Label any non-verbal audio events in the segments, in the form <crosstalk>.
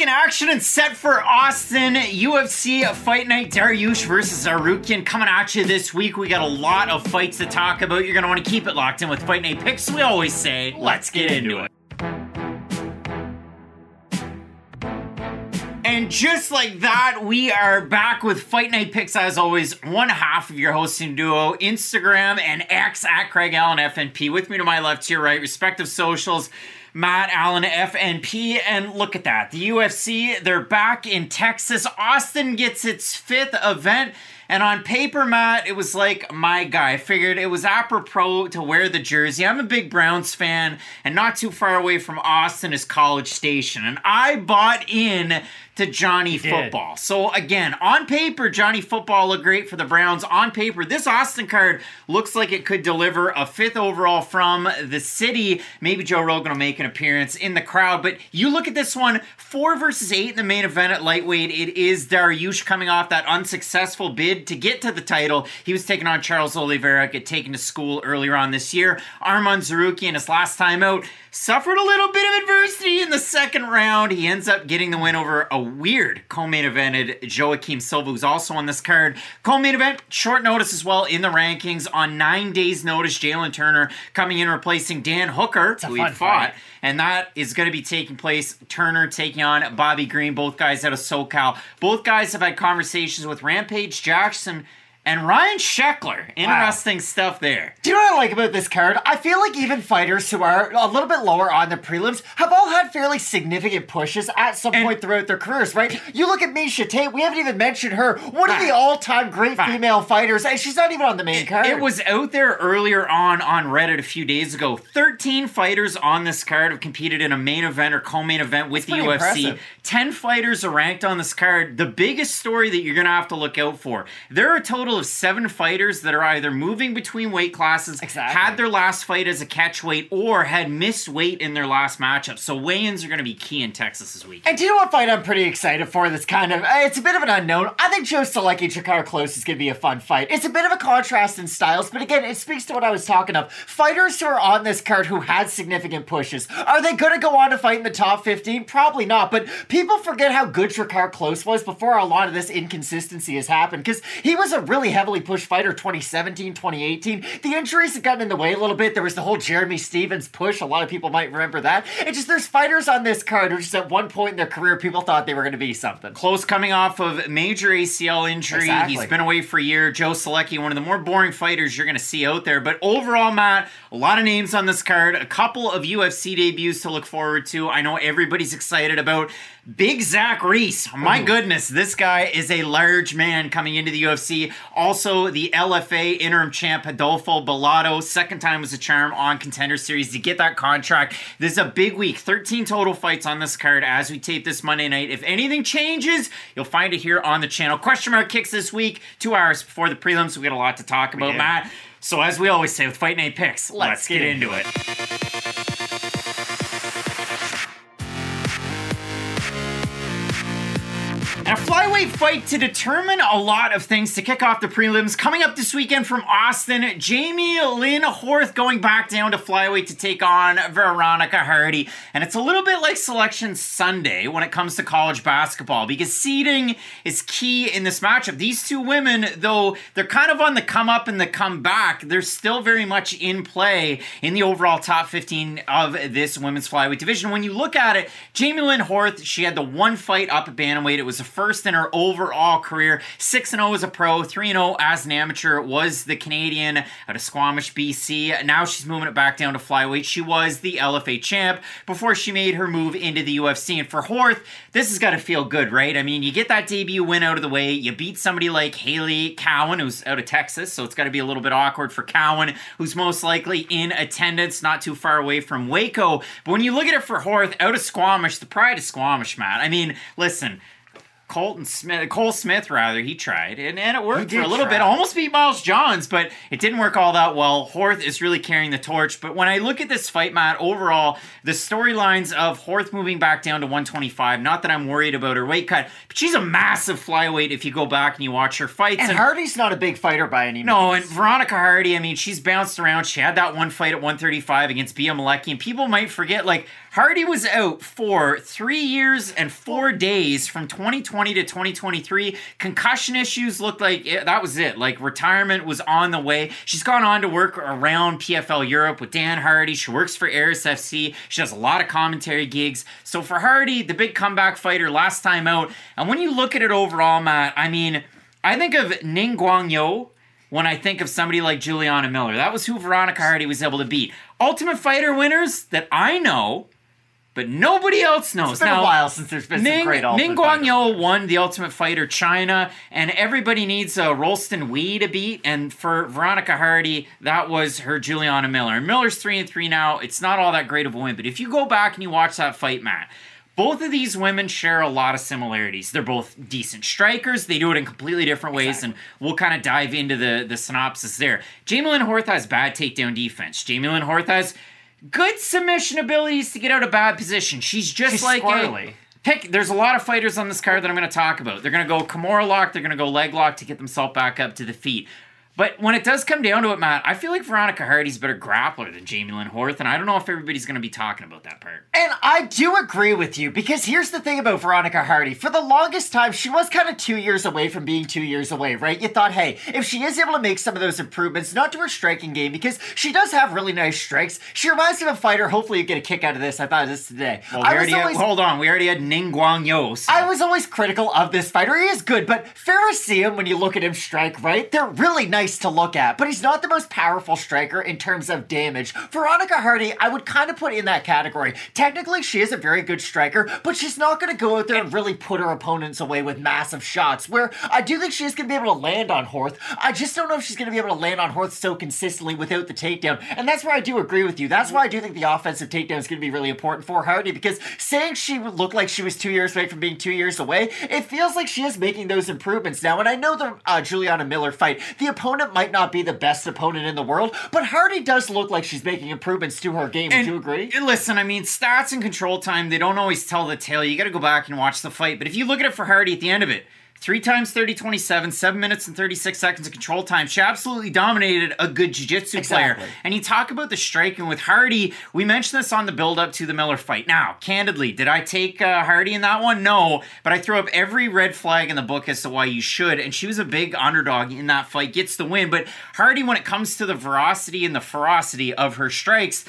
in action and set for Austin UFC Fight Night. Dariush versus Tsarukyan coming at you this week. We got a lot of fights to talk about. You're going to want to keep it locked in with Fight Night picks. We always say, let's get into it. And just like that, we are back with Fight Night Picks as always. One half of your hosting duo, Instagram and X at Craig Allen FNP. With me to my left, to your right, respective socials. Matt Allen FNP. And look at that. The UFC, they're back in Texas. Austin gets its fifth event. And on paper, Matt, it was like my guy. I figured it was apropos to wear the jersey. I'm a big Browns fan, and not too far away from Austin is College Station. And I bought in to Johnny Football. So again, on paper, Johnny Football looked great for the Browns. On paper, this Austin card looks like it could deliver a fifth overall from the city. Maybe Joe Rogan will make an appearance in the crowd. But you look at this one, four versus eight in the main event at lightweight. It is Dariush coming off that unsuccessful bid to get to the title. He was taking on Charles Oliveira, get taken to school earlier on this year. Arman in his last time out suffered a little bit of adversity in the second round. He ends up getting the win over a weird co-main evented Joaquim Silva, who's also on this card. Co-main event, short notice as well in the rankings. On nine days' notice, Jalin Turner coming in replacing Dan Hooker, who he fought. Fight. And that is going to be taking place. Turner taking on Bobby Green, both guys out of SoCal. Both guys have had conversations with Rampage Jackson and Ryan Sheckler. Interesting wow. stuff there. Do you know what I like about this card? I feel like even fighters who are a little bit lower on the prelims have all had fairly significant pushes at some and point throughout their careers, right? You look at Miesha Tate, we haven't even mentioned her. One of the all-time great female fighters, and she's not even on the main card. It was out there earlier on on Reddit a few days ago. 13 fighters on this card have competed in a main event or co-main event with That's the UFC. Impressive. 10 fighters are ranked on this card. The biggest story that you're going to have to look out for. There are a total of seven fighters that are either moving between weight classes, exactly. had their last fight as a catch weight, or had missed weight in their last matchup. So weigh-ins are going to be key in Texas this week. And do you know what fight I'm pretty excited for? That's kind of eh, it's a bit of an unknown. I think Joe Solecki Drakkar Klose is going to be a fun fight. It's a bit of a contrast in styles, but again, it speaks to what I was talking of. Fighters who are on this card who had significant pushes, are they going to go on to fight in the top 15? Probably not. But people forget how good Drakkar Klose was before a lot of this inconsistency has happened because he was a really heavily pushed fighter 2017, 2018. The injuries have gotten in the way a little bit. There was the whole Jeremy Stephens push. A lot of people might remember that. It just there's fighters on this card who just at one point in their career people thought they were going to be something. Klose coming off of major ACL injury. Exactly. He's been away for a year. Joe Solecki, one of the more boring fighters you're going to see out there. But overall, Matt, a lot of names on this card. A couple of UFC debuts to look forward to. I know everybody's excited about Big Zach Reese. My Ooh. goodness, this guy is a large man coming into the UFC. Also, the LFA interim champ Adolfo Bellato. Second time was a charm on Contender Series to get that contract. This is a big week. 13 total fights on this card as we tape this Monday night. If anything changes, you'll find it here on the channel. Question mark kicks this week, two hours before the prelims. We got a lot to talk about, Matt. So, as we always say with Fight Night Picks, let's, let's get, get into it. A flyweight fight to determine a lot of things to kick off the prelims. Coming up this weekend from Austin, Jamey-Lyn Horth going back down to flyweight to take on Veronica Hardy. And it's a little bit like Selection Sunday when it comes to college basketball because seeding is key in this matchup. These two women, though they're kind of on the come up and the come back, they're still very much in play in the overall top 15 of this women's flyweight division. When you look at it, Jamey-Lyn Horth, she had the one fight up at Bantamweight. It was a first in her overall career. 6 0 as a pro, 3 0 as an amateur, was the Canadian out of Squamish, BC. Now she's moving it back down to flyweight. She was the LFA champ before she made her move into the UFC. And for Horth, this has got to feel good, right? I mean, you get that debut win out of the way, you beat somebody like Hailey Cowan, who's out of Texas, so it's got to be a little bit awkward for Cowan, who's most likely in attendance, not too far away from Waco. But when you look at it for Horth, out of Squamish, the pride of Squamish, Matt. I mean, listen, Colton Smith, Cole Smith rather, he tried and, and it worked for a little try. bit. Almost beat Miles Johns, but it didn't work all that well. Horth is really carrying the torch. But when I look at this fight, Matt, overall, the storylines of Horth moving back down to 125, not that I'm worried about her weight cut, but she's a massive flyweight if you go back and you watch her fights. And, and Hardy's not a big fighter by any means. No, and Veronica Hardy, I mean, she's bounced around. She had that one fight at 135 against Bia Malecki, and people might forget, like, Hardy was out for three years and four days from 2020 to 2023. Concussion issues looked like it, that was it. Like retirement was on the way. She's gone on to work around PFL Europe with Dan Hardy. She works for Ares FC. She does a lot of commentary gigs. So for Hardy, the big comeback fighter last time out. And when you look at it overall, Matt, I mean, I think of Ning Guangyou when I think of somebody like Juliana Miller. That was who Veronica Hardy was able to beat. Ultimate Fighter winners that I know, but nobody else knows. It's been now, a while since there's been Ning, some great Ultimate Ning Fighter. Guang Yo won the Ultimate Fighter China, and everybody needs a Rolston Wee to beat. And for Veronica Hardy, that was her Juliana Miller. And Miller's three and three now. It's not all that great of a win, but if you go back and you watch that fight, Matt. Both of these women share a lot of similarities. They're both decent strikers. They do it in completely different ways, and we'll kind of dive into the, the synopsis there. Jamey-Lyn Horth has bad takedown defense. Jamey-Lyn Horth has good submission abilities to get out of bad position. She's just She's like a, pick. There's a lot of fighters on this card that I'm going to talk about. They're going to go Kimura lock. They're going to go leg lock to get themselves back up to the feet. But when it does come down to it, Matt, I feel like Veronica Hardy's a better grappler than Jamey-Lyn Horth, and I don't know if everybody's going to be talking about that part. And I do agree with you because here's the thing about Veronica Hardy. For the longest time, she was kind of two years away from being two years away, right? You thought, hey, if she is able to make some of those improvements, not to her striking game, because she does have really nice strikes. She reminds me of a fighter. Hopefully, you get a kick out of this. I thought of this today. Well, we I was already had- always hold on. We already had Ning Guangyou. so- I was always critical of this fighter. He is good, but Pharisee, when you look at him strike, right? They're really nice to look at, but he's not the most powerful striker in terms of damage. Veronica Hardy, I would kind of put in that category. Technically, she is a very good striker, but she's not going to go out there and really put her opponents away with massive shots. Where I do think she is going to be able to land on Horth. I just don't know if she's going to be able to land on Horth so consistently without the takedown. And that's where I do agree with you. That's why I do think the offensive takedown is going to be really important for Hardy because saying she would look like she was two years away from being two years away, it feels like she is making those improvements now. And I know the uh, Juliana Miller fight, the opponent might not be the best opponent in the world, but Hardy does look like she's making improvements to her game. Would you agree? Listen, I mean, stats and control time, they don't always tell the tale. You got to go back and watch the fight. But if you look at it for Hardy at the end of it, three times 30 27, seven minutes and 36 seconds of control time. She absolutely dominated a good jiu jitsu player. And you talk about the striking with Hardy. We mentioned this on the build up to the Miller fight. Now, candidly, did I take uh, Hardy in that one? No. But I throw up every red flag in the book as to why you should. And she was a big underdog in that fight, gets the win. But Hardy, when it comes to the veracity and the ferocity of her strikes,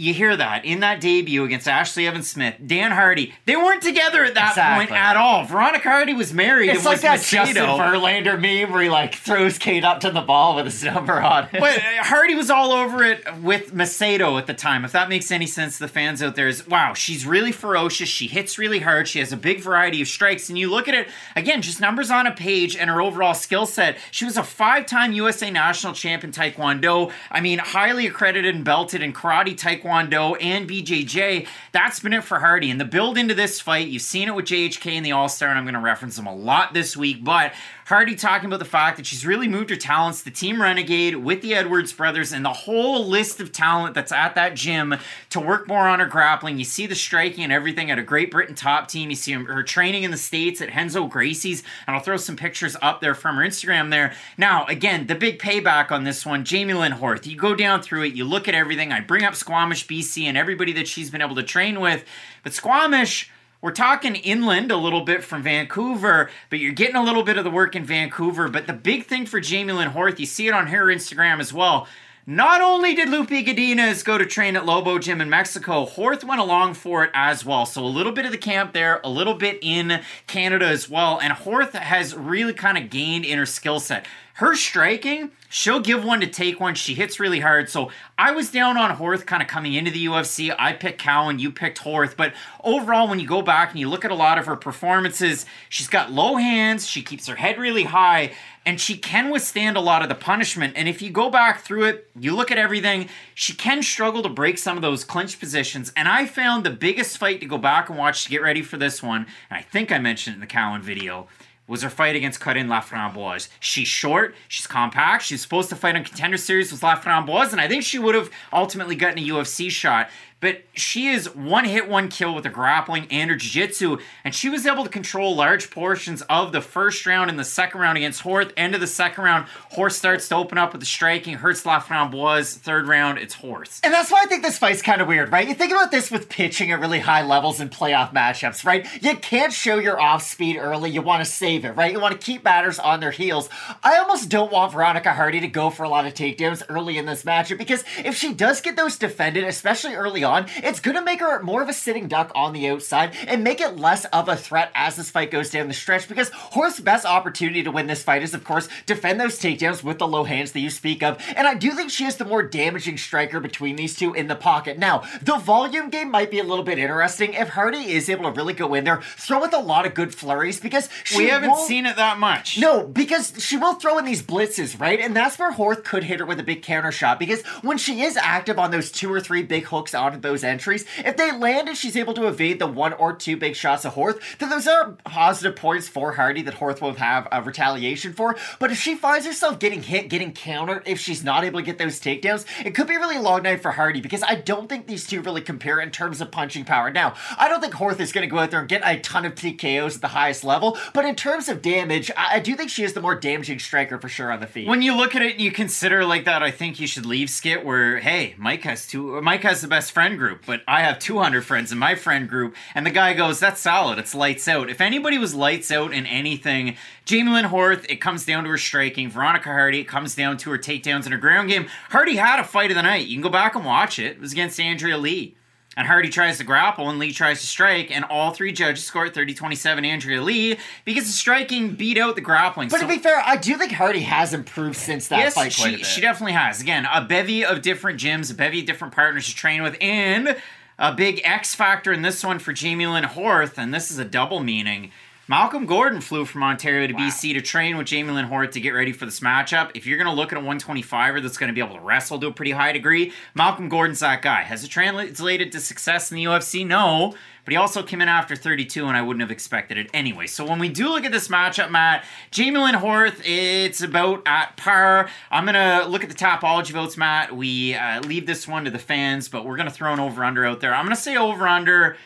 you hear that in that debut against Ashley Evans Smith, Dan Hardy. They weren't together at that Exactly. point at all. Veronica Hardy was married. It's it like was that Macedo. Justin Verlander meme where he like throws Kate up to the ball with his number on it. But uh, Hardy was all over it with Macedo at the time. If that makes any sense to the fans out there, is wow, she's really ferocious. She hits really hard. She has a big variety of strikes. And you look at it again, just numbers on a page and her overall skill set. She was a five-time USA national champion Taekwondo. I mean, highly accredited and belted in karate, Taekwondo, and BJJ. That's been it for Hardy. And the build into this fight, you've seen it with JHK and the All Star, and I'm going to reference them a lot this week. But Hardy talking about the fact that she's really moved her talents, the Team Renegade with the Edwards brothers, and the whole list of talent that's at that gym to work more on her grappling. You see the striking and everything at a Great Britain top team. You see her training in the States at Renzo Gracie's, and I'll throw some pictures up there from her Instagram there. Now, again, the big payback on this one, Jamey-Lyn Horth. You go down through it, you look at everything. I bring up Squamish, BC, and everybody that she's been able to train with, but Squamish. We're talking inland a little bit from Vancouver, but you're getting a little bit of the work in Vancouver. But the big thing for Jamey-Lyn Horth, you see it on her Instagram as well. Not only did Lupe Godinez go to train at Lobo Gym in Mexico, Horth went along for it as well. So a little bit of the camp there, a little bit in Canada as well. And Horth has really kind of gained in her skill set. Her striking, she'll give one to take one. She hits really hard. So I was down on Horth kind of coming into the UFC. I picked Cowan, you picked Horth. But overall, when you go back and you look at a lot of her performances, she's got low hands. She keeps her head really high and she can withstand a lot of the punishment. And if you go back through it, you look at everything, she can struggle to break some of those clinch positions. And I found the biggest fight to go back and watch to get ready for this one, and I think I mentioned it in the Cowan video, was her fight against Corinne Laframboise. She's short, she's compact, she's supposed to fight on Contender Series with Laframboise, and I think she would have ultimately gotten a UFC shot. But she is one hit, one kill with her grappling and her jiu-jitsu, and she was able to control large portions of the first round and the second round against Horth. End of the second round, Horth starts to open up with the striking. Hurts last round was third round, it's Horth. And that's why I think this fight's kind of weird, right? You think about this with pitching at really high levels in playoff matchups, right? You can't show your off speed early. You want to save it, right? You want to keep batters on their heels. I almost don't want Veronica Hardy to go for a lot of takedowns early in this matchup because if she does get those defended, especially early on, it's going to make her more of a sitting duck on the outside and make it less of a threat as this fight goes down the stretch because Horth's best opportunity to win this fight is, of course, defend those takedowns with the low hands that you speak of. And I do think she is the more damaging striker between these two in the pocket. Now, the volume game might be a little bit interesting if Hardy is able to really go in there, throw with a lot of good flurries because she We haven't seen it that much. no, because she will throw in these blitzes, right? And that's where Horth could hit her with a big counter shot. Because when she is active on those two or three big hooks onto those entries, if they land and she's able to evade the one or two big shots of Horth, then those are positive points for Hardy that Horth will have a retaliation for. But if she finds herself getting hit, getting countered, if she's not able to get those takedowns, it could be really long night for Hardy because I don't think these two really compare in terms of punching power. Now, I don't think Horth is going to go out there and get a ton of TKOs at the highest level, but in terms of damage, I, I do think she is the more damaging striker for sure on the feet. When you look at it and you consider like that, I think you should leave skit where hey, Mike has two. Mike has the best friend group, but I have 200 friends in my friend group, and the guy goes, "That's solid. It's lights out." If anybody was lights out in anything, Jamey-Lyn Horth, it comes down to her striking. Veronica Hardy, it comes down to her takedowns in her ground game. Hardy had a fight of the night. You can go back and watch it. It was against Andrea Lee. And Hardy tries to grapple and Lee tries to strike, and all three judges scored 30 27 Andrea Lee because the striking beat out the grappling. but So- to be fair, I do think Hardy has improved since that yes, fight she, she definitely has. Again, a bevy of different gyms, a bevy of different partners to train with, and a big X factor in this one for Jamey-Lyn Horth, and this is a double meaning. Malcolm Gordon flew from Ontario to BC to train with Jamey-Lyn Horth to get ready for this matchup. If you're going to look at a 125er that's going to be able to wrestle to a pretty high degree, Malcolm Gordon's that guy. Has it translated to success in the UFC? No. But he also came in after 32, and I wouldn't have expected it anyway. So when we do look at this matchup, Matt, Jamey-Lyn Horth, it's about at par. I'm going to look at the Tapology votes, Matt. We uh, leave this one to the fans, but we're going to throw an over under out there. I'm going to say over under.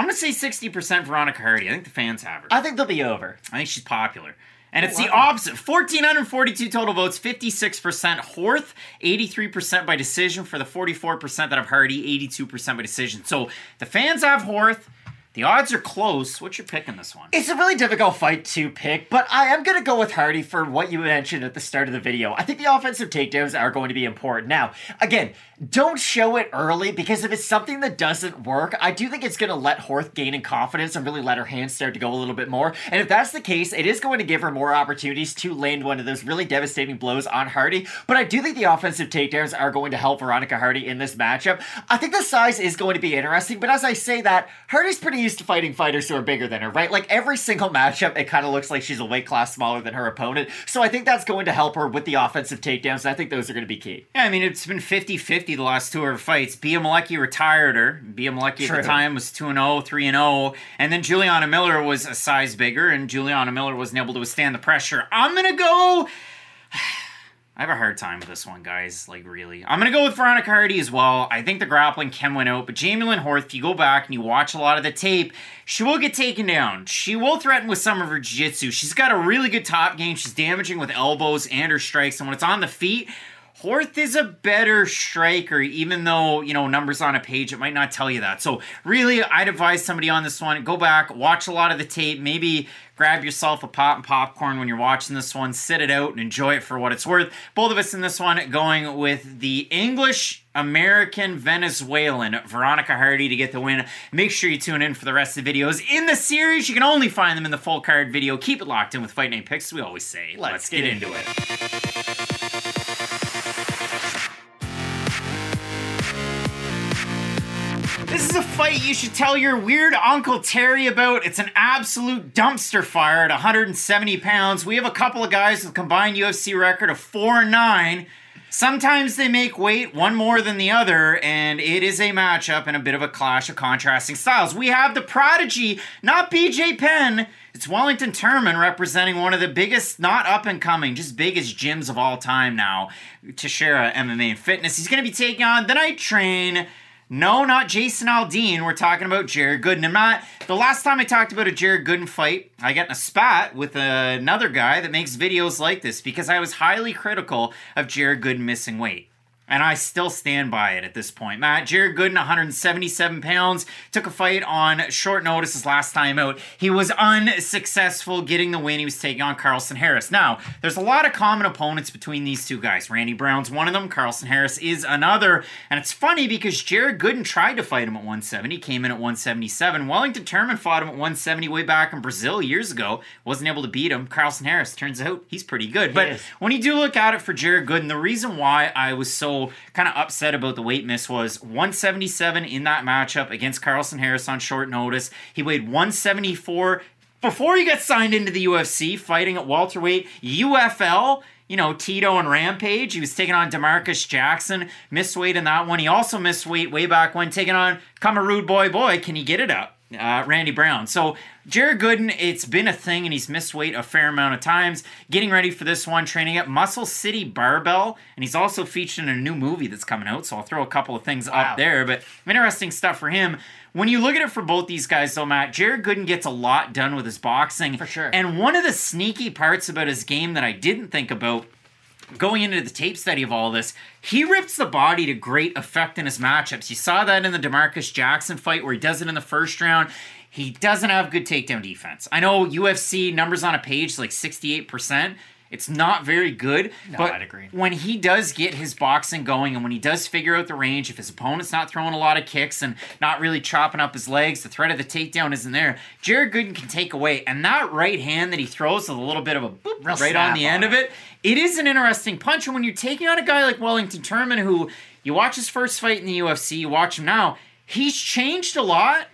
I'm to say 60% Veronica Hardy. I think the fans have her. I think they'll be over. I think she's popular. And oh, it's Oh, the wow. opposite. 1,442 total votes, 56% Horth, 83% by decision for the 44% that have Hardy, 82% by decision. So the fans have Horth. The odds are close. What's your pick in this one? It's a really difficult fight to pick, but I am going to go with Hardy for what you mentioned at the start of the video. I think the offensive takedowns are going to be important. Now, again, don't show it early because if it's something that doesn't work, I do think it's going to let Horth gain in confidence and really let her hands start to go a little bit more. And if that's the case, it is going to give her more opportunities to land one of those really devastating blows on Hardy. But I do think the offensive takedowns are going to help Veronica Hardy in this matchup. I think the size is going to be interesting, but as I say that, Hardy's pretty used to fighting fighters who are bigger than her, right? Like every single matchup, it kind of looks like she's a weight class smaller than her opponent. So I think that's going to help her with the offensive takedowns, I think those are going to be key. Yeah, I mean, it's been 50 50 the last two of her fights. Bia Malecki retired her. Bia Malecki at True. the time was 2 0, 3 0. And then Juliana Miller was a size bigger, and Juliana Miller wasn't able to withstand the pressure. I'm going to go. <sighs> I have a hard time with this one, guys. Like, really. I'm going to go with Veronica Hardy as well. I think the grappling can win out, but Jamey-Lyn Horth, if you go back and you watch a lot of the tape, she will get taken down. She will threaten with some of her jiu jitsu. She's got a really good top game. She's damaging with elbows and her strikes, and when it's on the feet, Horth is a better striker, even though, you know, numbers on a page, it might not tell you that. So, really, I'd advise somebody on this one go back, watch a lot of the tape, maybe grab yourself a pot and popcorn when you're watching this one, sit it out, and enjoy it for what it's worth. Both of us in this one going with the English American Venezuelan Veronica Hardy to get the win. Make sure you tune in for the rest of the videos in the series. You can only find them in the full card video. Keep it locked in with Fight Night Picks, we always say. Let's, get, into it. This is a fight you should tell your weird Uncle Terry about. It's an absolute dumpster fire at 170 pounds. We have a couple of guys with a combined UFC record of 4 and 9. Sometimes they make weight, one more than the other, and it is a matchup and a bit of a clash of contrasting styles. We have the prodigy, not BJ Penn. It's Wellington Turman representing one of the biggest, not up and coming, just biggest gyms of all time now, Teixeira MMA and Fitness. He's going to be taking on the Night Train, No, not Jason Aldean. We're talking about Jared Gooden. I'm not. the last time I talked about a Jared Gooden fight, I got in a spat with another guy that makes videos like this because I was highly critical of Jared Gooden missing weight. And I still stand by it at this point. Matt, Jared Gooden, 177 pounds, took a fight on short notice his last time out. He was unsuccessful getting the win. He was taking on Carlston Harris. Now, there's a lot of common opponents between these two guys. Randy Brown's one of them, Carlston Harris is another. And it's funny because Jared Gooden tried to fight him at 170, came in at 177. Wellington Turman fought him at 170 way back in Brazil years ago, wasn't able to beat him. Carlston Harris, turns out he's pretty good. But when you do look at it for Jared Gooden, the reason why I was so kind of upset about the weight miss was 177 in that matchup against Carlston Harris on short notice. He weighed 174 before he got signed into the UFC, fighting at welterweight UFL. You know, Tito and Rampage. He was taking on Demarcus Jackson. Missed weight in that one. He also missed weight way back when taking on Come a Rude Boy Boy. Can he get it up? Uh, Randy Brown. So Jared Gooden, it's been a thing, and he's missed weight a fair amount of times. Getting ready for this one, training at Muscle City Barbell, and he's also featured in a new movie that's coming out. So I'll throw a couple of things Wow. up there, but interesting stuff for him. When you look at it for both these guys, though, Matt, Jared Gooden gets a lot done with his boxing. For sure. And one of the sneaky parts about his game that I didn't think about going into the tape study of all this, he rips the body to great effect in his matchups. You saw that in the Demarcus Jackson fight where he does it in the first round. He doesn't have good takedown defense. I know UFC numbers on a page like 68%. It's not very good, No, but I'd agree. when he does get his boxing going and when he does figure out the range, if his opponent's not throwing a lot of kicks and not really chopping up his legs, the threat of the takedown isn't there. Jared Gooden can take away, and that right hand that he throws with a little bit of a boop Real right on the on end of it. it, it is an interesting punch. And when you're taking on a guy like Wellington Turman, who you watch his first fight in the UFC, you watch him now, he's changed a lot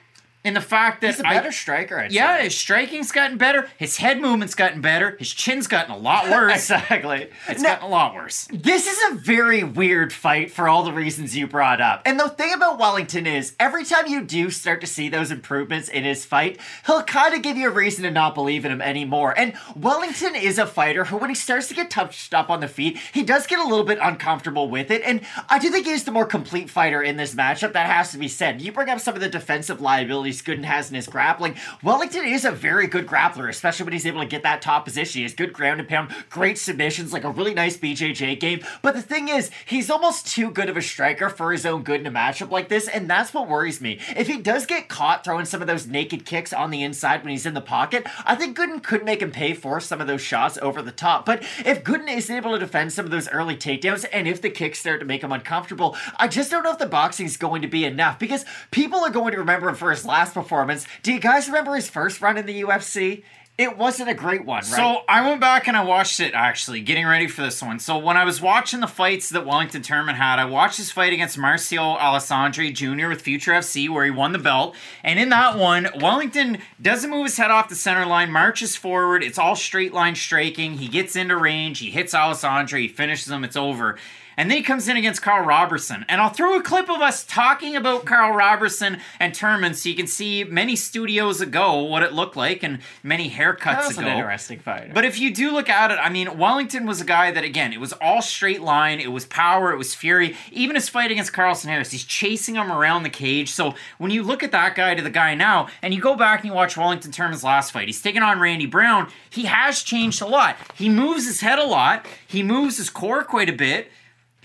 in the fact that He's a better striker, I'd yeah, say. his striking's gotten better. His head movement's gotten better. His chin's gotten a lot worse. <laughs> Exactly. It's Now- gotten a lot worse. This is a very weird fight for all the reasons you brought up. And the thing about Wellington is, every time you do start to see those improvements in his fight, he'll kind of give you a reason to not believe in him anymore. And Wellington is a fighter who, when he starts to get touched up on the feet, he does get a little bit uncomfortable with it. And I do think he's the more complete fighter in this matchup. That has to be said. You bring up some of the defensive liabilities Gooden has in his grappling. Wellington is a very good grappler, especially when he's able to get that top position. He has good ground and pound, great submissions, like a really nice BJJ game. But the thing is, he's almost too good of a striker for his own good in a matchup like this, and that's what worries me. If he does get caught throwing some of those naked kicks on the inside when he's in the pocket, I think Gooden could make him pay for some of those shots over the top. But if Gooden isn't able to defend some of those early takedowns, and if the kicks start to make him uncomfortable, I just don't know if the boxing is going to be enough because people are going to remember him for his last performance. Do you guys remember his first run in the UFC? It wasn't a great one, right? So I went back and I watched it actually, getting ready for this one. So when I was watching the fights that Wellington Turman had, I watched his fight against Marcio Alessandri Jr. with Future FC, where he won the belt. And in that one, Wellington doesn't move his head off the center line, marches forward. It's all straight line striking. He gets into range. He hits Alessandri. He finishes him. It's over. And then he comes in against Karl Roberson. And I'll throw a clip of us talking about Karl Roberson and Turman so you can see many studios ago what it looked like and many haircuts that was ago. an interesting fight. But if you do look at it, I mean, Wellington was a guy that, again, it was all straight line. It was power. It was fury. Even his fight against Carlston Harris, he's chasing him around the cage. So when you look at that guy to the guy now, and you go back and you watch Wellington Turman's last fight, he's taking on Randy Brown. He has changed a lot. He moves his head a lot. He moves his core quite a bit.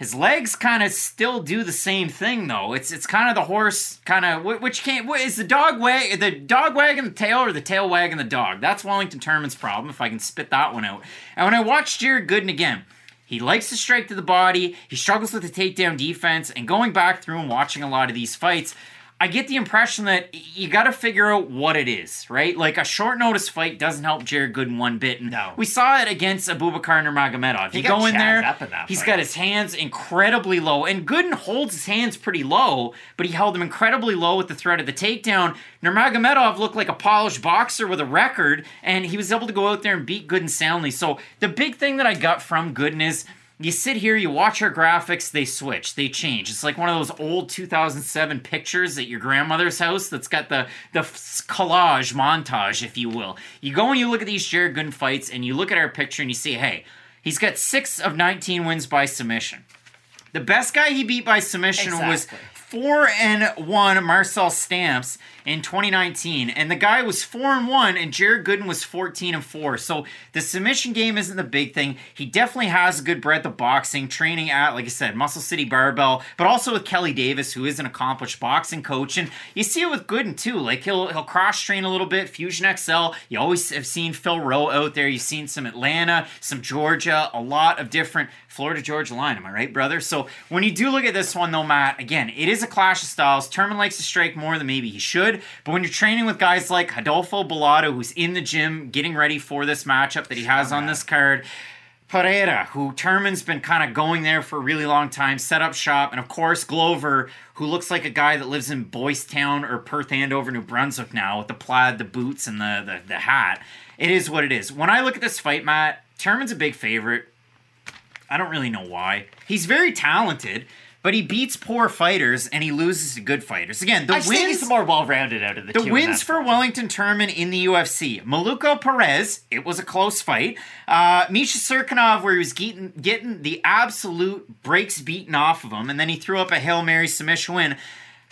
His legs kind of still do the same thing though. It's it's kind of the horse kind of which can't what is the dog wag the dog wagging the tail or the tail wagging the dog. That's Wellington Turman's problem if I can spit that one out. And when I watched Jared Gooden again, he likes to strike to the body. He struggles with the takedown defense. And going back through and watching a lot of these fights, I get the impression that you got to figure out what it is, right? Like a short notice fight doesn't help Jared Gooden one bit. And No. we saw it against Abubakar Nurmagomedov. You go in there, in he's fight. got his hands incredibly low, and Gooden holds his hands pretty low, but he held them incredibly low with the threat of the takedown. Nurmagomedov looked like a polished boxer with a record, and he was able to go out there and beat Gooden soundly. So the big thing that I got from Gooden is you sit here, you watch our graphics, they switch, they change. It's like one of those old 2007 pictures at your grandmother's house that's got the the collage montage, if you will. You go and you look at these Jared Gooden fights, and you look at our picture and you see, hey, he's got six of 19 wins by submission. The best guy he beat by submission was Exactly. Four and one Marcel Stamps in 2019, and the guy was four and one, and Jared Gooden was 14 and four. So the submission game isn't the big thing. He definitely has a good breadth of boxing, training at, like I said, Muscle City Barbell, but also with Kelly Davis, who is an accomplished boxing coach, and you see it with Gooden too. Like he'll he'll cross train a little bit, Fusion XL. You always have seen Phil Rowe out there. You've seen some Atlanta, some Georgia, a lot of different Florida Georgia line. Am I right, brother? So when you do look at this one though, Matt, again, it is a clash of styles. Turman likes to strike more than maybe he should, but when you're training with guys like Adolfo Bellato, who's in the gym getting ready for this matchup that he has on this card. Pereira, who Turman's been kind of going there for a really long time, set up shop, and of course Glover, who looks like a guy that lives in Boys Town or Perth Andover, New Brunswick now, with the plaid, the boots, and the, the, the hat. It is what it is. When I look at this fight, Matt, Turman's a big favorite. I don't really know why. He's very talented, but he beats poor fighters and he loses to good fighters. Again, the I just think wins he's more well-rounded out of the, the two. in wins for Wellington Turman in the UFC. Maluko Perez, it was a close fight. Uh, Misha Cirkunov, where he was getting, getting the absolute breaks beaten off of him, and then he threw up a Hail Mary submission win.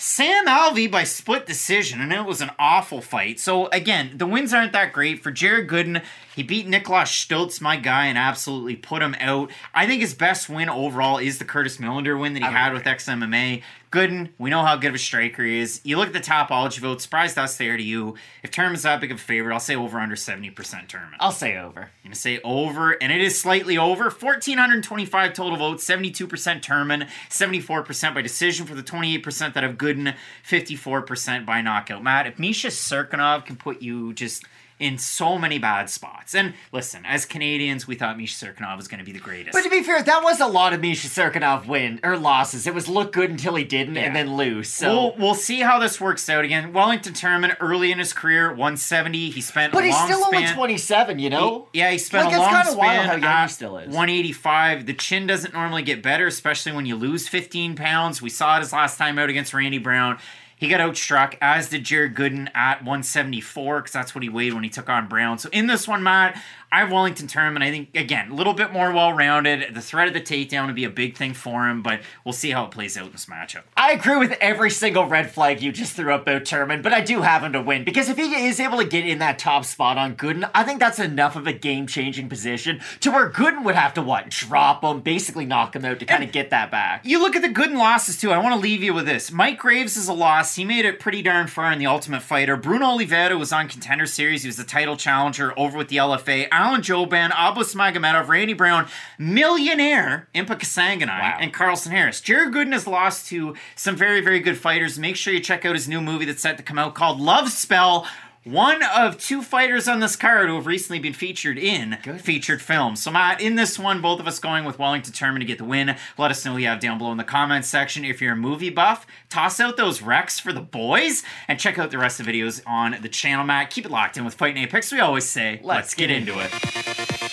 Sam Alvey by split decision, and it was an awful fight. So, again, the wins aren't that great. For Jared Gooden, he beat Niklas Stolze, my guy, and absolutely put him out. I think his best win overall is the Curtis Millender win that he I had with XMMA. Gooden, we know how good of a striker he is. You look at the Tapology vote, surprised us there to you. If Turman's that big of a favorite, I'll say over under 70% Turman. I'll say over. I'm going to say over, and it is slightly over. 1,425 total votes, 72% Turman, 74% by decision for the 28% that have Gooden, 54% by knockout. Matt, if Misha Cirkunov can put you just in so many bad spots, and listen, as Canadians, we thought Misha Cirkunov was going to be the greatest. But to be fair, that was a lot of Misha Cirkunov win or losses. It was look good until he didn't, Yeah. and then lose. So, We'll, we'll see how this works out again. Wellington Turman, early in his career, 170. He spent but he's still only span. 27. You know. He- yeah, he spent Like, a long span wild how young he still is. 185. The chin doesn't normally get better, especially when you lose 15 pounds. We saw it his last time out against Randy Brown. He got outstruck, as did Jared Gooden at 174, because that's what he weighed when he took on Brown. So in this one, Matt, I have Wellington Turman. I think, again, a little bit more well rounded. The threat of the takedown would be a big thing for him, but we'll see how it plays out in this matchup. I agree with every single red flag you just threw up about Turman, but I do have him to win because if he is able to get in that top spot on Gooden, I think that's enough of a game-changing position to where Gooden would have to what drop him, basically knock him out to kind of get that back. You look at the Gooden losses too. I want to leave you with this. Mike Graves is a loss. He made it pretty darn far in the Ultimate Fighter. Bruno Oliveira was on Contender Series. He was the title challenger over with the LFA. Alan Jouban, Abus Magomedov, Randy Brown, millionaire Impa Kasanganay, Wow. and Carlston Harris. Jared Gooden has lost to some very, very good fighters. Make sure you check out his new movie that's set to come out called Love Spell. One of two fighters on this card who have recently been featured in featured films. So, Matt, in this one, both of us going with Wellington Turman to get the win. Let us know who you have down below in the comments section. If you're a movie buff, toss out those recs for the boys and check out the rest of the videos on the channel, Matt. Keep it locked in with Fight Picks. We always say, let's, get, get into it. And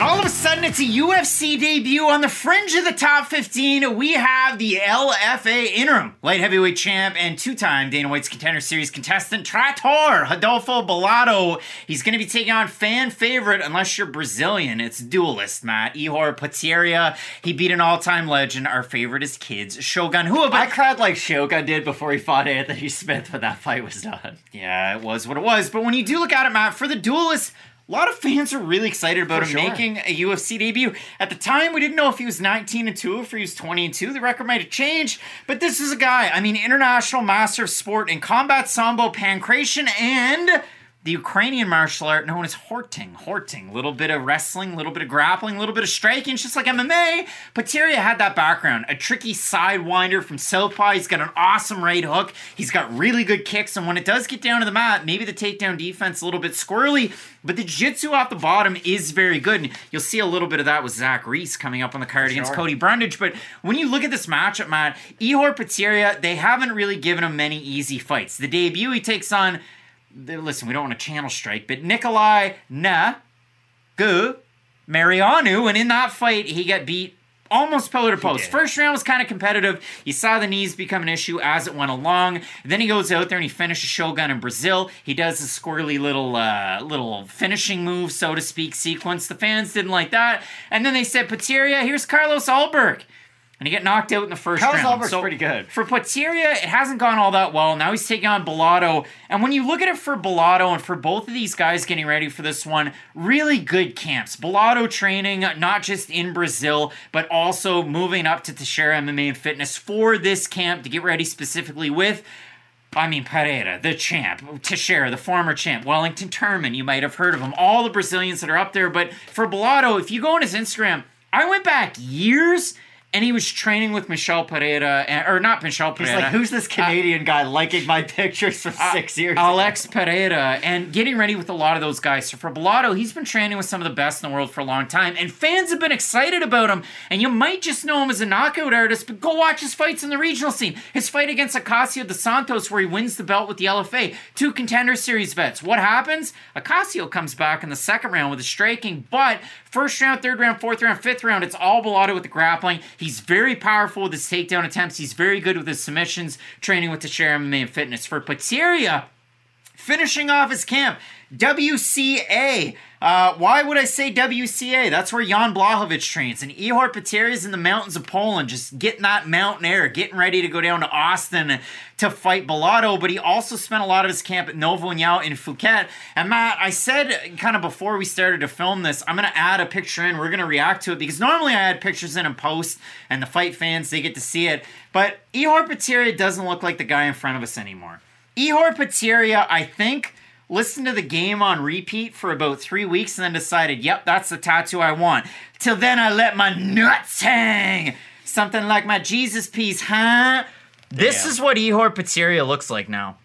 all of a sudden, it's a UFC debut on the fringe of the top 15. We have the LFA interim light heavyweight champ and two time Dana White's contender series contestant, Trator Adolfo Bellato. He's going to be taking on fan favorite, unless you're Brazilian, it's duelist, Matt. Ihor Potieria. He beat an all time legend. Our favorite is kids, Shogun Rua. I But cried like Shogun did before he fought Anthony Smith when that fight was done. yeah, it was what it was. But when you do look at it, Matt, for the duelist, a lot of fans are really excited about For him sure. making a UFC debut. At the time, we didn't know if he was 19 and 2, or if he was 20 and 2. The record might have changed, but this is a guy, I mean, international master of sport in combat sambo, pankration, and the Ukrainian martial art known as Horting. Horting. Little bit of wrestling, little bit of grappling, little bit of striking, it's just like MMA. Potieria had that background. A tricky sidewinder from Southpaw. He's got an awesome right hook. He's got really good kicks, and when it does get down to the mat, maybe the takedown defense a little bit squirrely, but the jiu-jitsu off the bottom is very good. And you'll see a little bit of that with Zach Reese coming up on the card against. Cody Brundage. But when you look at this matchup, Matt, Ihor Potieria, they haven't really given him many easy fights. The debut he takes on listen, we don't want to channel strike, but Nikolai Na Gu Marianu, and in that fight, he got beat almost pillar to post. First round was kind of competitive. You saw the knees become an issue as it went along. Then he goes out there and he finishes Shogun in Brazil. He does a squirrely little uh, little finishing move, so to speak, sequence. The fans didn't like that. And then they said, Potieria, here's Carlos Ulberg. And he get knocked out in the first Carlos round. Ulberg's pretty good. For Potieria, it hasn't gone all that well. Now he's taking on Bellato. And when you look at it for Bellato and for both of these guys getting ready for this one, really good camps. Bellato training, not just in Brazil, but also moving up to Teixeira MMA and Fitness for this camp to get ready specifically with. I mean, Pereira, the champ, Teixeira, the former champ, Wellington Turman, you might have heard of him, all the Brazilians that are up there. But for Bellato, if you go on his Instagram, I went back years and he was training with Michel Pereira, and, or not Michel He's Pereira. like, who's this uh, Canadian guy liking my pictures from uh, six years? ago?" Alex Pereira and getting ready with a lot of those guys. So for Bellato, he's been training with some of the best in the world for a long time, and fans have been excited about him. And you might just know him as a knockout artist, but go watch his fights in the regional scene. His fight against Acacio dos Santos, where he wins the belt with the LFA, two contender series vets. What happens? Acacio comes back in the second round with a striking, but first round, third round, fourth round, fifth round, it's all Bellato with the grappling. He's very powerful with his takedown attempts. He's very good with his submissions, training with the MMA and Fitness. For Potieria, finishing off his camp. WCA. Uh, why would I say WCA? That's where Jan Blachowicz trains. And Ihor Potieria is in the mountains of Poland, just getting that mountain air, getting ready to go down to Austin to fight Bellato. But he also spent a lot of his camp at Novo in Phuket. And Matt, I said kind of before we started to film this, I'm going to add a picture in. We're going to react to it because normally I add pictures in and post, and the fight fans, they get to see it. But Ihor Potieria doesn't look like the guy in front of us anymore. Ihor Potieria, I think, listened to the game on repeat for about three weeks and then decided, yep, that's the tattoo I want. Till then, I let my nuts hang. Something like my Jesus piece, huh? This Yeah. is what Ihor Potieria looks like now.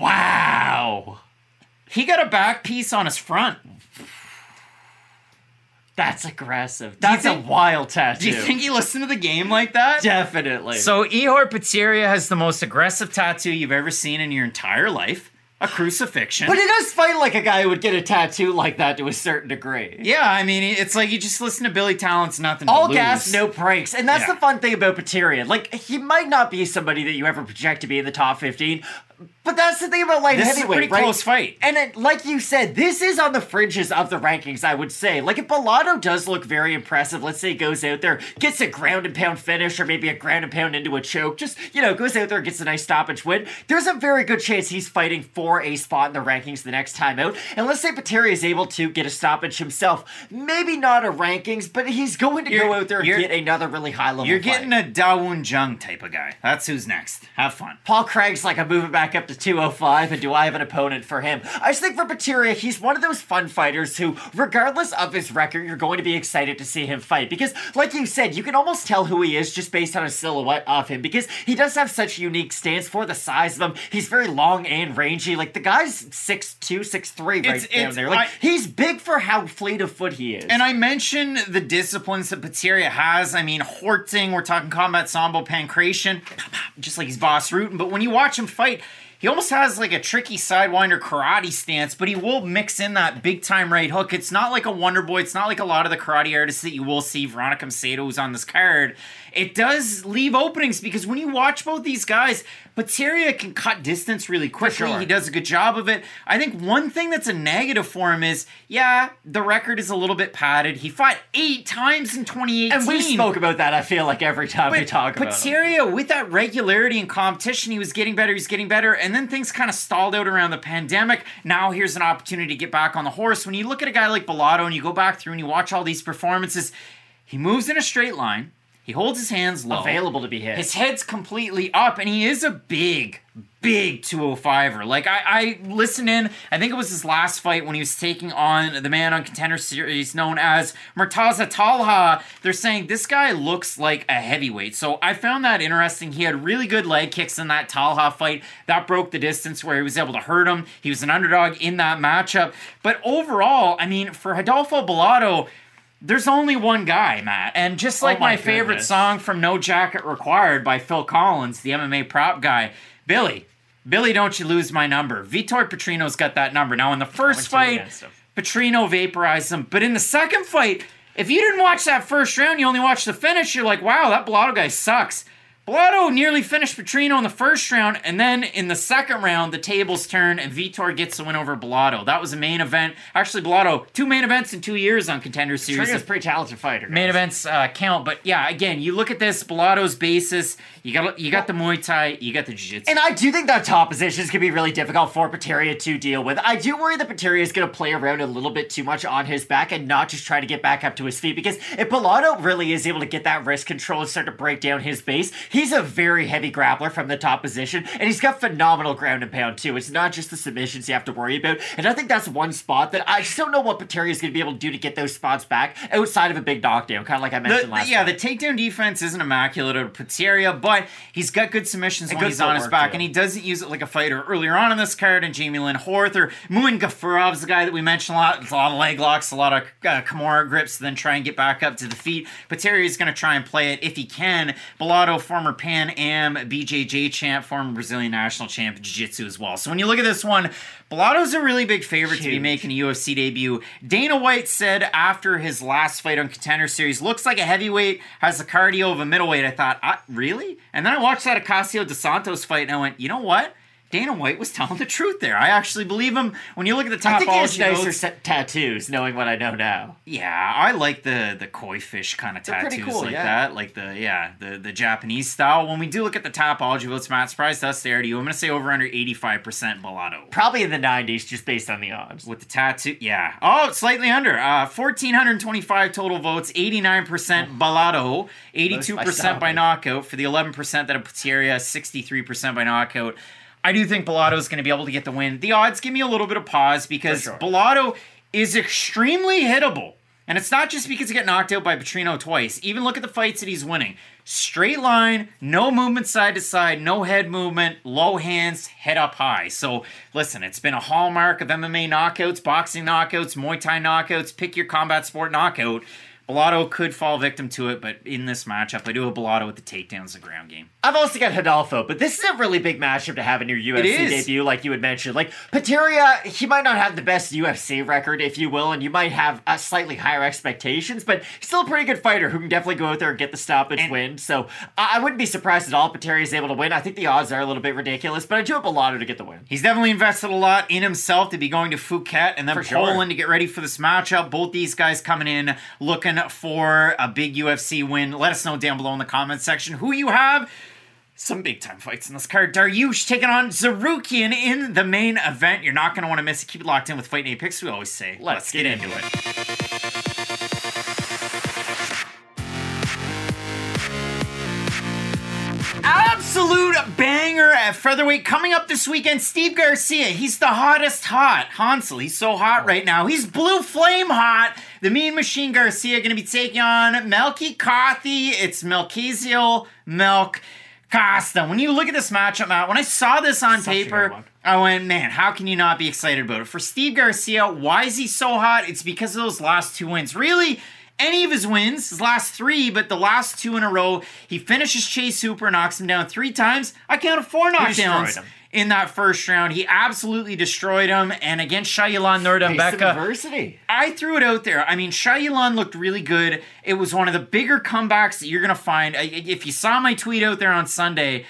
Wow. He got a back piece on his front. That's aggressive. That's think- a wild tattoo. Do you think he listened to the game like that? Definitely. So Ihor Potieria has the most aggressive tattoo you've ever seen in your entire life. A crucifixion. but he does fight like a guy who would get a tattoo like that to a certain degree. yeah, I mean, it's like you just listen to Billy Talent's nothing All gas, no brakes. And that's Yeah. the fun thing about Paterian. Like, he might not be somebody that you ever project to be in the top 15, but that's the thing about light This is a pretty right? close fight. And it, like you said, this is on the fringes of the rankings, I would say. Like, if Bellato does look very impressive, let's say he goes out there, gets a ground and pound finish, or maybe a ground and pound into a choke, just, you know, goes out there gets a nice stoppage win, there's a very good chance he's fighting for a spot in the rankings the next time out. And let's say Pateri is able to get a stoppage himself. Maybe not a rankings, but he's going to You're- go out there and get another really high level You're getting a Dawoon Jung type of guy. That's who's next. Have fun. Paul Craig's like, I'm moving back up to 205, and do I have an opponent for him? I just think for Potieria, he's one of those fun fighters who, regardless of his record, you're going to be excited to see him fight. Because, like you said, you can almost tell who he is just based on a silhouette of him. Because he does have such unique stance for the size of him. He's very long and rangy. Like, the guy's 6'2, 6'3 right It's- down it's- there. Like, I- he's big for how fleet of foot he is. And I mentioned the disciplines that Potieria has. I mean, Horting, we're talking combat sambo, pankration, just like he's boss rooting. But when you watch him fight, he almost has like a tricky sidewinder karate stance, but he will mix in that big time right hook. It's not like a Wonder Boy. It's not like a lot of the karate artists that you will see. Veronica Macedo, who's on this card. It does leave openings because when you watch both these guys, Potieria can cut distance really quickly. sure. He does a good job of it. I think one thing that's a negative for him is, yeah, the record is a little bit padded. He fought eight times in 2018. And we spoke about that, I feel like, every time we talk about. Potieria, with that regularity and competition, he was getting better, he's getting better, and then things kind of stalled out around the pandemic. Now here's an opportunity to get back on the horse. When you look at a guy like Bellato and you go back through and you watch all these performances, he moves in a straight line. He holds his hands low. Available to be hit. His head's completely up, and he is a big, big 205er. Like, I, I listened in, I think it was his last fight when he was taking on the man on Contender Series known as Murtaza Talha. They're saying this guy looks like a heavyweight. So I found that interesting. He had really good leg kicks in that Talha fight. That broke the distance where he was able to hurt him. He was an underdog in that matchup. But overall, I mean, for Adolfo Bellato, there's only one guy, Matt. And just like Oh my my, favorite song from No Jacket Required by Phil Collins, the MMA prop guy, Billy. Billy, don't you lose my number. Vitor Petrino's got that number. Now, in the first fight. Petrino vaporized him. But in the second fight, If you didn't watch that first round, you only watched the finish, you're like, wow, that Bellato guy sucks. Bellato nearly finished Petrino in the first round, and then in the second round, the tables turn and Vitor gets the win over Bellato. That was a main event. Actually, Bellato, two main events in two years on Contender Series. Trina's a pretty talented fighter. Main events uh, count, but yeah, again, you look at this Bellato's basis. You got you got the Muay Thai, you got the Jiu Jitsu. And I do think that top position is going to be really difficult for Potieria to deal with. I do worry that Potieria is going to play around a little bit too much on his back and not just try to get back up to his feet. Because if Bellato really is able to get that wrist control and start to break down his base, he's a very heavy grappler from the top position. And he's got phenomenal ground and pound too. It's not just the submissions you have to worry about. And I think that's one spot that I just don't know what Potieria is going to be able to do to get those spots back outside of a big knockdown, kind of like I mentioned the- last yeah, time. the takedown defense isn't immaculate at Potieria, but he's got good submissions And when good he's on his back, too. and he doesn't use it like a fighter. Earlier on in this card, and Jamey-Lyn Horth or Muin Gafurov's the guy that we mentioned a lot. It's a lot of leg locks, a lot of uh, Kimura grips, then try and get back up to the feet. Potieria is going to try and play it if he can. Bellato, former Pan Am BJJ champ, former Brazilian national champ, Jiu Jitsu as well. So when you look at this one, Bellato's a really big favorite to be making a UFC debut. Dana White said after his last fight on Contender Series, looks like a heavyweight, has the cardio of a middleweight. I thought, I, really? And then I watched that Ocasio de Santos fight and I went, you know what? Dana White was telling the truth there. I actually believe him. When you look at the top, I think he has nicer notes, set tattoos, knowing what I know now. yeah, I like the the koi fish kind of They're tattoos cool, like yeah. that, like the yeah the the Japanese style. When we do look at the Tapology votes, Matt surprised us there. To you, I'm gonna say over under 85 percent Bellato. Probably in the 90s, just based on the odds. with the tattoo. Yeah. Oh, slightly under. Uh, 1,425 total votes, 89% Bellato, 82% by knockout. For the 11% that puts area, 63% by knockout. I do think Bellato is going to be able to get the win. The odds give me a little bit of pause because sure. Bellato is extremely hittable. And it's not just because he got knocked out by Petrino twice. Even look at the fights that he's winning. Straight line, no movement side to side, no head movement, low hands, head up high. So listen, it's been a hallmark of MMA knockouts, boxing knockouts, Muay Thai knockouts, pick your combat sport knockout. Bellato could fall victim to it, but in this matchup, I do have Bellato with the takedowns and the ground game. I've also got Hidalgo, but this is a really big matchup to have in your UFC debut, like you had mentioned. Like Potieria, he might not have the best UFC record, if you will, and you might have uh, slightly higher expectations, but he's still a pretty good fighter who can definitely go out there and get the stoppage And- win. So I, I wouldn't be surprised at all if Potieria is able to win. I think the odds are a little bit ridiculous, but I do have Bellato to get the win. He's definitely invested a lot in himself to be going to Phuket and then For sure. Poland to get ready for this matchup. Both these guys coming in looking for a big UFC win. Let us know down below in the comments section who you have. Some big time fights in this card. Dariush taking on Tsarukyan in the main event. You're not going to want to miss it. Keep it locked in with Fight Night Picks. We always say, let's, get, into it. Absolute banger at featherweight coming up this weekend. Steve Garcia, he's the hottest hot. Hansel, he's so hot right now. He's blue flame hot. The Mean Machine Garcia going to be taking on Melky Cothi. It's Melchizedek Milk Costa. When you look at this matchup, Matt, when I saw this on Such paper. I went, man, how can you not be excited about it? For Steve Garcia, why is he so hot? It's because of those last two wins. Really, any of his wins, his last three, but the last two in a row, he finishes Chase Hooper, knocks him down three times. I counted four knockdowns. In that first round. He absolutely destroyed him. And against Shayilan Face of Nuerdanbieke, adversity. I threw it out there. I mean, Shayilan looked really good. It was one of the bigger comebacks that you're going to find. If you saw my tweet out there on Sunday,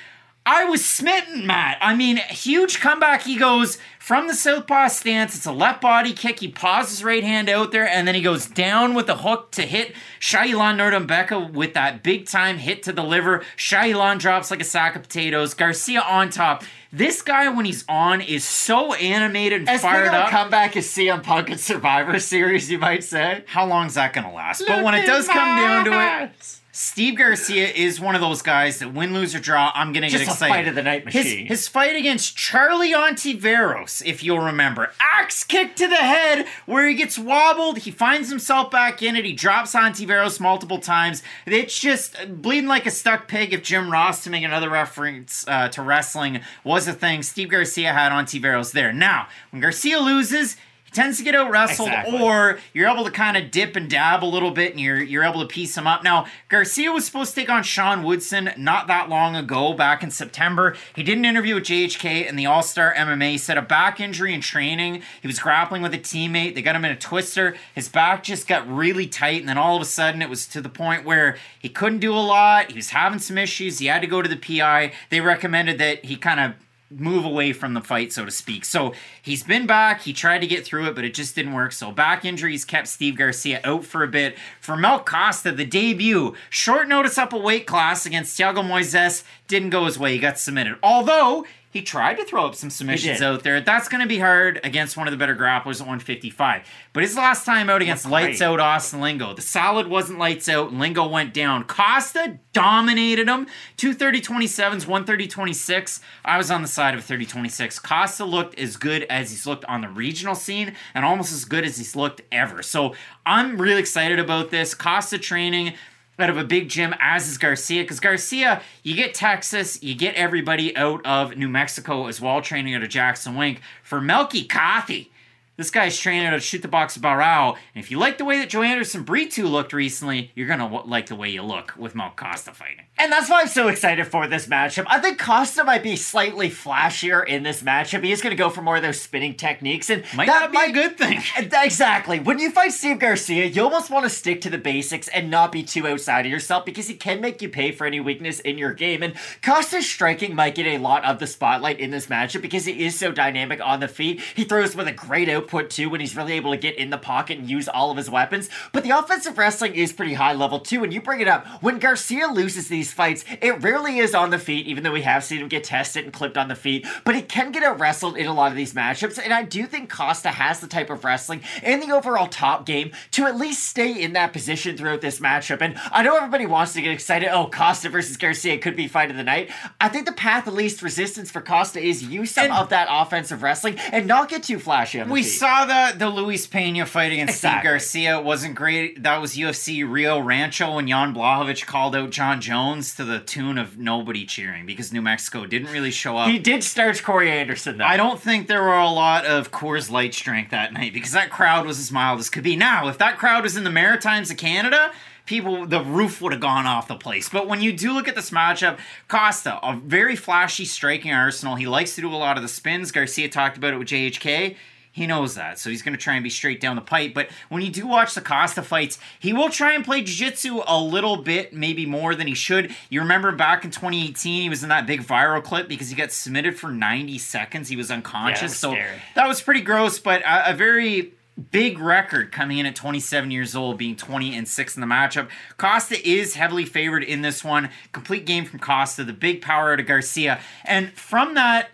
I was smitten, Matt. I mean, huge comeback. He goes from the southpaw stance. It's a left body kick. He paws his right hand out there, and then he goes down with a hook to hit Shayilan Nuerdanbieke with that big time hit to the liver. Shayilan drops like a sack of potatoes. Garcia on top. This guy, when he's on, is so animated and As fired up. comeback as CM Punk and Survivor Series, you might say. How long is that going to last? But when it does come down to it, Steve Garcia is one of those guys that win, lose, or draw, I'm going to get excited. fight of the night His, machine. his fight against Charlie Ontiveros, if you'll remember. Axe kick to the head where he gets wobbled. He finds himself back in it. He drops Ontiveros multiple times. It's just bleeding like a stuck pig if Jim Ross, to make another reference uh, to wrestling, was a thing. Steve Garcia had Ontiveros there. Now, when Garcia loses, tends to get out wrestled, Exactly. or you're able to kind of dip and dab a little bit, and you're you're able to piece him up. Now Garcia was supposed to take on Sean Woodson not that long ago, back in September. He did an interview with JHK and the All Star MMA. He said a back injury in training. He was grappling with a teammate. They got him in a twister. His back just got really tight, and then all of a sudden it was to the point where he couldn't do a lot. He was having some issues. He had to go to the PI. They recommended that he kind of move away from the fight, so to speak. So he's been back. He tried to get through it, but it just didn't work. So back injuries kept Steve Garcia out for a bit. For Mel Costa, the debut, short notice up a weight class against Thiago Moises, didn't go his way. He got submitted. Although he tried to throw up some submissions out there. That's going to be hard against one of the better grapplers at 155. But his last time out against lights out Austin Lingo, the solid wasn't lights out. Lingo went down. Costa dominated him. Two 30 27s, one 30 26. I was on the side of 30 26. Costa looked as good as he's looked on the regional scene and almost as good as he's looked ever. So I'm really excited about this. Costa training out of a big gym, as is Garcia. Because Garcia, you get Texas, you get everybody out of New Mexico as well, training out of Jackson Wink. For Melky Coffee, this guy's training out of Shoot the Box Barao. And if you like the way that Joanderson Brito looked recently, you're going to like the way you look with Mel Costa fighting. And that's why I'm so excited for this matchup. I think Costa might be slightly flashier in this matchup. He is going to go for more of those spinning techniques, and Might that not be a good thing. <laughs> Exactly. When you fight Steve Garcia, you almost want to stick to the basics and not be too outside of yourself because he can make you pay for any weakness in your game. And Costa's striking might get a lot of the spotlight in this matchup because he is so dynamic on the feet. He throws with a great output too when he's really able to get in the pocket and use all of his weapons. But the offensive wrestling is pretty high level too. And you bring it up when Garcia loses these fights, it rarely is on the feet, even though we have seen him get tested and clipped on the feet. But he can get out wrestled in a lot of these matchups. And I do think Costa has the type of wrestling and the overall top game to at least stay in that position throughout this matchup. And I know everybody wants to get excited. Oh, Costa versus Garcia could be fight of the night. I think the path of least resistance for Costa is use some And- of that offensive wrestling and not get too flashy We. Saw the the Luis Pena fight against Steve Garcia. It wasn't great. That was UFC Rio Rancho when Jan Blachowicz called out Jon Jones to the tune of nobody cheering because New Mexico didn't really show up. He did starch Corey Anderson though. I don't think there were a lot of Coors Light strength that night because that crowd was as mild as could be. Now, if that crowd was in the Maritimes of Canada, people the roof would have gone off the place. But when you do look at this matchup, Costa, a very flashy striking arsenal. He likes to do a lot of the spins. Garcia talked about it with JHK. He knows that, so he's going to try and be straight down the pipe. But when you do watch the Costa fights, he will try and play jiu-jitsu a little bit, maybe more than he should. You remember back in 2018, he was in that big viral clip because he got submitted for 90 seconds. He was unconscious, Yeah, was so scary. that was pretty gross. But a, a very big record coming in at 27 years old, being 20 and six in the matchup. Costa is heavily favored in this one. Complete game from Costa, the big power out of Garcia, and from that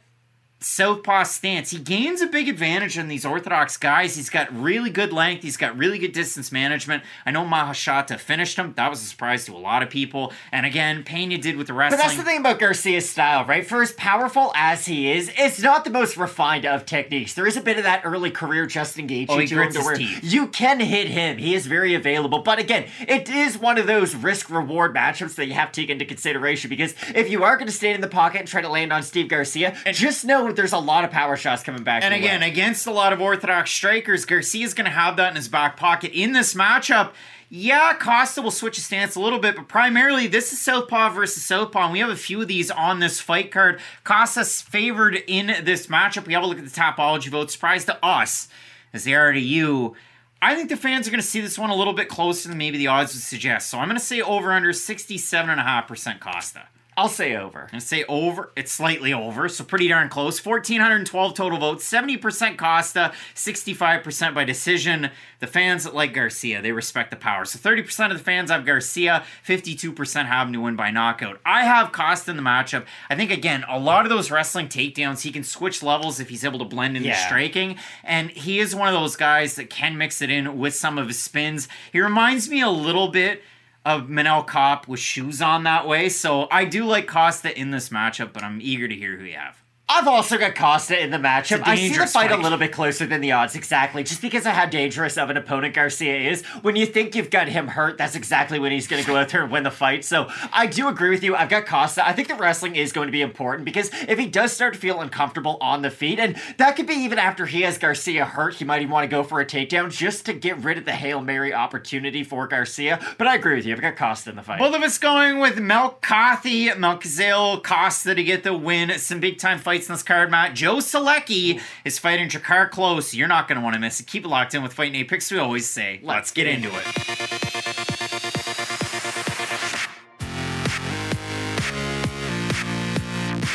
southpaw stance. He gains a big advantage on these orthodox guys. He's got really good length. He's got really good distance management. I know Mahashata finished him. That was a surprise to a lot of people. And again, Pena did with the wrestling. But that's the thing about Garcia's style, right? For as powerful as he is, it's not the most refined of techniques. There is a bit of that early career Justin Gaethje Oh, to him to where teeth. you can hit him. He is very available. But again, it is one of those risk reward matchups that you have to take into consideration because if you are going to stand in the pocket and try to land on Steve Garcia, and just know there's a lot of power shots coming back. And again, against a lot of orthodox strikers, Garcia's going to have that in his back pocket in this matchup. Yeah, Costa will switch his stance a little bit, but primarily this is Southpaw versus Southpaw, and we have a few of these on this fight card. Costa's favored in this matchup. We have a look at the Tapology vote. Surprise to us, as they are to you. I think the fans are going to see this one a little bit closer than maybe the odds would suggest. So I'm going to say over under 67.5% Costa. I'll say over. I say over. It's slightly over, so pretty darn close. 1,412 total votes, 70% Costa, 65% by decision. The fans that like Garcia, they respect the power. So 30% of the fans have Garcia, 52% have him to win by knockout. I have Costa in the matchup. I think, again, a lot of those wrestling takedowns, he can switch levels if he's able to blend in the striking. And he is one of those guys that can mix it in with some of his spins. He reminds me a little bit of Manel Kape with shoes on that way. So I do like Costa in this matchup, but I'm eager to hear who you have. I've also got Costa in the matchup. I see the dangerous fight, a little bit closer than the odds, exactly, just because of how dangerous of an opponent Garcia is. When you think you've got him hurt, that's exactly when he's going to go out there and win the fight. So I do agree with you. I've got Costa. I think the wrestling is going to be important because if he does start to feel uncomfortable on the feet, and that could be even after he has Garcia hurt, he might even want to go for a takedown just to get rid of the Hail Mary opportunity for Garcia. But I agree with you. I've got Costa in the fight. Both of us going with Melkothi, Melquizael, Costa to get the win. Some big time fights in this card, Matt. Joe Solecki is fighting Drakkar Klose. You're not going to want to miss it. Keep it locked in with Fight Night Picks. We always say, let's, get into it.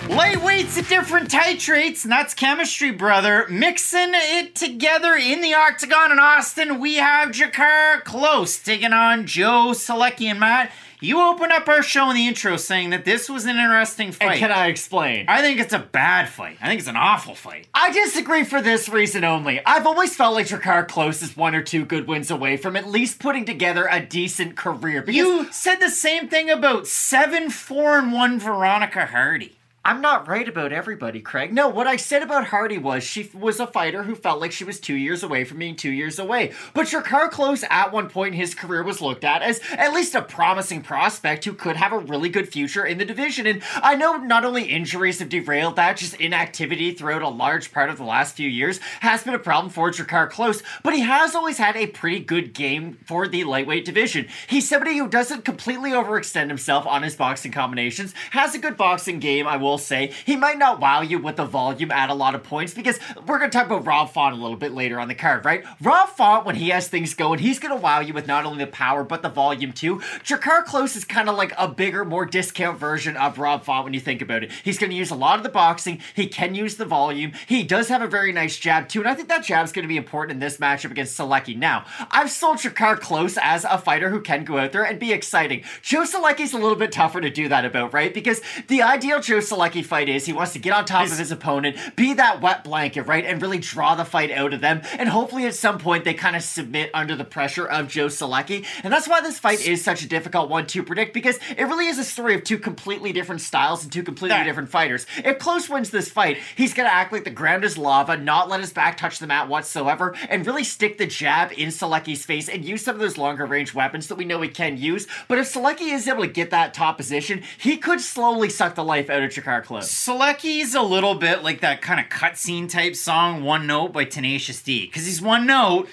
Lightweights at different titrates, and that's chemistry, brother. Mixing it together in the octagon in Austin, we have Drakkar Klose taking on Joe Solecki and Matt. You opened up our show in the intro saying that this was an interesting fight. and can I explain? I think it's a bad fight. I think it's an awful fight. I disagree for this reason only. I've always felt like Drakkar Klose is one or two good wins away from at least putting together a decent career. Because You said the same thing about 7 4 and 1 Veronica Hardy. I'm not right about everybody, Craig. No, what I said about Hardy was she was a fighter who felt like she was two years away from being two years away. But Drakkar Klose, at one point in his career, was looked at as at least a promising prospect who could have a really good future in the division. And I know not only injuries have derailed that, just inactivity throughout a large part of the last few years has been a problem for Drakkar Klose, but he has always had a pretty good game for the lightweight division. He's somebody who doesn't completely overextend himself on his boxing combinations, has a good boxing game, I will say. He might not wow you with the volume at a lot of points because we're going to talk about Rob Font a little bit later on the card, right? Rob Font, when he has things going, he's going to wow you with not only the power but the volume too. Drakkar Klose is kind of like a bigger, more discount version of Rob Font when you think about it. He's going to use a lot of the boxing, he can use the volume, he does have a very nice jab too, and I think that jab's going to be important in this matchup against Solecki. Now, I've sold Drakkar Klose as a fighter who can go out there and be exciting. Joe Solecki's a little bit tougher to do that about, right? Because the ideal Joe Solecki fight is he wants to get on top of his opponent, be that wet blanket, right? And really draw the fight out of them. And hopefully at some point they kind of submit under the pressure of Joe Solecki. And that's why this fight is such a difficult one to predict because it really is a story of two completely different styles and two completely That- different fighters. If Klose wins this fight, he's going to act like the ground is lava, not let his back touch the mat whatsoever, and really stick the jab in Solecki's face and use some of those longer range weapons that we know he can use. But if Solecki is able to get that top position, he could slowly suck the life out of Drakkar Klose. Solecki's a little bit like that kind of cutscene type song, One Note by Tenacious D. Because he's one note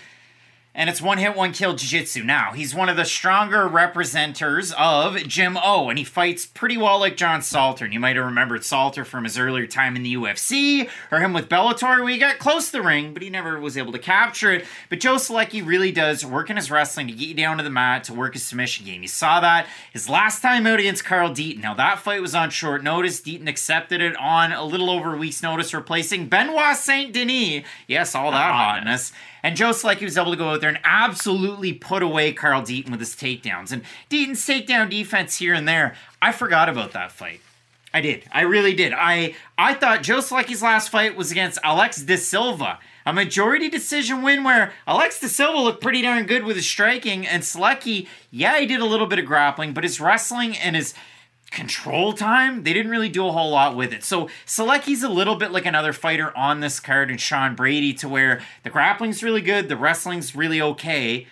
and it's one hit, one kill jiu jitsu. Now, he's one of the stronger representers of Jim O, and he fights pretty well like John Salter. And you might have remembered Salter from his earlier time in the UFC, or him with Bellator, where he got close to the ring, but he never was able to capture it. But Joe Solecki really does work in his wrestling to get you down to the mat to work his submission game. You saw that his last time out against Carl Deaton. Now, that fight was on short notice. Deaton accepted it on a little over a week's notice, replacing Benoit Saint Denis. Yes, all that uh-huh. hotness. And Joe Solecki was able to go out there and absolutely put away Carl Deaton with his takedowns. And Deaton's takedown defense here and there, I forgot about that fight. I did. I really did. I I thought Joe Solecki's last fight was against Alex De Silva. A majority decision win where Alex De Silva looked pretty darn good with his striking, and Solecki, yeah, he did a little bit of grappling, but his wrestling and his control time, they didn't really do a whole lot with it. So Solecki's a little bit like another fighter on this card and Sean Brady to where the grappling's really good, the wrestling's really okay,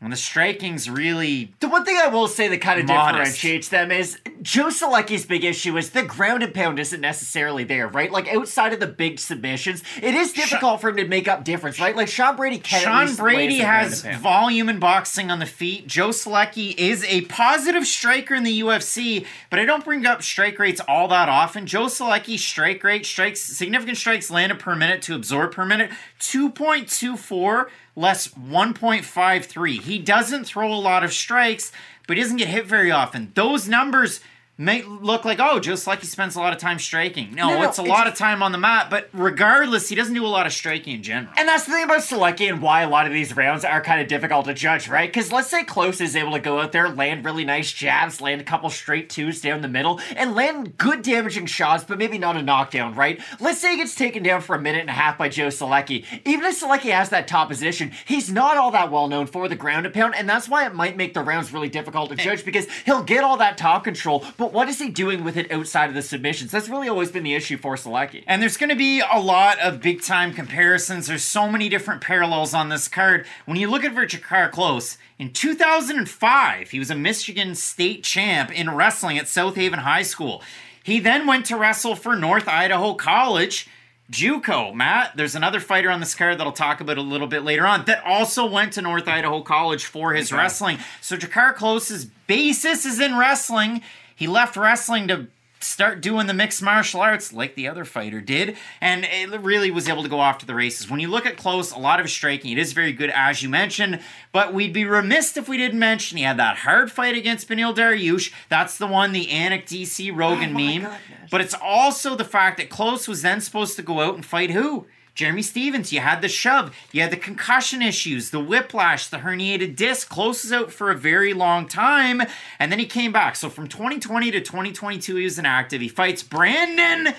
and the striking's really The one thing I will say that kind of Modest. differentiates them is Joe Solecki's big issue is the ground and pound isn't necessarily there, right? Like outside of the big submissions, it is difficult for him to make up difference, right? Like Sean Brady can. Sean Brady lay some ground has volume and boxing on the feet. Joe Solecki is a positive striker in the UFC, but I don't bring up strike rates all that often. Joe Solecki's strike rate, strikes significant strikes landed per minute to absorb per minute, 2.24 less 1.53. He doesn't throw a lot of strikes, but he doesn't get hit very often. Those numbers may look like, oh, just like he spends a lot of time striking. No, No, no, it's a it's- lot of time on the mat, but regardless, he doesn't do a lot of striking in general. And that's the thing about Solecki and why a lot of these rounds are kind of difficult to judge, right? Because let's say Klose is able to go out there, land really nice jabs, land a couple straight twos down the middle, and land good damaging shots, but maybe not a knockdown, right? Let's say he gets taken down for a minute and a half by Joe Solecki. Even if Solecki has that top position, he's not all that well known for the ground and pound, and that's why it might make the rounds really difficult to judge because he'll get all that top control, but what is he doing with it outside of the submissions? That's really always been the issue for Solecki. And there's going to be a lot of big time comparisons. There's so many different parallels on this card. When you look at Drakkar Klose, in 2005, he was a Michigan State champ in wrestling at South Haven High School. He then went to wrestle for North Idaho College. Juco, Matt, there's another fighter on this card that I'll talk about a little bit later on that also went to North Idaho College for his okay. wrestling. So Drakkar Klose's basis is in wrestling. He left wrestling to start doing the mixed martial arts like the other fighter did, and it really was able to go off to the races. When you look at Klose, a lot of his striking, it is very good, as you mentioned, but we'd be remiss if we didn't mention he had that hard fight against Beneil Dariush. That's the one, the Anik DC Rogan oh meme. Goodness. But it's also the fact that Klose was then supposed to go out and fight who? Jeremy Stephens, you had the shove, you had the concussion issues, the whiplash, the herniated disc, closes out for a very long time, and then he came back. So from 2020 to 2022, he was inactive. He fights Brandon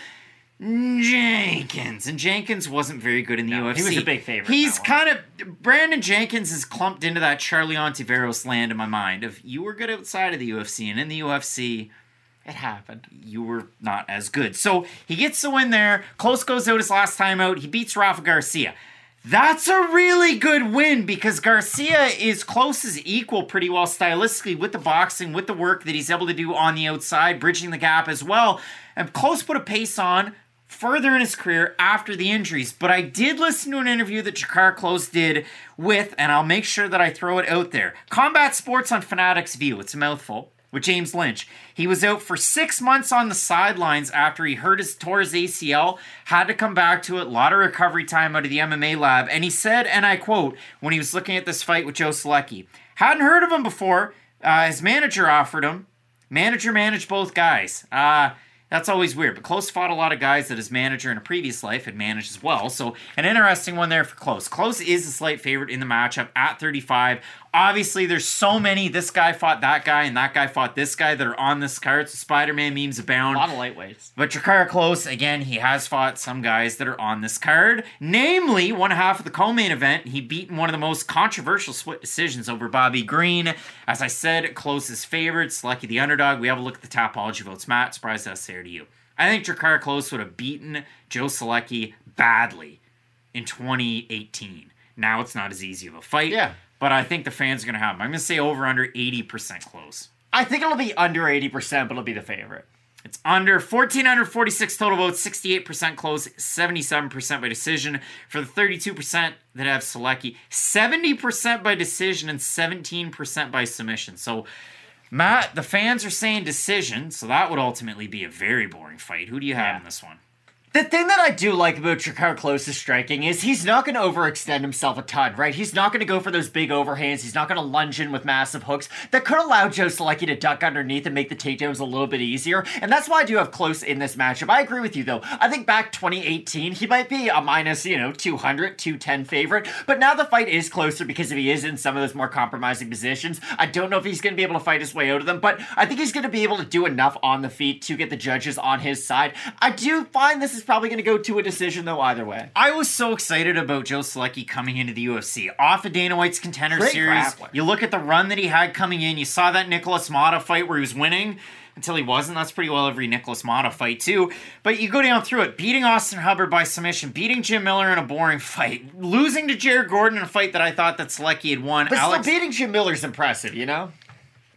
Jenkins, and Jenkins wasn't very good in the no, UFC. He was a big favorite. He's kind of Brandon Jenkins is clumped into that Charlie Ontiveros land in my mind. Of you were good outside of the UFC, and in the UFC, it happened. You were not as good. So he gets the win there. Klose goes out his last time out. He beats Rafa Garcia. That's a really good win because Garcia is close as equal pretty well stylistically with the boxing, with the work that he's able to do on the outside, bridging the gap as well. And Klose put a pace on further in his career after the injuries. But I did listen to an interview that Drakkar Klose did with, and I'll make sure that I throw it out there Combat Sports on Fanatics View. It's a mouthful with James Lynch. He was out for six months on the sidelines after he hurt his tore his ACL, had to come back to it, a lot of recovery time out of the MMA lab, and he said, and I quote, when he was looking at this fight with Joe Solecki, hadn't heard of him before. Uh, his manager offered him. Manager managed both guys. Uh, that's always weird. But Klose fought a lot of guys that his manager in a previous life had managed as well. So an interesting one there for Klose. Klose is a slight favorite in the matchup at 35 obviously there's so many this guy fought that guy and that guy fought this guy that are on this card. So spider-man memes abound. A lot of lightweights. But Drakkar Klose again he has fought some guys that are on this card. Namely one half of the co-main event he beat one of the most controversial split decisions over bobby green. As i said Klose's favorites lucky the underdog. We have a look at the Tapology votes. Matt surprised that's there to you. I think Drakkar Klose would have beaten joe Solecki badly in 2018 now it's not as easy of a fight. Yeah but I think the fans are going to have them. I'm going to say over under 80% Klose. I think it'll be under 80%, but it'll be the favorite. It's under 1,446 total votes, 68% Klose, 77% by decision. For the 32% that have Solecki, 70% by decision and 17% by submission. So, Matt, the fans are saying decision, so that would ultimately be a very boring fight. Who do you have yeah. in this one? The thing that I do like about Drakkar Klose's striking is he's not going to overextend himself a ton, right? He's not going to go for those big overhands. He's not going to lunge in with massive hooks that could allow Joe Solecki to duck underneath and make the takedowns a little bit easier. And that's why I do have Klose in this matchup. I agree with you, though. I think back 2018, he might be a minus, you know, 200, 210 favorite. But now the fight is closer because if he is in some of those more compromising positions, I don't know if he's going to be able to fight his way out of them. But I think he's going to be able to do enough on the feet to get the judges on his side. I do find this is probably going to go to a decision though either way. I was so excited about Joe Solecki coming into the UFC off of Dana White's Contender Great Series. Grappler. You look at the run that he had coming in. You saw that Nikolas Motta fight where he was winning until he wasn't. That's pretty well every Nikolas Motta fight too. But you go down through it, beating Austin Hubbard by submission, beating Jim Miller in a boring fight, losing to Jared Gordon in a fight that I thought that Solecki had won. But Alex- still beating Jim Miller's impressive, you know.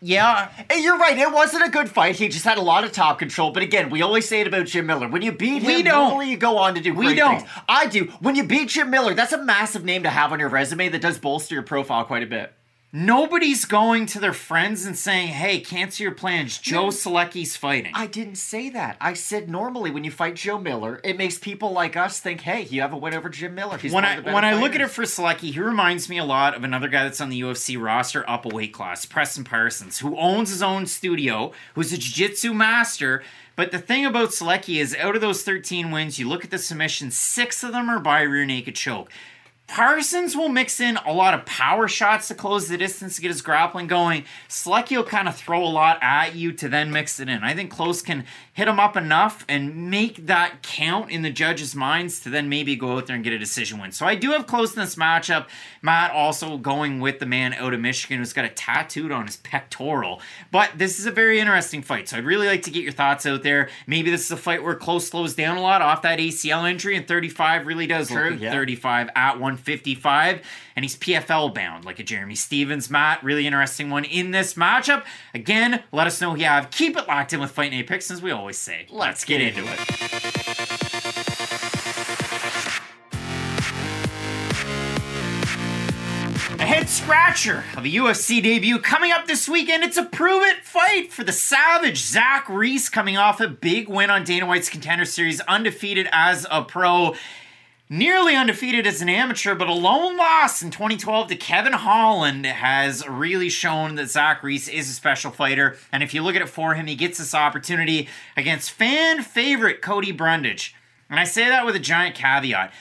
Yeah. And you're right. It wasn't a good fight. He just had a lot of top control. But again, we always say it about Jim Miller. When you beat him, we don't. normally you go on to do we don't. Things. I do. When you beat Jim Miller, that's a massive name to have on your resume that does bolster your profile quite a bit. Nobody's going to their friends and saying, "Hey, cancel your plans. Joe Solecki's fighting." I didn't say that. I said normally when you fight Joe Miller, it makes people like us think, "Hey, you have a win over Jim Miller." He's when I when I look at it for Solecki, he reminds me a lot of another guy that's on the UFC roster, up a weight class, Preston Parsons, who owns his own studio, who's a jiu-jitsu master. But the thing about Solecki is, out of those 13 wins, you look at the submissions, six of them are by rear naked choke. Parsons will mix in a lot of power shots to close the distance to get his grappling going. Solecki will kind of throw a lot at you to then mix it in. I think Klose can hit him up enough and make that count in the judges' minds to then maybe go out there and get a decision win. So I do have Klose in this matchup. Matt also going with the man out of Michigan who's got a tattooed on his pectoral. But this is a very interesting fight. So I'd really like to get your thoughts out there. Maybe this is a fight where Klose slows down a lot off that ACL injury, and 35 really does True, look yeah. 35 at 155. And he's PFL bound like a Jeremy Stephens. Matt, really interesting one in this matchup. Again, let us know who you have. Keep it locked in with Fight Night Picks, as we always say. Let's, get, into it. A head scratcher of a UFC debut coming up this weekend. It's a prove it fight for the Savage. Zach Reese coming off a big win on Dana White's Contender Series, undefeated as a pro. Nearly undefeated as an amateur, but a lone loss in 2012 to Kevin Holland has really shown that Zach Reese is a special fighter. And if you look at it for him, he gets this opportunity against fan favorite Cody Brundage. And I say that with a giant caveat.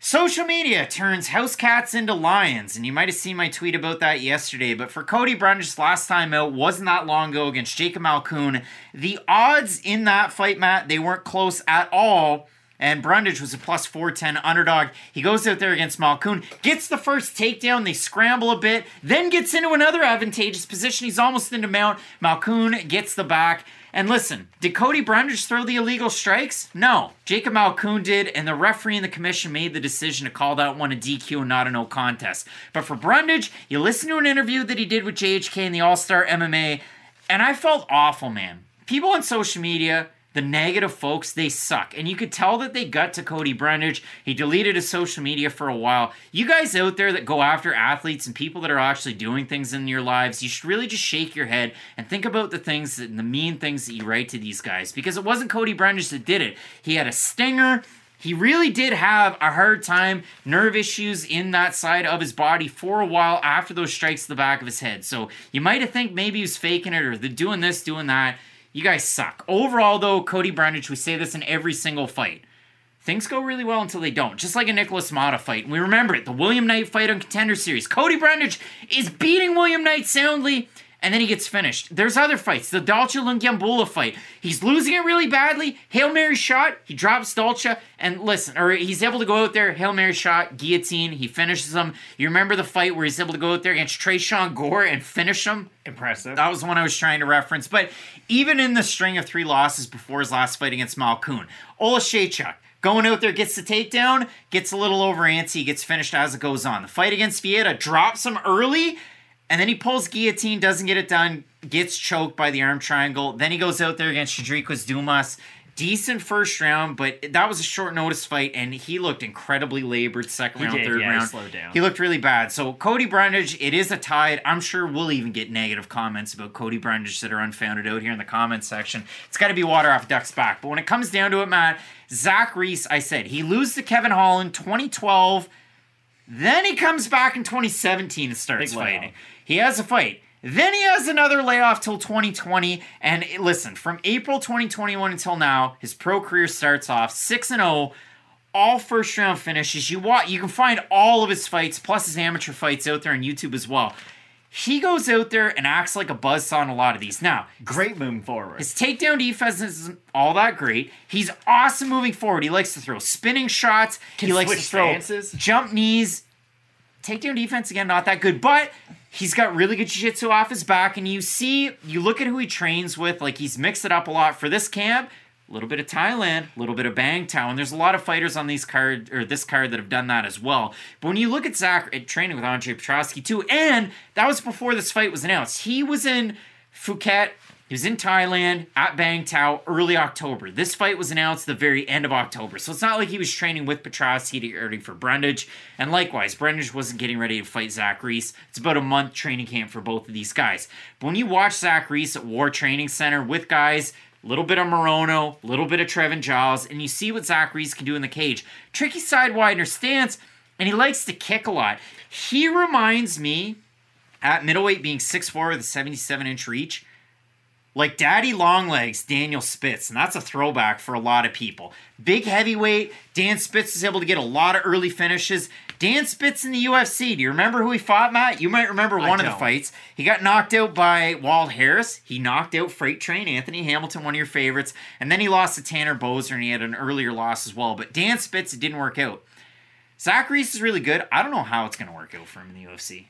Social media turns house cats into lions, and you might have seen my tweet about that yesterday. But for Cody Brundage's last time out wasn't that long ago against Jacob Malkoun. The odds in that fight, Matt, they weren't close at all. And Brundage was a plus 410 underdog. He goes out there against Malkoun, gets the first takedown. They scramble a bit, then gets into another advantageous position. He's almost into mount. Malkoun gets the back. And listen, did Cody Brundage throw the illegal strikes? No. Jacob Malkoun did, and the referee and the commission made the decision to call that one a DQ and not a no contest. But for Brundage, you listen to an interview that he did with JHK in the All Star MMA, and I felt awful, man. People on social media, the negative folks, they suck. And you could tell that they got to Cody Brundage. He deleted his social media for a while. You guys out there that go after athletes and people that are actually doing things in your lives, you should really just shake your head and think about the things and the mean things that you write to these guys. Because it wasn't Cody Brundage that did it. He had a stinger. He really did have a hard time, nerve issues in that side of his body for a while after those strikes to the back of his head. So you might have think maybe he was faking it or doing this, doing that. You guys suck. Overall, though, Cody Brundage, we say this in every single fight. Things go really well until they don't. Just like a Nikolas Motta fight. And we remember it, the William Knight fight on Contender Series. Cody Brundage is beating William Knight soundly, and then he gets finished. There's other fights. The Dalcha Lungiambula fight. He's losing it really badly. Hail Mary shot. He drops Dalcha, and listen, or he's able to go out there, Hail Mary shot, guillotine. He finishes him. You remember the fight where he's able to go out there against Tresean Gore and finish him? Impressive. That was the one I was trying to reference. But even in the string of three losses before his last fight against Malkoun, Olashaychuk going out there gets the takedown, gets a little over antsy, gets finished as it goes on. The fight against Vieira drops him early, and then he pulls guillotine, doesn't get it done, gets choked by the arm triangle. Then he goes out there against Sedriques Dumas. Decent first round, but that was a short notice fight, and he looked incredibly labored second round, did, third yeah, he round. slowed down. He looked really bad. So Cody Brundage, it is a tide. I'm sure we'll even get negative comments about Cody Brundage that are unfounded out here in the comments section. It's got to be water off duck's back. But when it comes down to it, Matt, Zach Reese, I said he loses to Kevin Holland 2012. Then he comes back in 2017 and starts Big fighting. He has a fight. Then he has another layoff till 2020. And listen, from April 2021 until now, his pro career starts off 6 and 0, all first round finishes. You want you can find all of his fights plus his amateur fights out there on YouTube as well. He goes out there and acts like a buzzsaw on a lot of these. Now, Great moving forward. his takedown defense isn't all that great. He's awesome moving forward. He likes to throw spinning shots. Can he likes to throw stances. jump knees. Takedown defense again, not that good, but he's got really good jiu-jitsu off his back. And you see, you look at who he trains with. Like he's mixed it up a lot for this camp. A little bit of Thailand, a little bit of Bangtao, and there's a lot of fighters on these card or this card that have done that as well. But when you look at Zach at training with Andre Petroski too, and that was before this fight was announced. He was in Phuket. He was in Thailand at Bang Tao early October. This fight was announced the very end of October. So it's not like he was training with to get ready for Brundage. And likewise, Brundage wasn't getting ready to fight Zach Reese. It's about a month training camp for both of these guys. But when you watch Zach Reese at War Training Center with guys, a little bit of Morono, a little bit of Trevin Giles, and you see what Zach Reese can do in the cage. Tricky side stance, and he likes to kick a lot. He reminds me, at middleweight being 6'4 with a 77 inch reach, like Daddy Longlegs, Daniel Spitz, and that's a throwback for a lot of people. Big heavyweight, Dan Spitz is able to get a lot of early finishes. Dan Spitz in the UFC. Do you remember who he fought, Matt? You might remember one of the fights. He got knocked out by Walt Harris. He knocked out Freight Train Anthony Hamilton, one of your favorites, and then he lost to Tanner Boser, and he had an earlier loss as well. But Dan Spitz, it didn't work out. Zach Reese is really good. I don't know how it's going to work out for him in the UFC.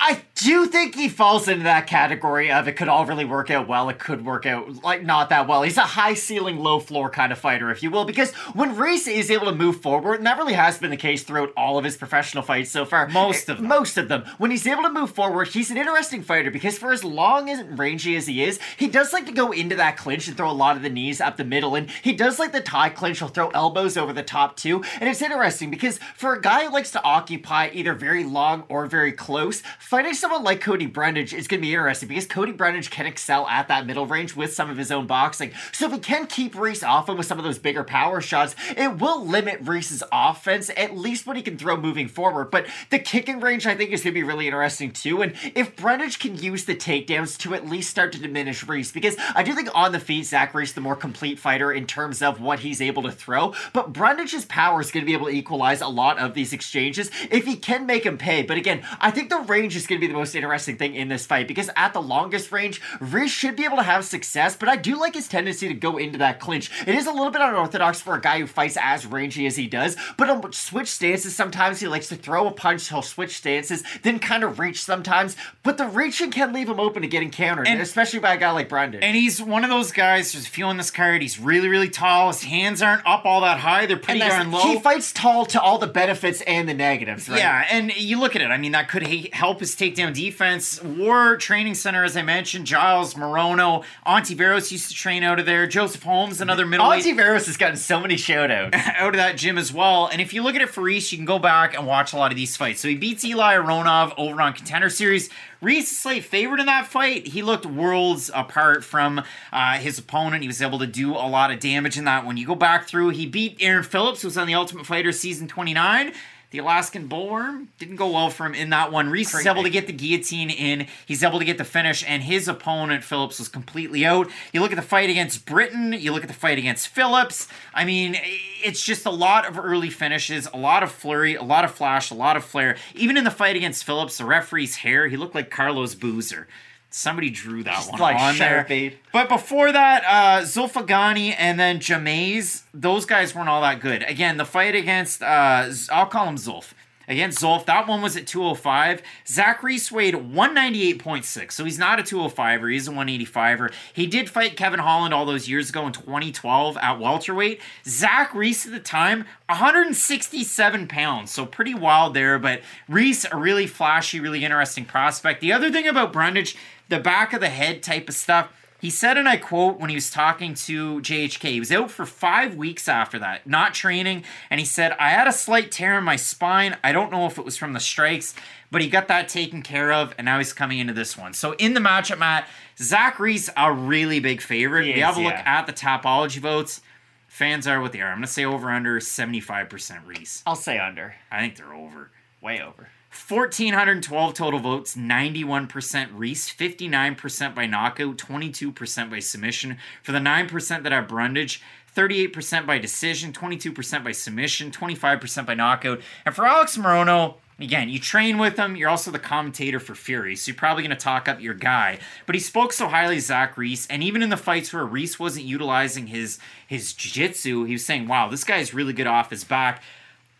I do think he falls into that category of it could all really work out well. It could work out like not that well. He's a high ceiling, low floor kind of fighter, if you will, because when Reese is able to move forward, and that really has been the case throughout all of his professional fights so far. Most eh, of them. Most of them. When he's able to move forward, he's an interesting fighter because for as long and rangy as he is, he does like to go into that clinch and throw a lot of the knees up the middle, and he does like the Thai clinch. He'll throw elbows over the top too, and it's interesting because for a guy who likes to occupy either very long or very close, fighting someone like Cody Brundage is going to be interesting because Cody Brundage can excel at that middle range with some of his own boxing. So if he can keep Reese off him with some of those bigger power shots, it will limit Reese's offense at least what he can throw moving forward. But the kicking range I think is going to be really interesting too. And if Brundage can use the takedowns to at least start to diminish Reese, because I do think on the feet Zach Reese the more complete fighter in terms of what he's able to throw, but Brundage's power is going to be able to equalize a lot of these exchanges if he can make him pay. But again, I think the range is going to be the most interesting thing in this fight because at the longest range, Reese should be able to have success, but I do like his tendency to go into that clinch. It is a little bit unorthodox for a guy who fights as rangy as he does, but on switch stances, sometimes he likes to throw a punch, he'll switch stances, then kind of reach sometimes, but the reaching can leave him open to getting countered, And- especially by a guy like Brundage. And he's one of those guys, just feeling this card, he's really, really tall. His hands aren't up all that high. They're pretty darn low. he fights tall to all the benefits and the negatives, right? Yeah, and you look at it. I mean, that could help his takedown defense. War Training Center, as I mentioned, Giles Morono, Ontiveros used to train out of there. Joseph Holmes, another middleweight, Ontiveros has gotten so many shoutouts. <laughs> out of that gym as well. And if you look at it for Reese, you can go back and watch a lot of these fights. So he beats Eli Aronov over on Contender Series. Reese is slight favorite in that fight. He looked worlds apart from uh, his opponent. He was able to do a lot of damage in that. When you go back through, he beat Aaron Phillips, who was on the Ultimate Fighter season 29. The Alaskan Bullworm didn't go well for him in that one. Reese is able to get the guillotine in. He's able to get the finish, and his opponent, Phillips, was completely out. You look at the fight against Britain, you look at the fight against Phillips. I mean, it's just a lot of early finishes, a lot of flurry, a lot of flash, a lot of flare. Even in the fight against Phillips, the referee's hair, he looked like Carlos Boozer. Somebody drew that one like on there. But before that, uh, Zulfagani and then Jamez, those guys weren't all that good. Again, the fight against, uh, I'll call him Zulf. Against Zulf, that one was at 205. Zachary weighed 198.6, so he's not a 205er, he's a 185er. He did fight Kevin Holland all those years ago in 2012 at welterweight. Zach Reese at the time, 167 pounds, so pretty wild there, but Reese, a really flashy, really interesting prospect. The other thing about Brundage, the back of the head type of stuff, he said, and I quote, when he was talking to JHK, he was out for five weeks after that, not training. And he said, I had a slight tear in my spine. I don't know if it was from the strikes, but he got that taken care of, and now he's coming into this one. So in the matchup, Matt, Zach Reese, a really big favorite. He we have a look yeah. at the Tapology votes. Fans are what they are. I'm going to say over under 75% Reese. I'll say under. I think they're over. Way over. 1,412 total votes, 91% Reese, 59% by knockout, 22% by submission. For the 9% that are Brundage, 38% by decision, 22% by submission, 25% by knockout. And for Alex Morono, again, you train with him, you're also the commentator for Fury, so you're probably going to talk up your guy. But he spoke so highly of Zach Reese, and even in the fights where Reese wasn't utilizing his, his jiu-jitsu, he was saying, wow, this guy's really good off his back.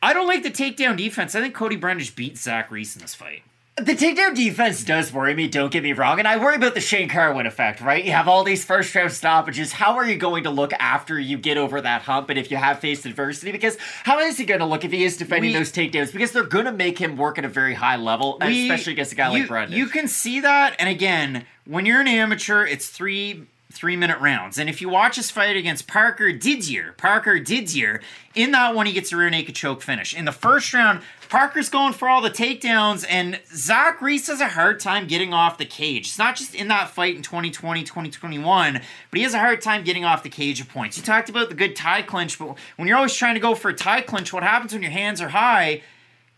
I don't like the takedown defense. I think Cody Brundage beat Zach Reese in this fight. The takedown defense does worry me, don't get me wrong, and I worry about the Shane Carwin effect, right? You have all these first round stoppages. How are you going to look after you get over that hump and if you have faced adversity? Because how is he going to look if he is defending We- those takedowns? Because they're going to make him work at a very high level, We- especially against a guy you, like Brundage. You can see that, and again, when you're an amateur, it's three three minute rounds. And if you watch his fight against Parker Didier, Parker Didier, in that one he gets a rear naked choke finish. In the first round, Parker's going for all the takedowns, and Zach Reese has a hard time getting off the cage. It's not just in that fight in 2020, 2021, but he has a hard time getting off the cage of points. You talked about the good Thai clinch, but when you're always trying to go for a Thai clinch, what happens when your hands are high?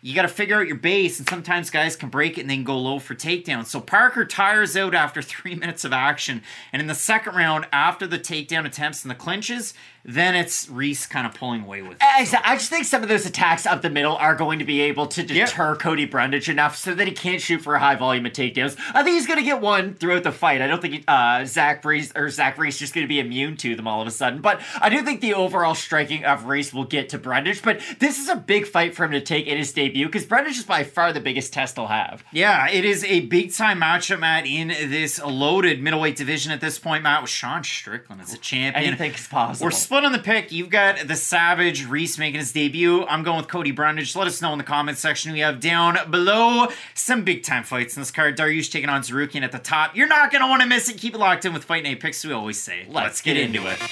You got to figure out your base, and sometimes guys can break it and then go low for takedown. So Parker tires out after <laughs> three minutes of action, and in the second round, after the takedown attempts and the clinches, then it's Reese kind of pulling away with it. I, I just think some of those attacks up the middle are going to be able to deter Cody Brundage enough so that he can't shoot for a high volume of takedowns. I think he's going to get one throughout the fight. I don't think uh, Zach Reese or Zach Reese just going to be immune to them all of a sudden. But I do think the overall striking of Reese will get to Brundage. But this is a big fight for him to take in his debut because Brundage is by far the biggest test he'll have. Yeah, it is a big time matchup, Matt, in this loaded middleweight division at this point, Matt, with Sean Strickland as a champion. Anything is possible. We're split on the pick. You've got the Savage Reese making his debut. I'm going with Cody Brundage. Let us know in the comments section. We have down below some big time fights in this card. Dariush taking on Tsarukyan at the top. You're not going to want to miss it. Keep it locked in with Fight Night Picks, we always say. Let's, Let's get, get, into it. it.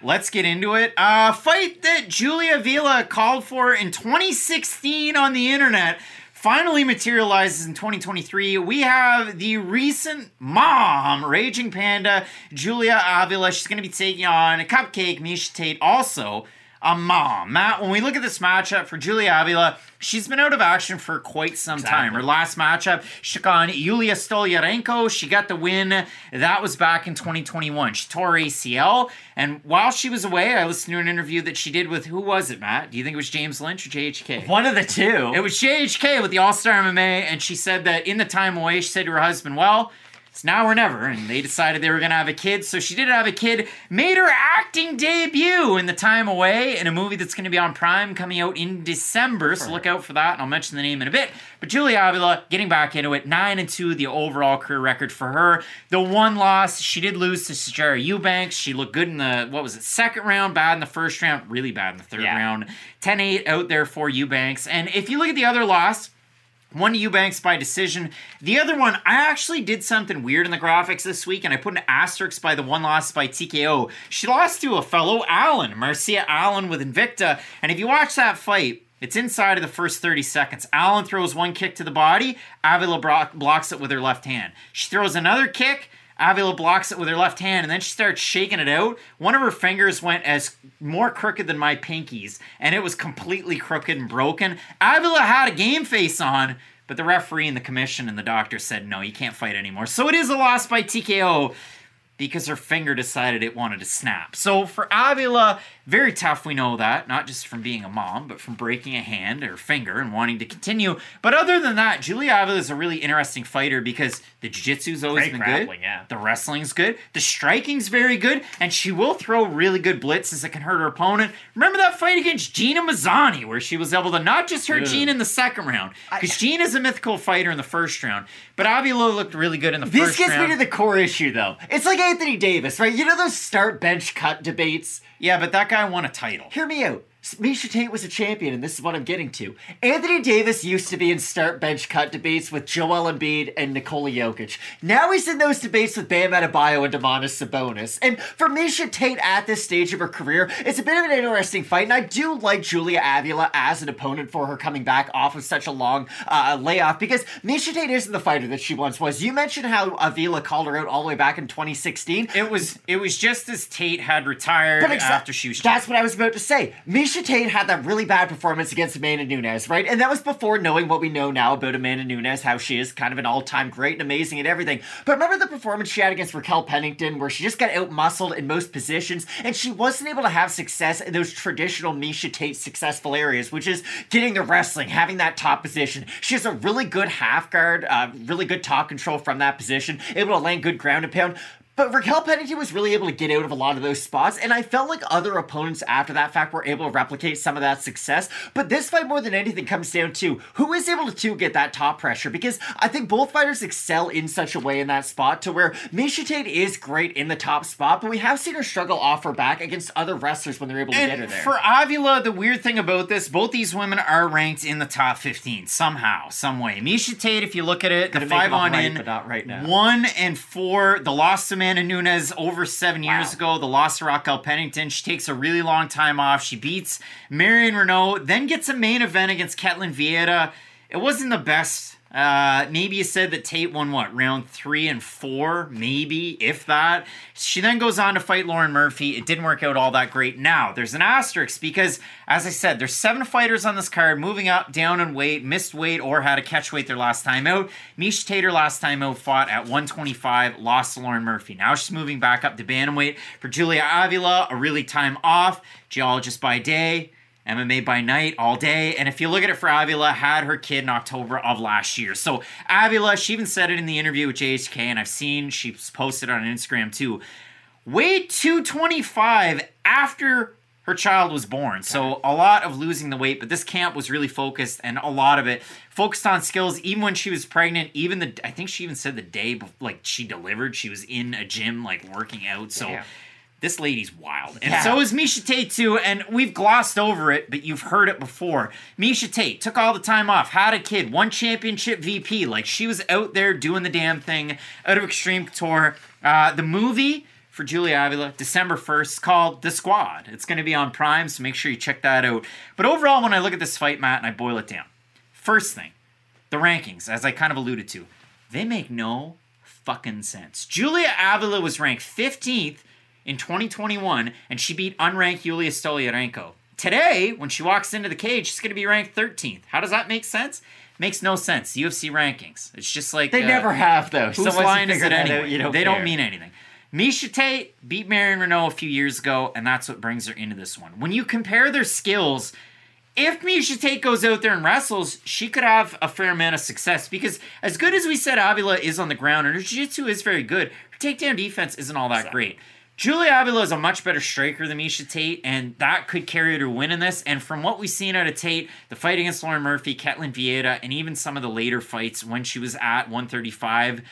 <sighs> Let's get into it. A uh, fight that Julia Avila called for in 2016 on the internet finally materializes in 2023. We have the recent mom, Raging Panda, Julia Avila. She's going to be taking on a Cupcake, Miesha Tate, also a mom. Matt, when we look at this matchup for Julia Avila, she's been out of action for quite some exactly. time. Her last matchup, she took on Yulia Stoliarenko. She got the win. That was back in 2021. She tore ACL. And while she was away, I listened to an interview that she did with who was it, Matt? Do you think it was James Lynch or JHK? One of the two. It was JHK with the All Star MMA. And she said that in the time away, she said to her husband, Well, it's now or never, and they decided they were going to have a kid. So she did have a kid, made her acting debut in The Time Away in a movie that's going to be on Prime coming out in December. So look out for that, and I'll mention the name in a bit. But Julia Avila getting back into it, 9 and 2, the overall career record for her. The one loss, she did lose to Sijara Eubanks. She looked good in the, what was it, second round, bad in the first round, really bad in the third yeah. round. 10 8 out there for Eubanks. And if you look at the other loss, one Eubanks by decision. The other one, I actually did something weird in the graphics this week, and I put an asterisk by the one loss by TKO. She lost to a fellow Allen, Marcia Allen with Invicta. And if you watch that fight, it's inside of the first 30 seconds. Allen throws one kick to the body. Avila blocks it with her left hand. She throws another kick. Avila blocks it with her left hand and then she starts shaking it out. One of her fingers went as more crooked than my pinkies and it was completely crooked and broken. Avila had a game face on, but the referee and the commission and the doctor said no, you can't fight anymore. So it is a loss by TKO because her finger decided it wanted to snap. So for Avila, very tough, we know that, not just from being a mom, but from breaking a hand or finger and wanting to continue. But other than that, Julia Avila is a really interesting fighter because the jiu-jitsu's always Great been good. Yeah. The wrestling's good. The striking's very good. And she will throw really good blitzes that can hurt her opponent. Remember that fight against Gina Mazany where she was able to not just hurt Gina in the second round, because Gina's a mythical fighter in the first round, but Avila looked really good in the this first round. This gets me to the core issue, though. It's like Anthony Davis, right? You know those start bench cut debates? Yeah, but that guy won a title. Hear me out. Miesha Tate was a champion, and this is what I'm getting to. Anthony Davis used to be in start bench cut debates with Joel Embiid and Nikola Jokic. Now he's in those debates with Bam Adebayo and Domantas Sabonis. And for Miesha Tate at this stage of her career, it's a bit of an interesting fight, and I do like Julia Avila as an opponent for her coming back off of such a long uh, layoff because Miesha Tate isn't the fighter that she once was. You mentioned how Avila called her out all the way back in 2016. It was it was just as Tate had retired exa- after she was. That's what I was about to say. Miesha Miesha Tate had that really bad performance against Amanda Nunes, right? And that was before knowing what we know now about Amanda Nunes, how she is kind of an all-time great and amazing at everything. But remember the performance she had against Raquel Pennington, where she just got out-muscled in most positions, and she wasn't able to have success in those traditional Miesha Tate successful areas, which is getting the wrestling, having that top position. She has a really good half guard, uh, really good top control from that position, able to land good ground and pound. But Raquel Pennington was really able to get out of a lot of those spots, and I felt like other opponents after that fact were able to replicate some of that success. But this fight, more than anything, comes down to who is able to get that top pressure because I think both fighters excel in such a way in that spot to where Miesha Tate is great in the top spot, but we have seen her struggle off her back against other wrestlers when they're able to and get her there. For Avila, the weird thing about this, both these women are ranked in the top 15 somehow, some way. Miesha Tate, if you look at it, the five on right, in, but not right now. one and four, the loss to Amanda Nunes over seven years wow. ago. The loss to Raquel Pennington. She takes a really long time off. She beats Marion Reneau, then gets a main event against Ketlen Vieira. It wasn't the best Uh, maybe you said that Tate won what round three and four, maybe if that. She then goes on to fight Lauren Murphy. It didn't work out all that great. Now there's an asterisk because, as I said, there's seven fighters on this card moving up, down in weight, missed weight, or had to catch weight their last time out. Miesha Tater last time out fought at 125, lost to Lauren Murphy. Now she's moving back up to bantamweight for Julia Avila. A really time off, geologist by day. MMA by night all day. And if you look at it for Avila, had her kid in October of last year. So Avila, she even said it in the interview with JHK, and I've seen she's posted on Instagram too. Weighed 225 after her child was born. So a lot of losing the weight, but this camp was really focused and a lot of it focused on skills even when she was pregnant, even the I think she even said the day before, like she delivered, she was in a gym like working out. So Damn. This lady's wild. And Yeah. so is Miesha Tate too, and we've glossed over it, but you've heard it before. Miesha Tate took all the time off, had a kid, ONE Championship VP. Like she was out there doing the damn thing out of Extreme Couture. Uh, the movie for Julia Avila, December 1st, called The Squad. It's going to be on Prime, so make sure you check that out. But overall, when I look at this fight, Matt, and I boil it down, first thing, the rankings, as I kind of alluded to, they make no fucking sense. Julia Avila was ranked 15th in 2021, and she beat unranked Yulia Stolyarenko. Today, when she walks into the cage, she's going to be ranked 13th. How does that make sense? Makes no sense. UFC rankings. It's just like They uh, never have though. Whose line is it anyway? you don't they care. don't mean anything. Miesha Tate beat Marion Reneau a few years ago, and that's what brings her into this one. When you compare their skills, if Miesha Tate goes out there and wrestles, she could have a fair amount of success because as good as we said Avila is on the ground and her jiu-jitsu is very good, her takedown defense isn't all that great. Julia Avila is a much better striker than Miesha Tate, and that could carry her to win in this. And from what we've seen out of Tate, the fight against Lauren Murphy, Ketlen Vieira, and even some of the later fights when she was at 135, a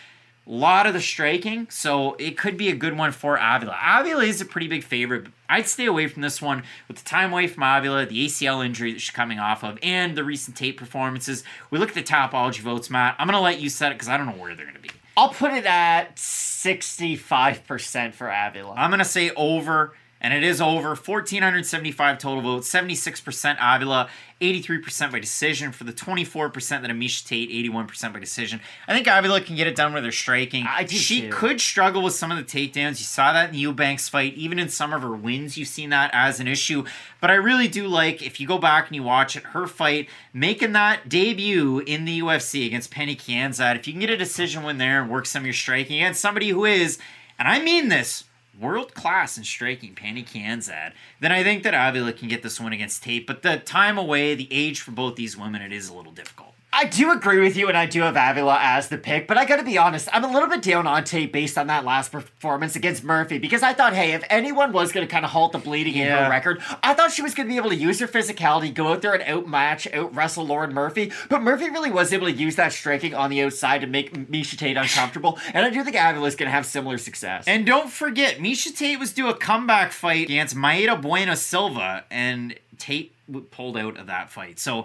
lot of the striking, so it could be a good one for Avila. Avila is a pretty big favorite. But I'd stay away from this one with the time away from Avila, the ACL injury that she's coming off of, and the recent Tate performances. We look at the Tapology votes, Matt. I'm going to let you set it because I don't know where they're going to be. I'll put it at 65% for Avila. I'm going to say over, and it is over. 1,475 total votes, 76% Avila, 83% by decision for the 24% that Amisha Tate, 81% by decision. I think Avila can get it done with her striking. I do she too. could struggle with some of the takedowns. You saw that in the Eubanks fight. Even in some of her wins, you've seen that as an issue. But I really do like, if you go back and you watch it, her fight, making that debut in the UFC against Pannie Kianzad. If you can get a decision win there and work some of your striking against somebody who is, and I mean this, world class in striking Pannie Kianzad, then I think that Avila can get this one against Tate. But the time away, the age for both these women, it is a little difficult. I do agree with you, and I do have Avila as the pick, but I gotta be honest, I'm a little bit down on Tate based on that last performance against Murphy because I thought, hey, if anyone was gonna kind of halt the bleeding in her record, I thought she was gonna be able to use her physicality, go out there and outmatch, out wrestle Lauren Murphy, but Murphy really was able to use that striking on the outside to make Miesha Tate uncomfortable, and I do think Avila's gonna have similar success. And don't forget, Miesha Tate was due a comeback fight against Mayra Bueno Silva, and Tate pulled out of that fight. So,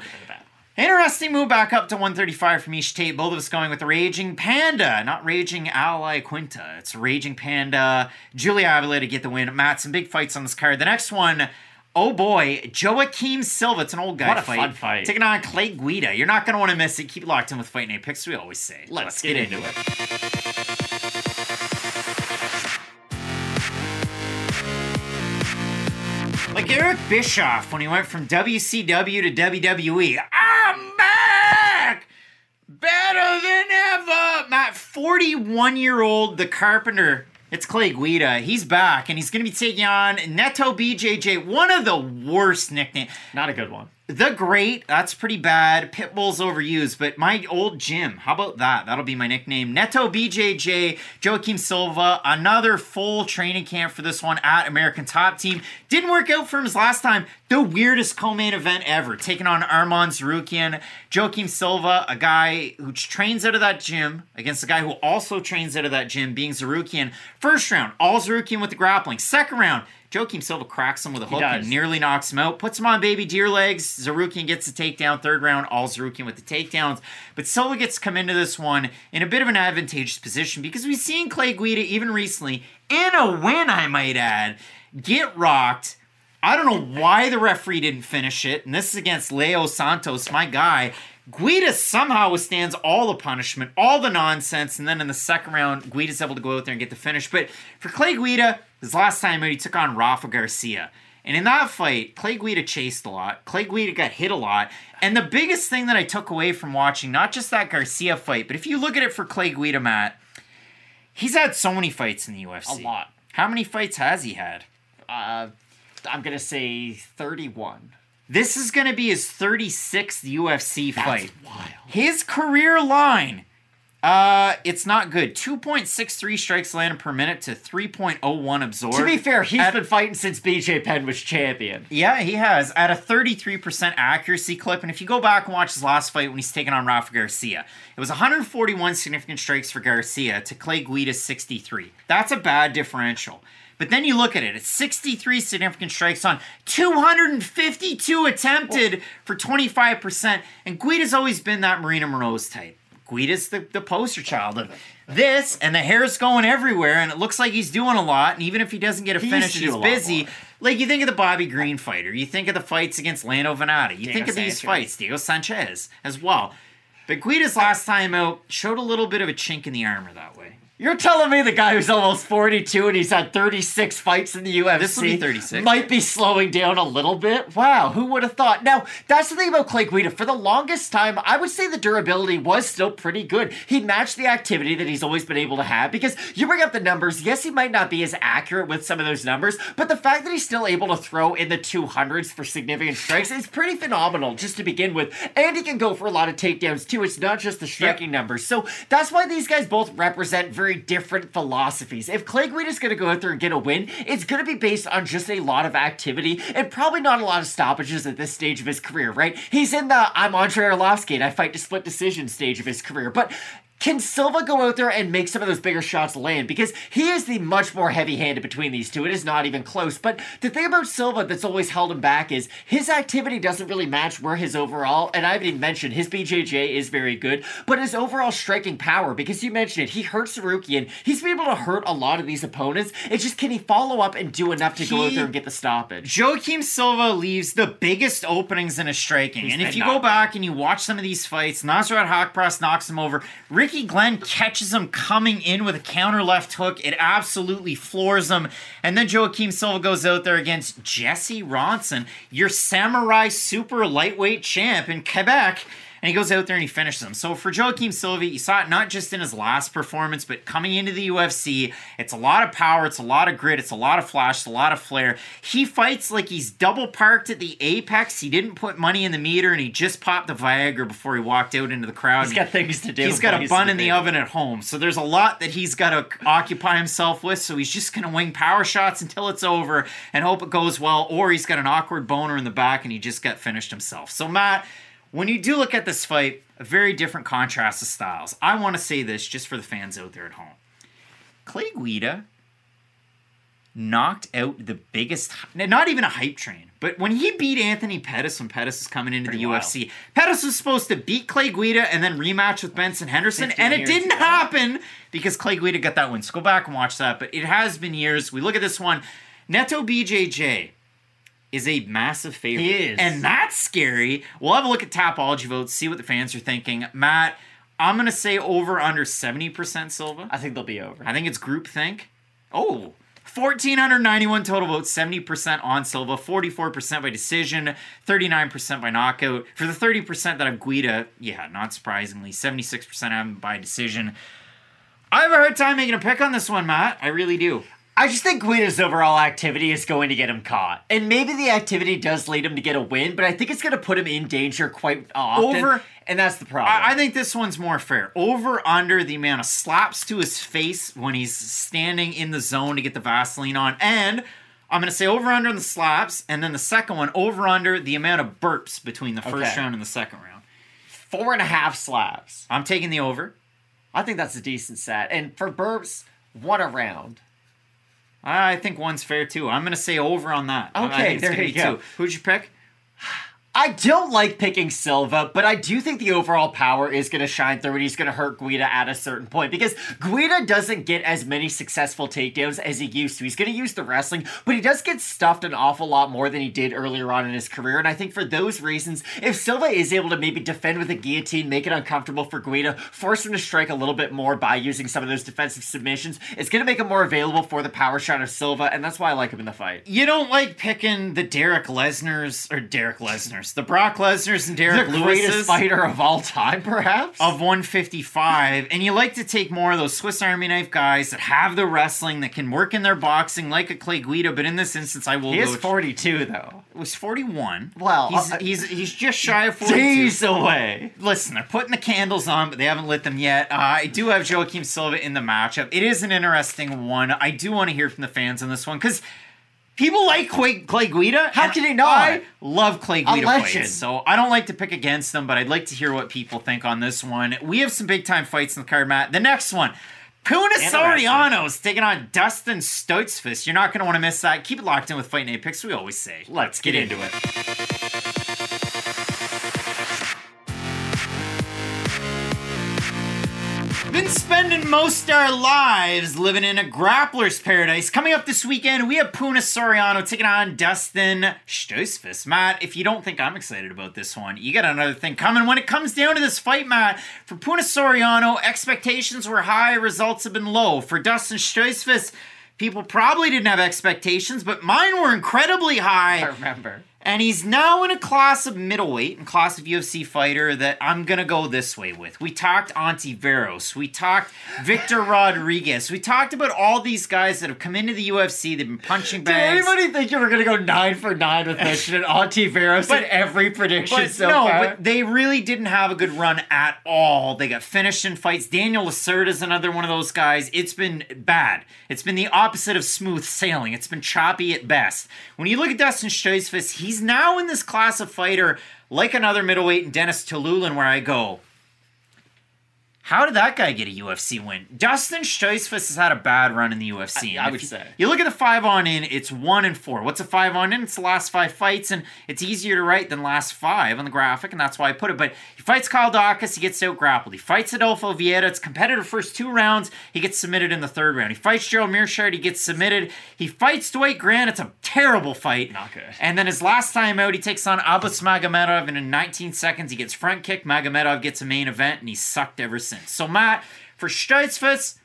interesting move back up to 135 from Miesha Tate. Both of us going with Raging Panda, not Raging Al Iaquinta. It's Raging Panda, Julia Avila to get the win. Matt, some big fights on this card. The next one. Oh boy, Joaquim Silva. It's an old guy What a fight. fun fight. Taking on Clay Guida. You're not going to want to miss it. Keep locked in with Fight Night Picks, we always say. Let's get into it. Like Eric Bischoff when he went from WCW to WWE. I'm back! Better than ever! Matt, 41 year old The Carpenter. It's Clay Guida. He's back and he's going to be taking on Neto BJJ, one of the worst nicknames. Not a good one. The Great, that's pretty bad. Pitbull's overused, but my old gym, how about that? That'll be my nickname. Neto BJJ, Joaquim Silva, another full training camp for this one at American Top Team. Didn't work out for him his last time. The weirdest co main event ever. Taking on Arman Tsarukyan. Joaquim Silva, a guy who trains out of that gym, against a guy who also trains out of that gym, being Tsarukyan. First round, all Tsarukyan with the grappling. Second round, Joaquim Silva cracks him with a hook and nearly knocks him out. Puts him on baby deer legs. Tsarukyan gets the takedown. Third round, all Tsarukyan with the takedowns. But Silva gets to come into this one in a bit of an advantageous position because we've seen Clay Guida even recently, in a win, I might add, get rocked. I don't know why the referee didn't finish it. And this is against Leo Santos, my guy. Guida somehow withstands all the punishment, all the nonsense, and then in the second round, Guida's able to go out there and get the finish. But for Clay Guida, his last time out, he took on Rafa Garcia. And in that fight, Clay Guida chased a lot. Clay Guida got hit a lot. And the biggest thing that I took away from watching, not just that Garcia fight, but if you look at it for Clay Guida, Matt, he's had so many fights in the UFC. A lot. How many fights has he had? Uh, I'm gonna say 31. This is going to be his 36th UFC That's fight. wild. His career line, uh, it's not good. 2.63 strikes landed per minute to 3.01 absorbed. To be fair, he's At- been fighting since BJ Penn was champion. Yeah, he has at a 33% accuracy clip. And if you go back and watch his last fight when he's taking on Rafa Garcia, it was 141 significant strikes for Garcia to Clay Guida's 63. That's a bad differential. But then you look at it, it's 63 significant strikes on 252 attempted for 25%. And Guida's always been that Marina Moroz type. Guida's the, the poster child of this, and the hair's going everywhere, and it looks like he's doing a lot. And even if he doesn't get a He finish, he's a busy. Like you think of the Bobby Green fighter, you think of the fights against Lando Vannata, you Diego think of these fights, Diego Sanchez as well. But Guida's last time out showed a little bit of a chink in the armor that way. You're telling me the guy who's almost 42 and he's had 36 fights in the UFC This will be 36. might be slowing down a little bit? Wow, who would have thought? Now, that's the thing about Clay Guida. For the longest time, I would say the durability was still pretty good. He matched the activity that he's always been able to have because you bring up the numbers. Yes, he might not be as accurate with some of those numbers, but the fact that he's still able to throw in the 200s for significant strikes is pretty phenomenal just to begin with. And he can go for a lot of takedowns too. It's not just the striking numbers. So that's why these guys both represent very different philosophies. If Clay Guida is going to go out there and get a win, it's going to be based on just a lot of activity and probably not a lot of stoppages at this stage of his career, right? He's in the I'm Andrei Arlovsky and I fight to split decision stage of his career, but can Silva go out there and make some of those bigger shots land? Because he is the much more heavy handed between these two. It is not even close. But the thing about Silva that's always held him back is his activity doesn't really match where his overall, and I haven't even mentioned, his BJJ is very good, but his overall striking power, because you mentioned it, he hurts Tsarukyan. He's been able to hurt a lot of these opponents. It's just, can he follow up and do enough to go out there and get the stoppage? Joaquim Silva leaves the biggest openings in his striking. and if you go back and you watch some of these fights, Nasrat Haqparast knocks him over. Ricky Glenn catches him coming in with a counter left hook. It absolutely floors him. And then Joaquim Silva goes out there against Jesse Ronson, your samurai super lightweight champ in Quebec. And he goes out there and he finishes him. So for Joaquim Silva, you saw it not just in his last performance, but coming into the UFC. It's a lot of power, it's a lot of grit, it's a lot of flash, it's a lot of flair. He fights like he's double parked at the apex. He didn't put money in the meter and he just popped the Viagra before he walked out into the crowd. He's got things to do. He's got a bun in the oven at home. So there's a lot that he's got to occupy himself with. So he's just going to wing power shots until it's over and hope it goes well. Or he's got an awkward boner in the back and he just got finished himself. So, Matt, when you do look at this fight, a very different contrast of styles. I want to say this just for the fans out there at home. Clay Guida knocked out the biggest, not even a hype train, but when he beat Anthony Pettis when Pettis was coming into Pretty the wild. UFC, Pettis was supposed to beat Clay Guida and then rematch with Benson Henderson, and it didn't happen because Clay Guida got that win. So go back and watch that. But it has been years. We look at this one. Neto BJJ is a massive favorite. He is. And that's scary. We'll have a look at Tapology votes, see what the fans are thinking. Matt, I'm going to say over under 70% Silva. I think they'll be over. I think it's groupthink. Oh, 1,491 total votes, 70% on Silva, 44% by decision, 39% by knockout. For the 30% that have Guida, yeah, not surprisingly, 76% have him by decision. I have a hard time making a pick on this one, Matt. I really do. I just think Guida's overall activity is going to get him caught. And maybe the activity does lead him to get a win, but I think it's going to put him in danger quite often. Over- and that's the problem. I, I think this one's more fair. Over under the amount of slaps to his face when he's standing in the zone to get the Vaseline on. And I'm going to say over under the slaps. And then the second one, over under the amount of burps between the first Okay. round and the second round. Four and a half slaps. I'm taking the over. I think that's a decent set. And for burps, one a round. I think one's fair too. I'm going to say over on that. Okay, there you go. two. Who'd you pick? <sighs> I don't like picking Silva, but I do think the overall power is going to shine through and he's going to hurt Guida at a certain point because Guida doesn't get as many successful takedowns as he used to. He's going to use the wrestling, but he does get stuffed an awful lot more than he did earlier on in his career. And I think for those reasons, if Silva is able to maybe defend with a guillotine, make it uncomfortable for Guida, force him to strike a little bit more by using some of those defensive submissions, it's going to make him more available for the power shot of Silva, and that's why I like him in the fight. You don't like picking the Derek Lesnar's or Derek Lesnar's, the Brock Lesnar's and Derek The greatest fighter of all time, perhaps? of 155, and you like to take more of those Swiss Army knife guys that have the wrestling that can work in their boxing like a Clay Guida. But in this instance, I will he is 42, though. it was 41. Well, he's, uh, he's he's just shy of 42. Days away. Listen, they're putting the candles on, but they haven't lit them yet. Uh, I do have Joaquim Silva in the matchup. It is an interesting one. I do want to hear from the fans on this one because people like Clay, Clay Guida. How can you not? I love Clay Guida fights, so I don't like to pick against them, but I'd like to hear what people think on this one. We have some big time fights in the card, Matt. The next one. Puna. Soriano's taking on Dustin Stoltzfus. You're not going to want to miss that. Keep it locked in with Fight Night Picks. We always say. Let's get into it. Been spending most our lives living in a grappler's paradise. Coming up this weekend, we have Puna Soriano taking on Dustin Stoltzfus. Matt, if you don't think I'm excited about this one, you got another thing coming. When it comes down to this fight, Matt, for Puna Soriano, expectations were high, results have been low. For Dustin Stoltzfus, people probably didn't have expectations, but mine were incredibly high. I remember. And he's now in a class of middleweight, and class of UFC fighter that I'm gonna go this way with. We talked Antiveros, we talked Victor <laughs> Rodriguez, we talked about all these guys that have come into the UFC. They've been punching bags. Did anybody think you were going to go nine for nine with <laughs> Mission and Antiveros But- in every prediction But so no, far? but they really didn't have a good run at all. They got finished in fights. Daniel Lacerda is another one of those guys. It's been bad. It's been the opposite of smooth sailing. It's been choppy at best. When you look at Dustin Stoltzfus, he's now in this class of fighter like another middleweight in Denis Tiuliulin, where I go, how did that guy get a UFC win? Dustin Stoltzfus has had a bad run in the UFC. I- I would you- say. You look at the five on in, it's one and four. What's a five on in? It's the last five fights, and it's easier to write than last five on the graphic, and that's why I put it. But he fights Kyle Daukaus, he gets out grappled. He fights Adolfo Vieira, it's competitive first two rounds, he gets submitted in the third round. He fights Gerald Meerschaert, he gets submitted. He fights Dwight Grant, it's a terrible fight. Not good. And then his last time out, he takes on Abus Magomedov, and in 19 seconds, he gets front kick. Magomedov gets a main event, and he's sucked ever since. So, Matt, for Stoltzfus,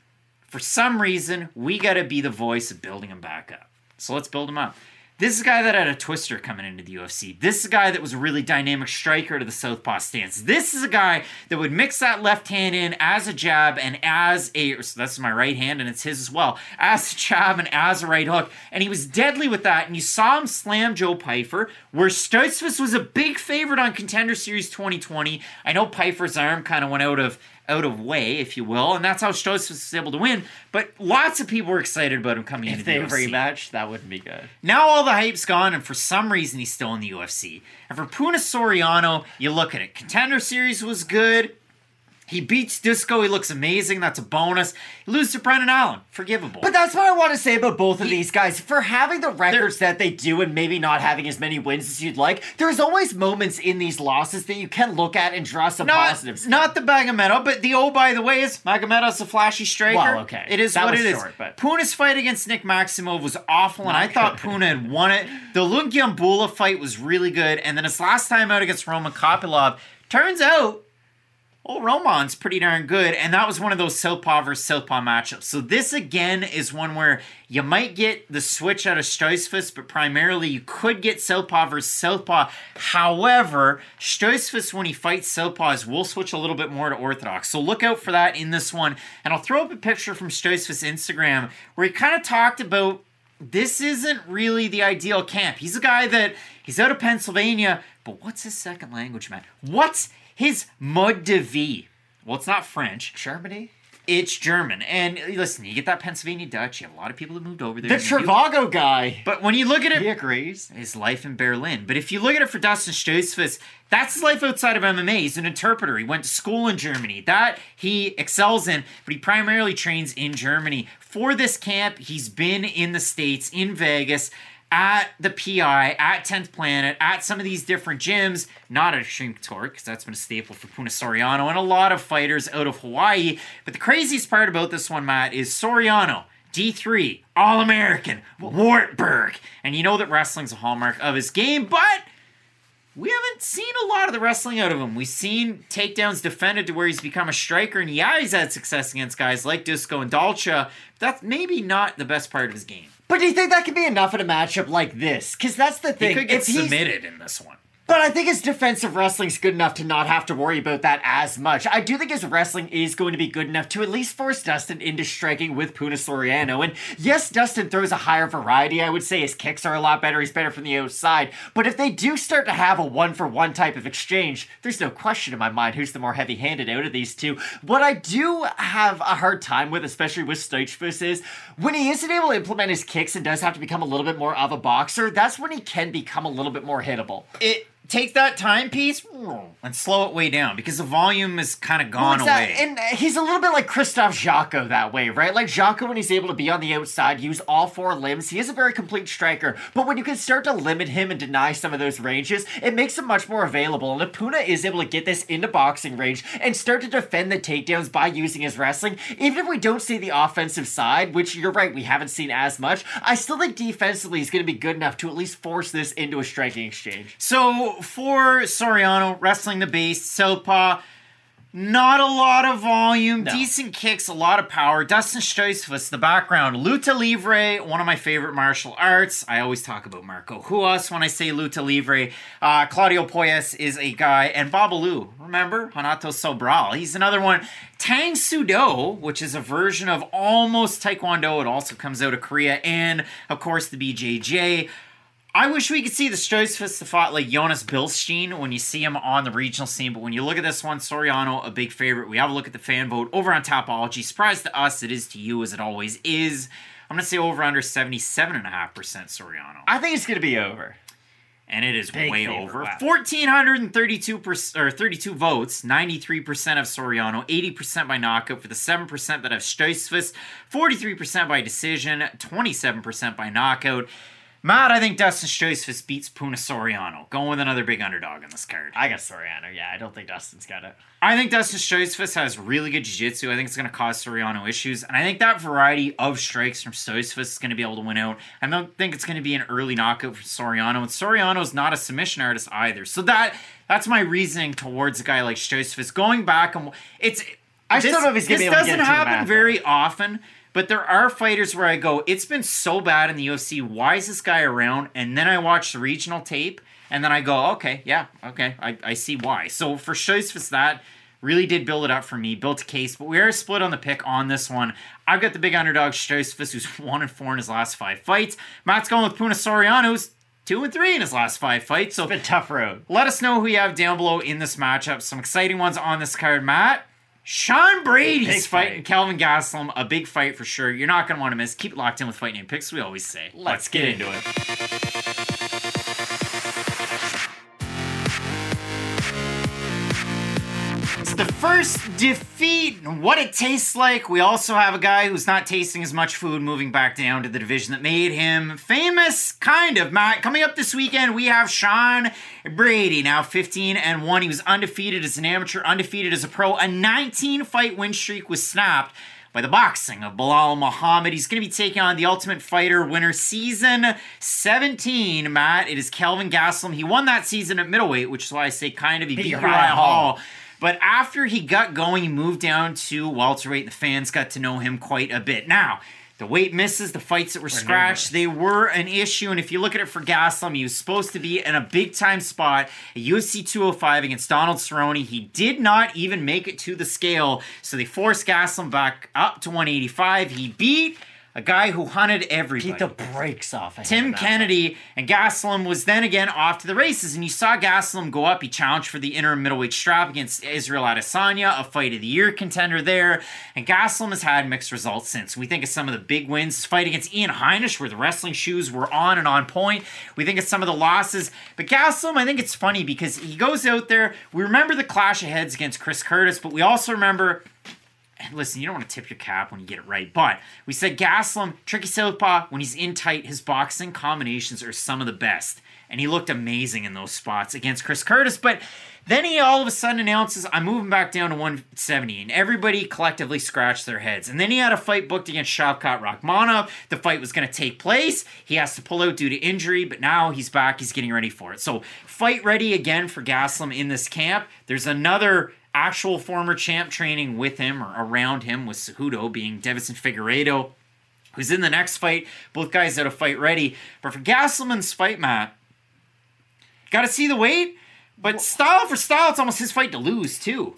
for some reason, we got to be the voice of building him back up. So let's build him up. This is a guy that had a twister coming into the UFC. This is a guy that was a really dynamic striker to the southpaw stance. This is a guy that would mix that left hand in as a jab and as a so that's my right hand and it's his as well as a jab and as a right hook. And he was deadly with that. And you saw him slam Joe Pfeiffer, where Stoltzfus was a big favorite on Contender Series 2020. I know Pfeiffer's arm kind of went out of out of way, if you will, and that's how Stoltz was able to win. But lots of people were excited about him coming if into the UFC. rematch, that wouldn't be good. Now all the hype's gone, and for some reason he's still in the UFC. And for Puna Soriano, you look at it. Contender Series was good. He beats Disco. He looks amazing. That's a bonus. He loses to Brendan Allen. Forgivable. But that's what I want to say about both of these guys. For having the records that they do and maybe not having as many wins as you'd like, there's always moments in these losses that you can look at and draw some not, positives. not the Magomedov, but the oh, by the way, is Magomedov's a flashy striker. Well, okay. It is That what it is. short, but- Puna's fight against Nick Maximov was awful, and Not I thought good. Puna had won it. The Lungiambula fight was really good, and then his last time out against Roman Kopylov, turns out Well, Roman's pretty darn good, and that was one of those southpaw versus southpaw matchups. So this again is one where you might get the switch out of Stoltzfus, but primarily you could get southpaw versus southpaw. However, Stoltzfus when he fights southpaws will switch a little bit more to orthodox. So look out for that in this one. And I'll throw up a picture from Stoltzfus Instagram where he kind of talked about this isn't really the ideal camp. He's a guy that he's out of Pennsylvania, but what's his second language, man? What's his mode de vie? Well, it's not French. Germany? It's German. And uh, listen, you get that Pennsylvania Dutch. You have a lot of people that moved over there. The Trivago guy. But when you look at it, He agrees. his life in Berlin. But if you look at it for Dustin Stoltzfus, that's his life outside of MMA. He's an interpreter. He went to school in Germany. That he excels in, but he primarily trains in Germany. For this camp, he's been in the States, in Vegas. At the PI, at 10th Planet, at some of these different gyms, not at Extreme Couture, because that's been a staple for Puna Soriano and a lot of fighters out of Hawaii. But the craziest part about this one, Matt, is Soriano. D3, All American, Wartburg. And you know that wrestling's a hallmark of his game, but we haven't seen a lot of the wrestling out of him. We've seen takedowns defended to where he's become a striker, and yeah, he's had success against guys like Disco and Dalcha. That's maybe not the best part of his game. But do you think that could be enough in a matchup like this? Because that's the thing. He could get If submitted in this one. But I think his defensive wrestling's good enough to not have to worry about that as much. I do think his wrestling is going to be good enough to at least force Dustin into striking with Puna Soriano. And yes, Dustin throws a higher variety. I would say his kicks are a lot better. He's better from the outside. But if they do start to have a one for one type of exchange, there's no question in my mind who's the more heavy handed out of these two. What I do have a hard time with, especially with Stoltzfus, is when he isn't able to implement his kicks and does have to become a little bit more of a boxer, that's when he can become a little bit more hittable. It take that timepiece and slow it way down because the volume is kind of gone that? away. And uh, he's a little bit like Christoph Jotko that way, right? Like Jotko, when he's able to be on the outside, use all four limbs, he is a very complete striker. But when you can start to limit him and deny some of those ranges, it makes him much more available. And if Puna is able to get this into boxing range and start to defend the takedowns by using his wrestling, even if we don't see the offensive side, which you're right, we haven't seen as much, I still think defensively he's going to be good enough to at least force this into a striking exchange. So for Soriano, wrestling the base, southpaw, not a lot of volume, No. decent kicks, a lot of power. Dustin Stoltzfus, the background, Luta Livre, one of my favorite martial arts. I always talk about Marco Ruas when I say Luta Livre. Uh, Claudio Poyas is a guy, and Babalu, remember Renato Sobral. He's another one. Tang Soo Do, which is a version of almost Taekwondo. It also comes out of Korea, and of course the BJJ. I wish we could see the Stoltzfus fight like Jonas Bilstein when you see him on the regional scene, but when you look at this one, Soriano, a big favorite. We have a look at the fan vote over on Tapology. Surprise to us, it is to you as it always is. I'm going to say over under 77.5% Soriano. I think it's going to be over. And it is Big way favorite, over. wow. 1,432 per, or 32 votes, 93% of Soriano, 80% by knockout for the 7% that have Stoltzfus, 43% by decision, 27% by knockout. Matt, I think Dustin Stoltzfus beats Puna Soriano. Going with another big underdog in this card. I got Soriano. Yeah, I don't think Dustin's got it. I think Dustin Stoltzfus has really good jiu-jitsu. I think it's going to cause Soriano issues. And I think that variety of strikes from Stoltzfus is going to be able to win out. I don't think it's going to be an early knockout for Soriano. And Soriano's not a submission artist either. So that that's my reasoning towards a guy like Stoltzfus. Going back and it's I still don't know if he's gonna this be able to get This doesn't happen very often. But there are fighters where I go, it's been so bad in the UFC. Why is this guy around? And then I watch the regional tape, and then I go, okay, yeah, okay, I, I see why. So for Stoltzfus, that really did build it up for me, built a case. But we are split on the pick on this one. I've got the big underdog Stoltzfus, who's <laughs> one and four in his last five fights. Matt's going with Puna Soriano, who's two and three in his last five fights. So Been a tough road. let us know who you have down below in this matchup. Some exciting ones on this card, Matt. Sean Brady's Big fighting fight. Calvin Gastelum, a big fight for sure. You're not going to want to miss. Keep locked in with Fight Night Picks, we always say. Let's get into it. It's the first defeat and what it tastes like. We also have a guy who's not tasting as much food moving back down to the division that made him famous, kind of. Matt, coming up this weekend, we have Sean Brady, now 15 and 1. He was undefeated as an amateur, undefeated as a pro. A 19 fight win streak was snapped by the boxing of Belal Muhammad. He's going to be taking on the Ultimate Fighter winner season 17, Matt. It is Kelvin Gastelum. He won that season at middleweight, which is why I say kind of he beat Uriah Hall. Hall. But after he got going, he moved down to welterweight. The fans got to know him quite a bit. Now, the weight misses, the fights that were scratched, they were an issue. And if you look at it for Gastelum, he was supposed to be in a big time spot at UFC 205 against Donald Cerrone. He did not even make it to the scale. So they forced Gastelum back up to 185. He beat a guy who hunted everybody. Beat the brakes off of Tim Kennedy and Gastelum was then again off to the races, and you saw Gastelum go up. He challenged for the interim middleweight strap against Israel Adesanya, a fight of the year contender there. And Gastelum has had mixed results since. We think of some of the big wins, his fight against Ian Heinisch, where the wrestling shoes were on and on point. We think of some of the losses, but Gastelum, I think it's funny because he goes out there. We remember the clash of heads against Chris Curtis, but we also remember listen, you don't want to tip your cap when you get it right, but we said Gastelum, tricky southpaw, when he's in tight, his boxing combinations are some of the best. And he looked amazing in those spots against Chris Curtis. But then he all of a sudden announces, I'm moving back down to 170. And everybody collectively scratched their heads. And then he had a fight booked against Shavkat Rakhmonov. The fight was going to take place. He has to pull out due to injury, but now he's back. He's getting ready for it. So, fight ready again for Gastelum in this camp. There's another actual former champ training with him or around him with Cejudo being Deiveson Figueiredo, who's in the next fight. Both guys out a fight ready. But for Gastelum's fight, Matt, got to see the weight. But style for style, it's almost his fight to lose too.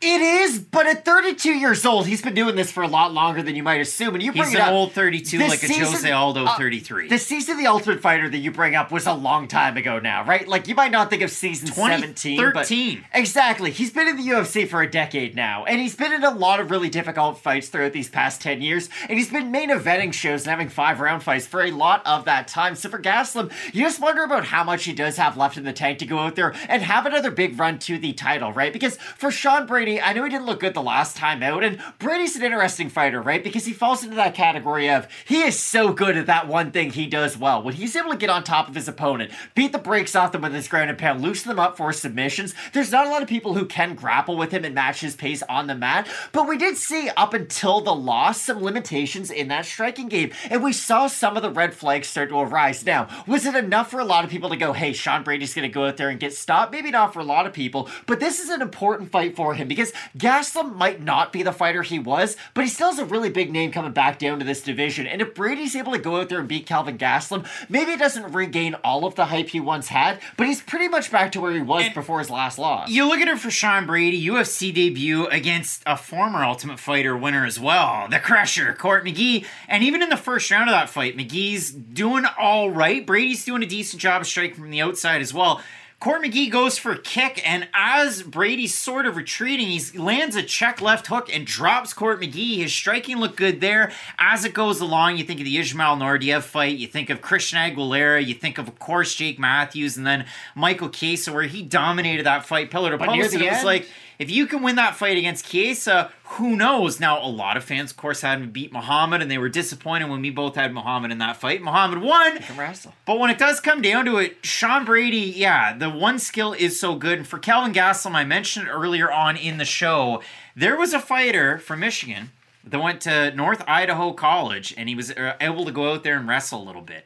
It is, but at 32 years old, he's been doing this for a lot longer than you might assume. And you bring He's it an up, old 32, this like a Jose Aldo uh, 33. The season of the Ultimate Fighter that you bring up was a long time ago now, right? Like you might not think of season 17, but exactly. He's been in the UFC for a decade now, and he's been in a lot of really difficult fights throughout these past 10 years, and he's been main eventing shows and having five round fights for a lot of that time. So for Gastelum, you just wonder about how much he does have left in the tank to go out there and have another big run to the title, right? Because for Sean Brady, I know he didn't look good the last time out, and Brady's an interesting fighter, right? Because he falls into that category of he is so good at that one thing he does well. When he's able to get on top of his opponent, beat the brakes off them with his ground and pound, loosen them up for submissions, there's not a lot of people who can grapple with him and match his pace on the mat. But we did see up until the loss some limitations in that striking game, and we saw some of the red flags start to arise. Now, was it enough for a lot of people to go, hey, Sean Brady's going to go out there and get stopped? Maybe not for a lot of people, but this is an important fight for him because Gastelum might not be the fighter he was, but he still has a really big name coming back down to this division. And if Brady's able to go out there and beat Calvin Gastelum, maybe he doesn't regain all of the hype he once had, but he's pretty much back to where he was And- before his last loss. You look at it for Sean Brady, UFC debut against a former Ultimate Fighter winner as well, the Crusher, Court McGee. And even in the first round of that fight, McGee's doing all right. Brady's doing a decent job of striking from the outside as well. Court McGee goes for a kick, and as Brady's sort of retreating, he lands a check left hook and drops Court McGee. His striking looked good there. As it goes along, you think of the Ismail Naurdiev fight, you think of Christian Aguilera, you think of, of course, Jake Matthews, and then Michael Chiesa, where he dominated that fight pillar to But near post. And the it was end- like, if you can win that fight against Chiesa, who knows? Now, a lot of fans, of course, had him beat Muhammad, and they were disappointed when we both had Muhammad in that fight. Muhammad won. Can wrestle. But when it does come down to it, Sean Brady, yeah, the one skill is so good. And for Calvin Gastelum, I mentioned earlier on in the show, there was a fighter from Michigan that went to North Idaho College, and he was uh, able to go out there and wrestle a little bit.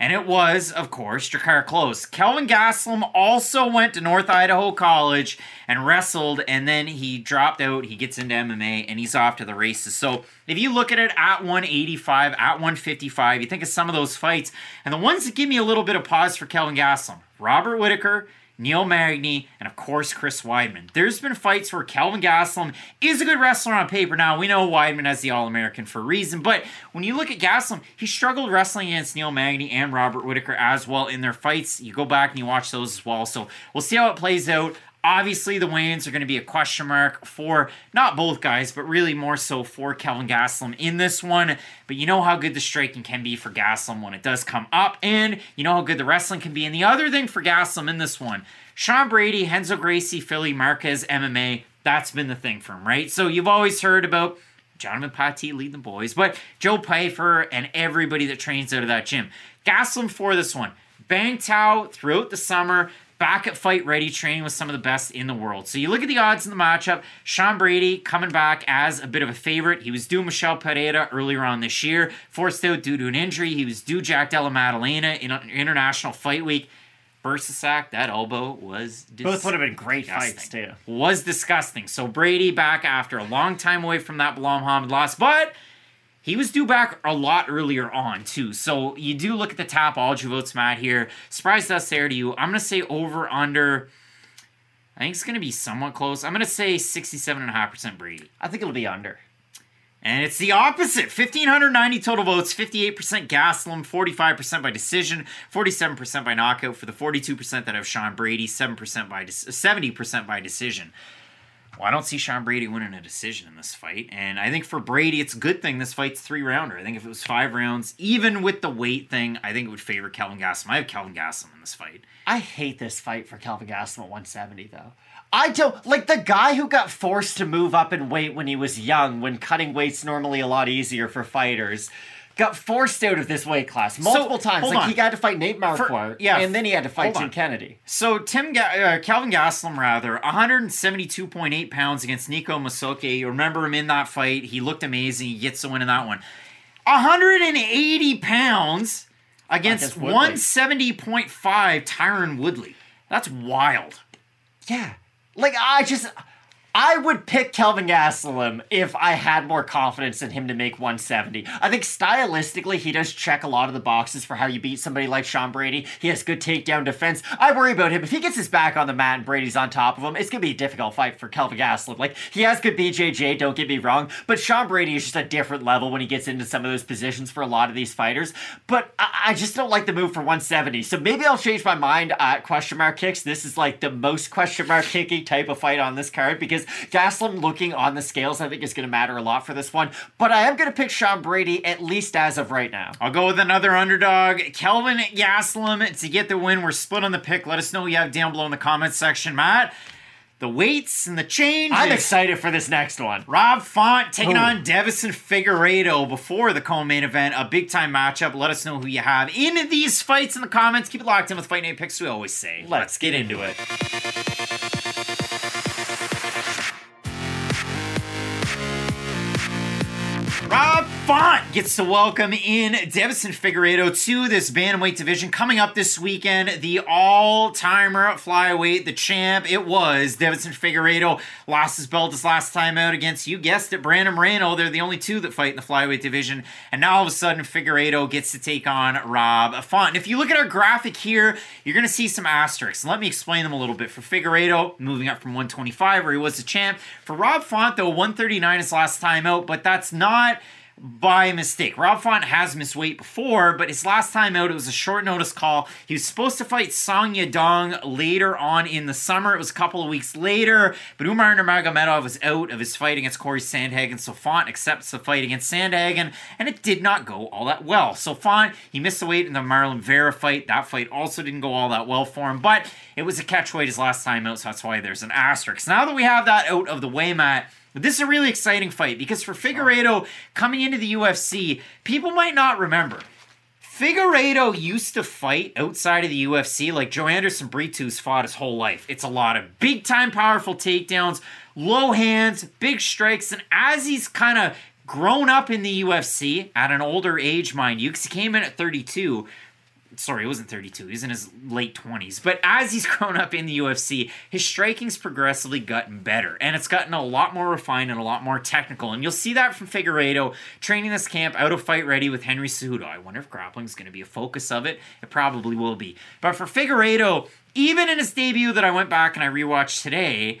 And it was, of course, Drakkar Klose. Kelvin Gastelum also went to North Idaho College and wrestled, and then he dropped out. He gets into MMA, and he's off to the races. So if you look at it at 185, at 155, you think of some of those fights, and the ones that give me a little bit of pause for Kelvin Gastelum, Robert Whitaker, Neil Magny, and of course Chris Weidman. There's been fights where Kelvin Gastelum is a good wrestler on paper. Now we know Weidman has the All American for a reason, but when you look at Gastelum, he struggled wrestling against Neil Magny and Robert Whitaker as well in their fights. You go back and you watch those as well. So we'll see how it plays out. Obviously, the weigh-ins are going to be a question mark for not both guys, but really more so for Kelvin Gastelum in this one. But you know how good the striking can be for Gastelum when it does come up, and you know how good the wrestling can be. And the other thing for Gastelum in this one, Sean Brady, Renzo Gracie, Philly Marquez, MMA, that's been the thing for him, right? So you've always heard about Jonathan Patti leading the boys, but Joe Pfeiffer and everybody that trains out of that gym. Gastelum for this one. Bang Tao throughout the summer, back at fight ready, training with some of the best in the world. So you look at the odds in the matchup. Sean Brady coming back as a bit of a favorite. He was due Michel Pereira earlier on this year, forced out due to an injury. He was due Jack Della Maddalena in an International Fight Week. Bursasak, that elbow was Both would have been great disgusting. fights, too. Was disgusting. So Brady back after a long time away from that Belal loss, but he was due back a lot earlier on too. So you do look at the Tapology votes, Matt here. Surprise us there to you. I'm gonna say over under. I think it's gonna be somewhat close. I'm gonna say 67.5% Brady. I think it'll be under. And it's the opposite. 1,590 total votes, 58% Gastelum, 45% by decision, 47% by knockout for the 42% that have Sean Brady, 7% by de- 70% by decision. Well, I don't see Sean Brady winning a decision in this fight. And I think for Brady, it's a good thing this fight's three rounder. I think if it was five rounds, even with the weight thing, I think it would favor Kelvin Gastelum. I have Kelvin Gastelum in this fight. I hate this fight for Calvin Gastelum at 170, though. I don't like the guy who got forced to move up in weight when he was young, when cutting weight's normally a lot easier for fighters. Got forced out of this weight class multiple times. Like on. he got to fight Nate Marquardt, yeah, and then he had to fight Tim on. Kennedy. So Tim Ga- uh, Calvin Gastelum rather 172.8 pounds against Nico Musoke. You remember him in that fight? He looked amazing. He gets the win in that one. 180 pounds against Against 170.5 Tyron Woodley. That's wild. Yeah. Like I just I would pick Kelvin Gastelum if I had more confidence in him to make 170. I think stylistically he does check a lot of the boxes for how you beat somebody like Sean Brady. He has good takedown defense. I worry about him if he gets his back on the mat and Brady's on top of him. It's gonna be a difficult fight for Kelvin Gastelum. Like he has good BJJ, don't get me wrong, but Sean Brady is just a different level when he gets into some of those positions for a lot of these fighters. But I, I just don't like the move for 170. So maybe I'll change my mind at question mark kicks. This is like the most question mark kicking type of fight on this card because Gastelum looking on the scales, I think is going to matter a lot for this one. But I am going to pick Sean Brady at least as of right now. I'll go with another underdog, Kelvin Gastelum, to get the win. We're split on the pick. Let us know what you have down below in the comments section, Matt. The weights and the changes. I'm excited for this next one. Rob Font taking on Deiveson Figueiredo before the co-main event, a big time matchup. Let us know who you have in these fights in the comments. Keep it locked in with Fight Night Picks. We always say. Let's get into it. Rob Font gets to welcome in Deiveson Figueiredo to this bantamweight division. Coming up this weekend, the all-timer flyweight, the champ, it was Deiveson Figueiredo. Lost his belt his last time out against, you guessed it, Brandon Moreno. They're the only two that fight in the flyweight division. And now all of a sudden, Figueiredo gets to take on Rob Font. And if you look at our graphic here, you're going to see some asterisks. Let me explain them a little bit. For Figueiredo, moving up from 125, where he was the champ. For Rob Font, though, 139 his last time out, but that's not by mistake. Rob Font has missed weight before, but his last time out, it was a short notice call. He was supposed to fight Song Yadong later on in the summer. It was a couple of weeks later, but Umar Nurmagomedov was out of his fight against Corey Sandhagen, so Font accepts the fight against Sandhagen, and it did not go all that well. So Font, he missed the weight in the Marlon Vera fight. That fight also didn't go all that well for him, but it was a catch weight his last time out, so that's why there's an asterisk. Now that we have that out of the way, Matt, this is a really exciting fight because for Figueiredo coming into the UFC, people might not remember. Figueiredo used to fight outside of the UFC like Joanderson Brito's fought his whole life. It's a lot of big time powerful takedowns, low hands, big strikes, and as he's kind of grown up in the UFC at an older age, mind you, because he came in at 32 sorry, he wasn't 32. He was in his late 20s. But as he's <laughs> grown up in the UFC, his striking's progressively gotten better. And it's gotten a lot more refined and a lot more technical. And you'll see that from Figueiredo training this camp out of fight ready with Henry Cejudo. I wonder if grappling is going to be a focus of it. It probably will be. But for Figueiredo, even in his debut that I went back and I rewatched today,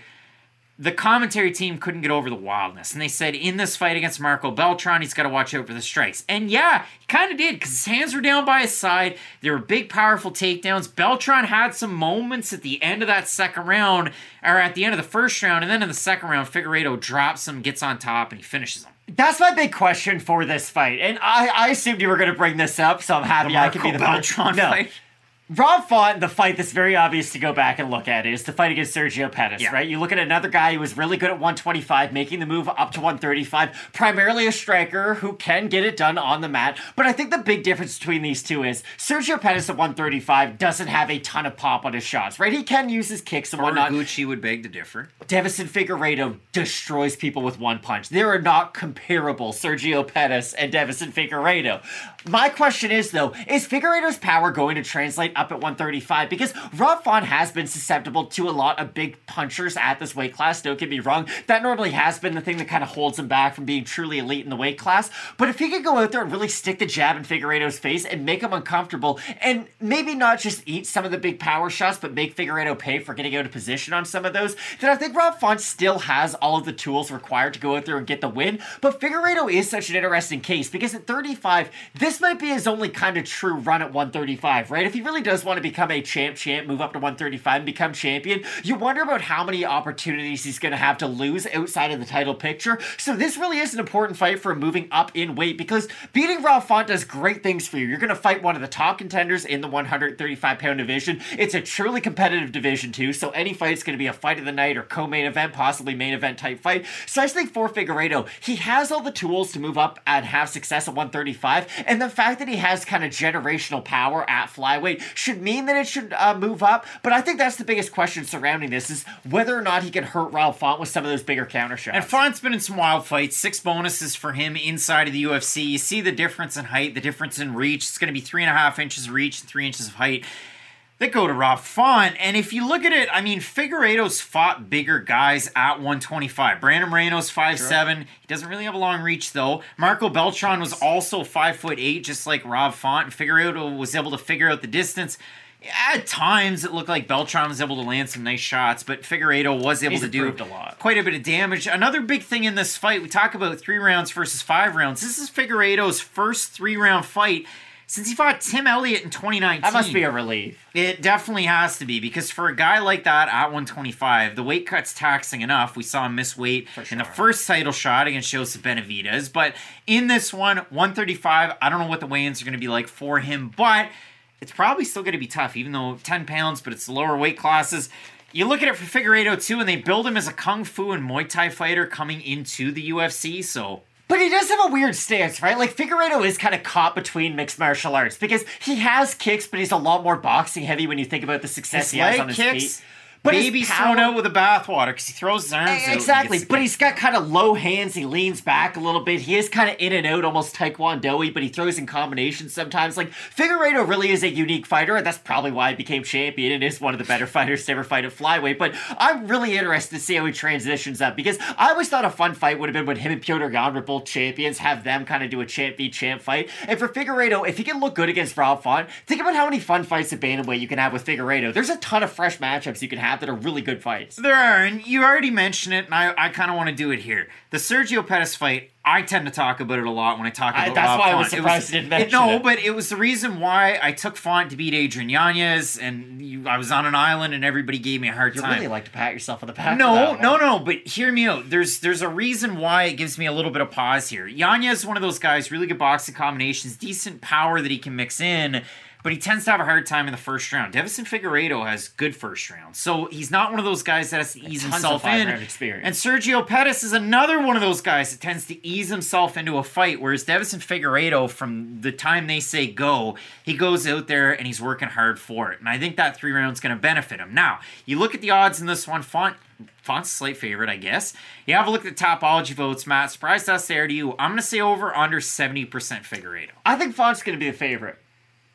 the commentary team couldn't get over the wildness. And they said in this fight against Marco Beltran, he's got to watch out for the strikes. And yeah, he kind of did because his hands were down by his side. There were big, powerful takedowns. Beltran had some moments at the end of that second round, or at the end of the first round. And then in the second round, Figueiredo drops him, gets on top, and he finishes him. That's my big question for this fight. And I, I assumed you were going to bring this up, so I'm happy I can be the Beltran no. Rob Font, the fight that's very obvious to go back and look at is the fight against Sergio Pettis, Yeah. right? You look at another guy who was really good at 125, making the move up to 135, primarily a striker who can get it done on the mat. But I think the big difference between these two is Sergio Pettis at 135 doesn't have a ton of pop on his shots, right? He can use his kicks and whatnot. Gucci would beg to differ. Deiveson Figueiredo destroys people with one punch. They are not comparable Sergio Pettis and Deiveson Figueiredo. My question is though, is Figueiredo's power going to translate up at 135? Because Rob Font has been susceptible to a lot of big punchers at this weight class. Don't get me wrong. That normally has been the thing that kind of holds him back from being truly elite in the weight class. But if he could go out there and really stick the jab in Figueiredo's face and make him uncomfortable, and maybe not just eat some of the big power shots, but make Figueiredo pay for getting out of position on some of those, then I think Rob Font still has all of the tools required to go out there and get the win. But Figueiredo is such an interesting case because at 35, this might be his only kind of true run at 135, right? If he really does want to become a champ champ, move up to 135 and become champion, you wonder about how many opportunities he's going to have to lose outside of the title picture. So this really is an important fight for moving up in weight because beating Rob Font does great things for you. You're going to fight one of the top contenders in the 135 pound division. It's a truly competitive division too, so any fight is going to be a fight of the night or co-main event, possibly main event type fight. So I think for Figueiredo, he has all the tools to move up and have success at 135, and the fact that he has kind of generational power at flyweight should mean that it should uh, move up. But I think that's the biggest question surrounding this is whether or not he can hurt Ralph Font with some of those bigger counter shots. And Font's been in some wild fights. Six bonuses for him inside of the UFC. You see the difference in height, the difference in reach. It's going to be three and a half inches of reach and three inches of height that go to Rob Font. And if you look at it, I mean, Figueiredo's fought bigger guys at 125. Brandon Moreno's 5'7. He doesn't really have a long reach, though. Marco Beltran was also 5'8, just like Rob Font. And Figueiredo was able to figure out the distance. At times, it looked like Beltran was able to land some nice shots, but Figueiredo was able He's to do a quite a bit of damage. Another big thing in this fight, we talk about three rounds versus five rounds. This is Figueiredo's first three round fight since he fought Tim Elliott in 2019. that must be a relief. It definitely has to be because for a guy like that at 125, the weight cut's taxing enough. We saw him miss weight in the first title shot against Joseph Benavidez, but in this one, 135, I don't know what the weigh-ins are going to be like for him, but it's probably still going to be tough, even though 10 pounds, but it's lower weight classes. You look at it for Figueiredo too, and they build him as a kung fu and Muay Thai fighter coming into the UFC. So But he does have a weird stance, right? Like Figueiredo is kind of caught between mixed martial arts because he has kicks, but he's a lot more boxing heavy when you think about the success his he has on his kicks, feet. But power- thrown out with the bathwater because he throws his arms out Exactly, but he's got kind of low hands. He leans back a little bit. He is kind of in and out, almost taekwondo-y, but he throws in combinations sometimes. Like Figueiredo really is a unique fighter, and that's probably why he became champion and is one of the better <laughs> fighters to ever fight at flyweight. But I'm really interested to see how he transitions up because I always thought a fun fight would have been when him and Petr Yan were both champions, have them kind of do a champ v champ fight. And for Figueiredo, if he can look good against Rob Font, think about how many fun fights at bantamweight you can have with Figueiredo. There's a ton of fresh matchups you can have that are really good fights. There are, and you already mentioned it, and I, I kind of want to do it here. The Sergio Pettis fight, I tend to talk about it a lot when I talk I- about that's Rob why I was Font. It surprised you didn't mention it, no, it. but it was the reason why I took Font to beat Adrian Yanez, and you, I was on an island, and everybody gave me a hard You time. really like to pat yourself on the back. No, no, no. But hear me out. There's there's a reason why it gives me a little bit of pause here. Yanez is one of those guys, really good boxing combinations, decent power that he can mix in, but he tends to have a hard time in the first round. Deiveson Figueiredo has good first round, so he's not one of those guys that has to ease himself in. experience. And Sergio Pettis is another one of those guys that tends to ease himself into a fight, whereas Deiveson Figueiredo, from the time they say go, he goes out there and he's working hard for it. And I think that three rounds going to benefit him. Now, you look at the odds in this one, Font. Font's a slight favorite, I guess. You have a look at the Tapology votes, Matt. Surprised us there to you. I'm going to say over under 70% Figueiredo. I think Font's going to be the favorite.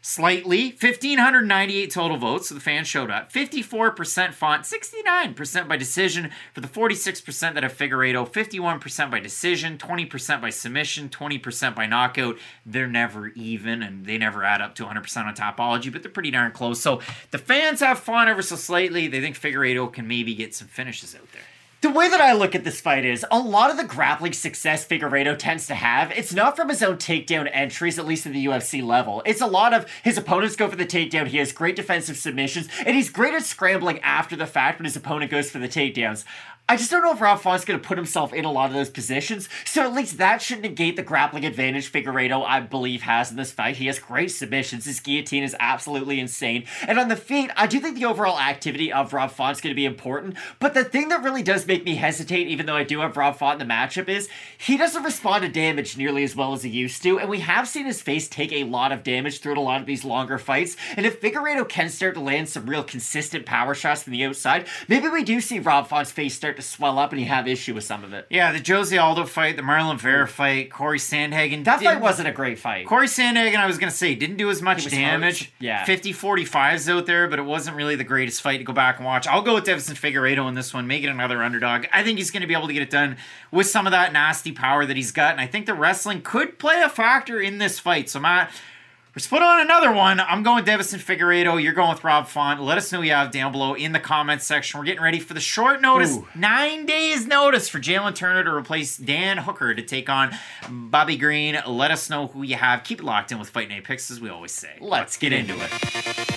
Slightly, 1,598 total votes, so the fans showed up. 54% Font, 69% by decision for the 46% that have Figueiredo, 51% by decision, 20% by submission, 20% by knockout. They're never even, and they never add up to 100% on Tapology, but they're pretty darn close. So the fans have Font ever so slightly. They think Figueiredo can maybe get some finishes out there. The way that I look at this fight is a lot of the grappling success Figueiredo tends to have, it's not from his own takedown entries, at least at the UFC level. It's a lot of his opponents go for the takedown, he has great defensive submissions, and he's great at scrambling after the fact when his opponent goes for the takedowns. I just don't know if Rob Font's going to put himself in a lot of those positions, so at least that should negate the grappling advantage Figueiredo, I believe, has in this fight. He has great submissions, his guillotine is absolutely insane, and on the feet, I do think the overall activity of Rob Font's going to be important, but the thing that really does make me hesitate, even though I do have Rob Font in the matchup, is he doesn't respond to damage nearly as well as he used to, and we have seen his face take a lot of damage throughout a lot of these longer fights, and if Figueiredo can start to land some real consistent power shots from the outside, maybe we do see Rob Font's face start to swell up and you have issue with some of it. Yeah, the Jose Aldo fight, the Marlon Vera mm. fight, Corey Sandhagen. That fight wasn't a great fight. Corey Sandhagen, I was going to say, didn't do as much damage. Yeah. 50 45s out there, but it wasn't really the greatest fight to go back and watch. I'll go with Deiveson Figueiredo in this one, make it another underdog. I think he's going to be able to get it done with some of that nasty power that he's got, and I think the wrestling could play a factor in this fight. So, Matt, we're split on another one. I'm going Deiveson Figueiredo. You're going with Rob Font. Let us know who you have down below in the comments section. We're getting ready for the short notice, Ooh. nine days notice for Jalin Turner to replace Dan Hooker to take on Bobby Green. Let us know who you have. Keep it locked in with Fight Night Picks, as we always say. Let's get into it.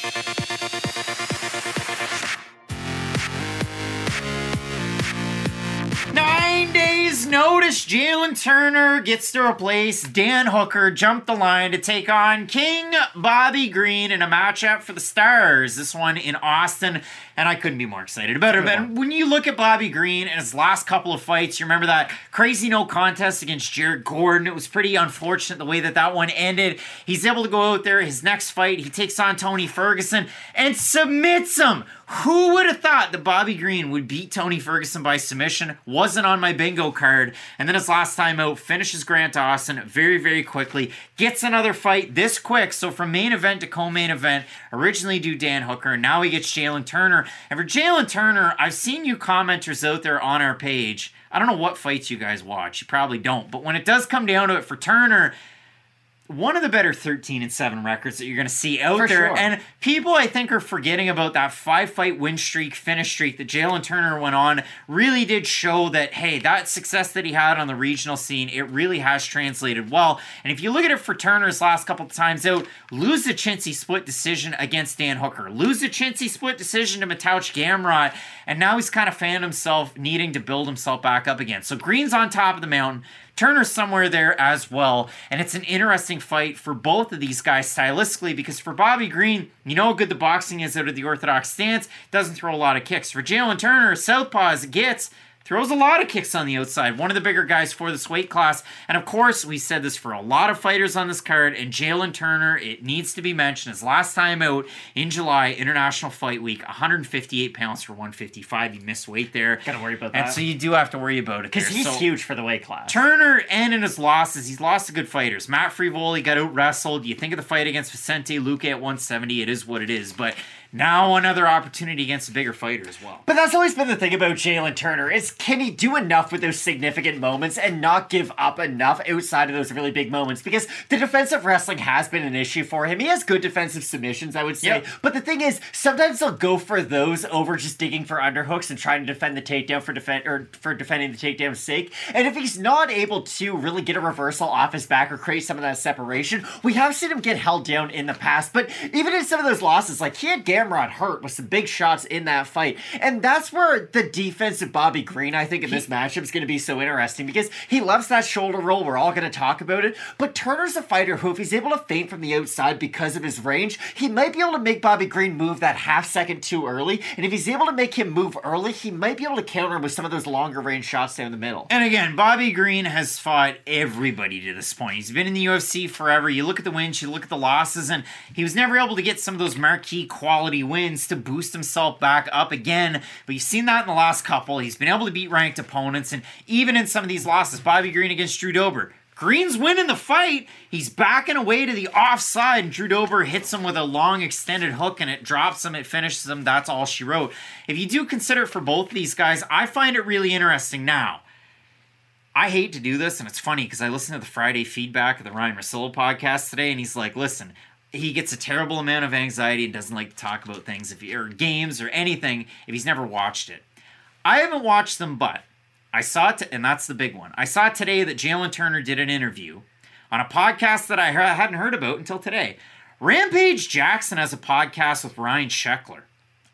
Boys, Jalin Turner gets to replace Dan Hooker, jump the line to take on King Bobby Green in a matchup for the Stars. This one in Austin, and I couldn't be more excited about it. But when you look at Bobby Green and his last couple of fights, you remember that crazy no contest against Jared Gordon. It was pretty unfortunate the way that that one ended. He's able to go out there, his next fight, he takes on Tony Ferguson and submits him. Who would have thought that Bobby Green would beat Tony Ferguson by submission? Wasn't on my bingo card. And then his last time out, finishes Grant Dawson very, very quickly. Gets another fight this quick. So from main event to co-main event, originally do Dan Hooker. Now he gets Jalin Turner. And for Jalin Turner, I've seen you commenters out there on our page. I don't know what fights you guys watch. You probably don't. But when it does come down to it for Turner, one of the better 13 and 7 records that you're going to see out For there. sure. And people, I think, are forgetting about that five fight win streak, finish streak that Jalin Turner went on. Really did show that, hey, that success that he had on the regional scene, it really has translated well. And if you look at it for Turner's last couple of times out, lose the chintzy split decision against Dan Hooker, lose the chintzy split decision to Mateusz Gamrot, and now he's kind of found himself needing to build himself back up again. So Green's on top of the mountain. Turner's somewhere there as well. And it's an interesting fight for both of these guys stylistically because for Bobby Green, you know how good the boxing is out of the orthodox stance, doesn't throw a lot of kicks. For Jalen Turner, Southpaw as it gets, throws a lot of kicks on the outside. One of the bigger guys for this weight class. And of course, we said this for a lot of fighters on this card. And Jalin Turner, it needs to be mentioned, his last time out in July, International Fight Week, 158 pounds for 155. You missed weight there. Gotta worry about that. And so you do have to worry about it. Because he's So- huge for the weight class. Turner and in his losses, he's lost to good fighters. Matt Frevola got out wrestled. You think of the fight against Vicente Luque at 170, it is what it is. But now another opportunity against a bigger fighter as well. But that's always been the thing about Jalin Turner is can he do enough with those significant moments and not give up enough outside of those really big moments? Because the defensive wrestling has been an issue for him. He has good defensive submissions, I would say. Yep. But the thing is, sometimes they'll go for those over just digging for underhooks and trying to defend the takedown for defend or for defending the takedown's sake. And if he's not able to really get a reversal off his back or create some of that separation, we have seen him get held down in the past. But even in some of those losses, like he had Gamrot hurt with some big shots in that fight. And that's where the defense of Bobby Green, I think, in this matchup is going to be so interesting because he loves that shoulder roll. We're all going to talk about it. But Turner's a fighter who, if he's able to feint from the outside because of his range, he might be able to make Bobby Green move that half second too early. And if he's able to make him move early, he might be able to counter him with some of those longer range shots down the middle. And again, Bobby Green has fought everybody to this point. He's been in the UFC forever. You look at the wins, you look at the losses, and he was never able to get some of those marquee quality wins to boost himself back up again. But you've seen that in the last couple. He's been able to beat ranked opponents, and even in some of these losses, Bobby Green against Drew Dober. Green's winning the fight. He's backing away to the offside, and Drew Dober hits him with a long extended hook, and it drops him. It finishes him. That's all she wrote. If you do consider it for both these guys, I find it really interesting now. I hate to do this, and it's funny because I listened to the Friday feedback of the Ryan Rosillo podcast today, and he's like, "Listen, he gets a terrible amount of anxiety and doesn't like to talk about things if he, or games or anything if he's never watched it." I haven't watched them, but I saw it, and that's the big one. I saw today that Jalin Turner did an interview on a podcast that I hadn't heard about until today. Rampage Jackson has a podcast with Ryan Sheckler.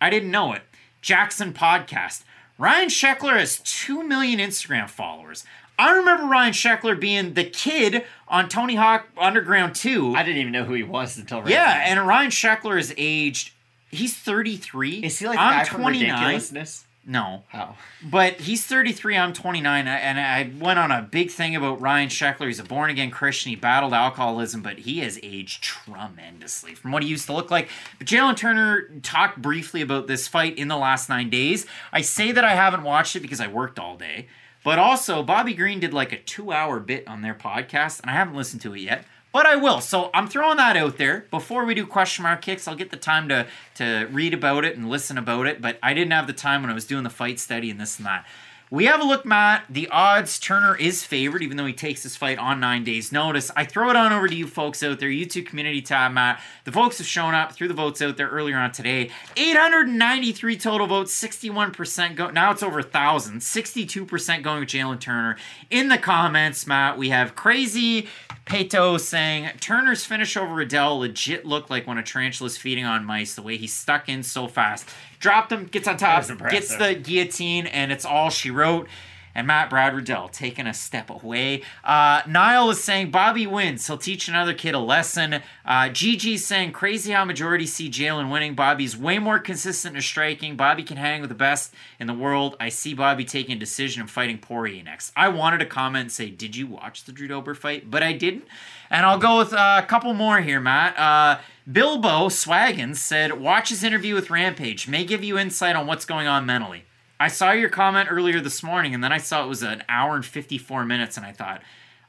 I didn't know it. Jackson Podcast. Ryan Sheckler has 2 million Instagram followers. I remember Ryan Sheckler being the kid on Tony Hawk Underground 2. I didn't even know who he was until right yeah, now. and Ryan Sheckler is aged. He's 33. Is he like I'm from 29. Ridiculousness? No. Oh. But he's 33, I'm 29, and I went on a big thing about Ryan Sheckler. He's a born again Christian. He battled alcoholism, but he has aged tremendously from what he used to look like. But Jalin Turner talked briefly about this fight in the last nine days. I say that I haven't watched it because I worked all day, but also Bobby Green did like a two hour bit on their podcast, and I haven't listened to it yet. But I will. So I'm throwing that out there. Before we do question mark kicks, I'll get the time to to read about it and listen about it. But I didn't have the time when I was doing the fight study and this and that. We have a look, Matt. The odds Turner is favored, even though he takes this fight on nine days' notice. I throw it on over to you folks out there, YouTube community tab, Matt. The folks have shown up through the votes out there earlier on today. 893 total votes, 61% go. Now it's over 1,000. 62% going with Jalin Turner. In the comments, Matt, we have Crazy Pato saying Turner's finish over Adele legit looked like when a tarantula's feeding on mice, the way he stuck in so fast. Dropped him, gets on top, gets the guillotine, and it's all she wrote. And Matt Brad Riddell taking a step away. Uh, Niall is saying Bobby wins. He'll teach another kid a lesson. Uh, Gigi's saying crazy how majority see Jalin winning. Bobby's way more consistent in striking. Bobby can hang with the best in the world. I see Bobby taking a decision and fighting Poirier next. I wanted to comment and say, did you watch the Drew Dober fight? But I didn't. And I'll go with uh, a couple more here, Matt. Uh, Bilbo Swaggins said, watch his interview with Rampage. May give you insight on what's going on mentally. I saw your comment earlier this morning, and then I saw it was an hour and 54 minutes, and I thought,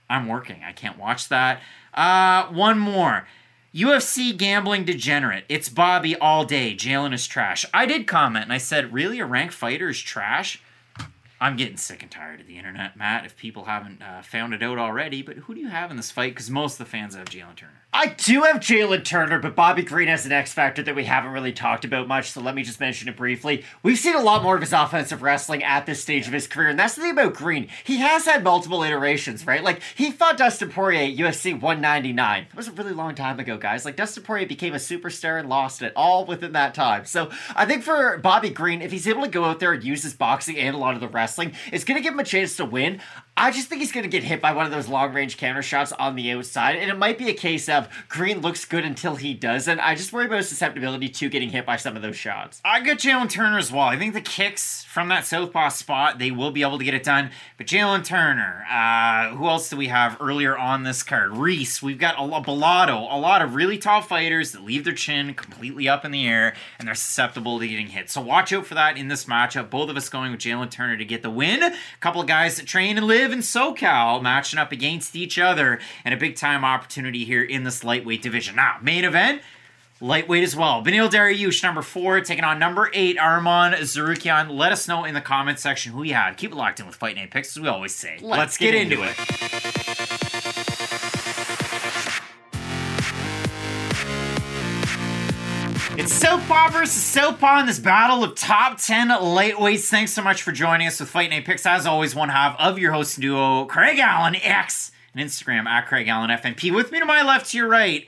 I'm working. I can't watch that. Uh, one more. UFC gambling degenerate. It's Bobby all day. Jalin is trash. I did comment, and I said, really? A ranked fighter is trash? I'm getting sick and tired of the internet, Matt. If people haven't uh, found it out already, but who do you have in this fight? Because most of the fans have Jalin Turner. I do have Jalin Turner, but Bobby Green has an X factor that we haven't really talked about much, so let me just mention it briefly. We've seen a lot more of his offensive wrestling at this stage of his career, and that's the thing about Green. He has had multiple iterations, right? Like, he fought Dustin Poirier at UFC 199. That was a really long time ago, guys. Like, Dustin Poirier became a superstar and lost it all within that time. So, I think for Bobby Green, if he's able to go out there and use his boxing and a lot of the wrestling, it's going to give him a chance to win. I just think he's going to get hit by one of those long range counter shots on the outside, and it might be a case of Green looks good until he doesn't. I just worry about his susceptibility to getting hit by some of those shots. I got Jalin Turner as well. I think the kicks from that southpaw spot, they will be able to get it done. But Jalin Turner, uh, who else do we have earlier on this card? Reese, we've got a Bellato, a lot of really tall fighters that leave their chin completely up in the air, and they're susceptible to getting hit. So watch out for that in this matchup. Both of us going with Jalin Turner to get the win. A couple of guys that train and live in SoCal matching up against each other, and a big time opportunity here in this lightweight division. Now, main event. Lightweight as well. Beneil Dariush, number four, taking on number eight, Arman Tsarukyan. Let us know in the comment section who you had. Keep it locked in with Fight Night Picks, as we always say. Let's, Let's get, get, into, into it. it. It's Southpaw versus Southpaw in this battle of top 10 lightweights. Thanks so much for joining us with Fight Night Picks. As always, one half of your host duo, Craig Allen X, and Instagram at Craig Allen FNP. With me to my left, to your right,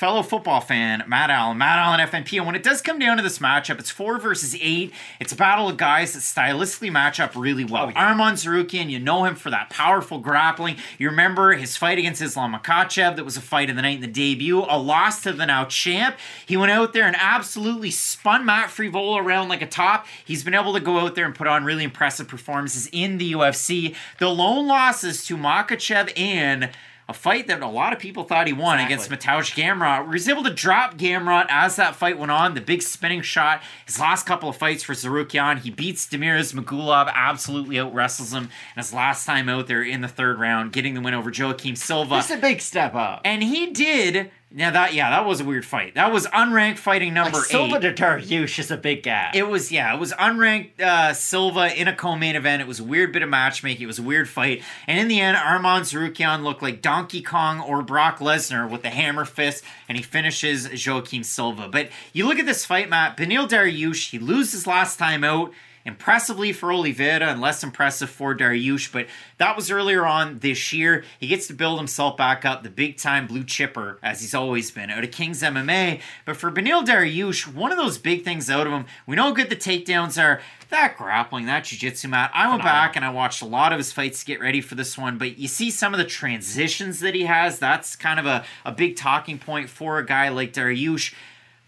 fellow football fan, Matt Allen, Matt Allen FNP. And when it does come down to this matchup, it's four versus eight. It's a battle of guys that stylistically match up really well. Oh, yeah. Arman Tsarukyan, you know him for that powerful grappling. You remember his fight against Islam Makhachev, that was a fight of the night in the debut, a loss to the now champ. He went out there and absolutely spun Matt Frevola around like a top. He's been able to go out there and put on really impressive performances in the UFC. The lone losses to Makhachev and a fight that a lot of people thought he won exactly. against Mateusz Gamrot. He was able to drop Gamrot as that fight went on. The big spinning shot. His last couple of fights for Tsarukyan, he beats Damir Ismagulov, absolutely out wrestles him. And his last time out there in the third round, getting the win over Joaquim Silva. That's a big step up. And he did now that yeah, that was a weird fight. That was unranked fighting number like Silva eight. Silva to Dariush is a big gap. It was yeah, it was unranked uh, Silva in a co-main event. It was a weird bit of matchmaking. It was a weird fight, and in the end, Arman Tsarukyan looked like Donkey Kong or Brock Lesnar with the hammer fist, and he finishes Joaquim Silva. But you look at this fight, Matt. Beneil Dariush, he loses last time out impressively for Oliveira and less impressive for Dariush, but that was earlier on this year. He gets to build himself back up, the big time blue chipper, as he's always been, out of King's MMA. But for Beneil Dariush, one of those big things out of him, we know how good the takedowns are. That grappling, that jiu-jitsu mat. I went back and I watched a lot of his fights to get ready for this one, but you see some of the transitions that he has. That's kind of a, a big talking point for a guy like Dariush.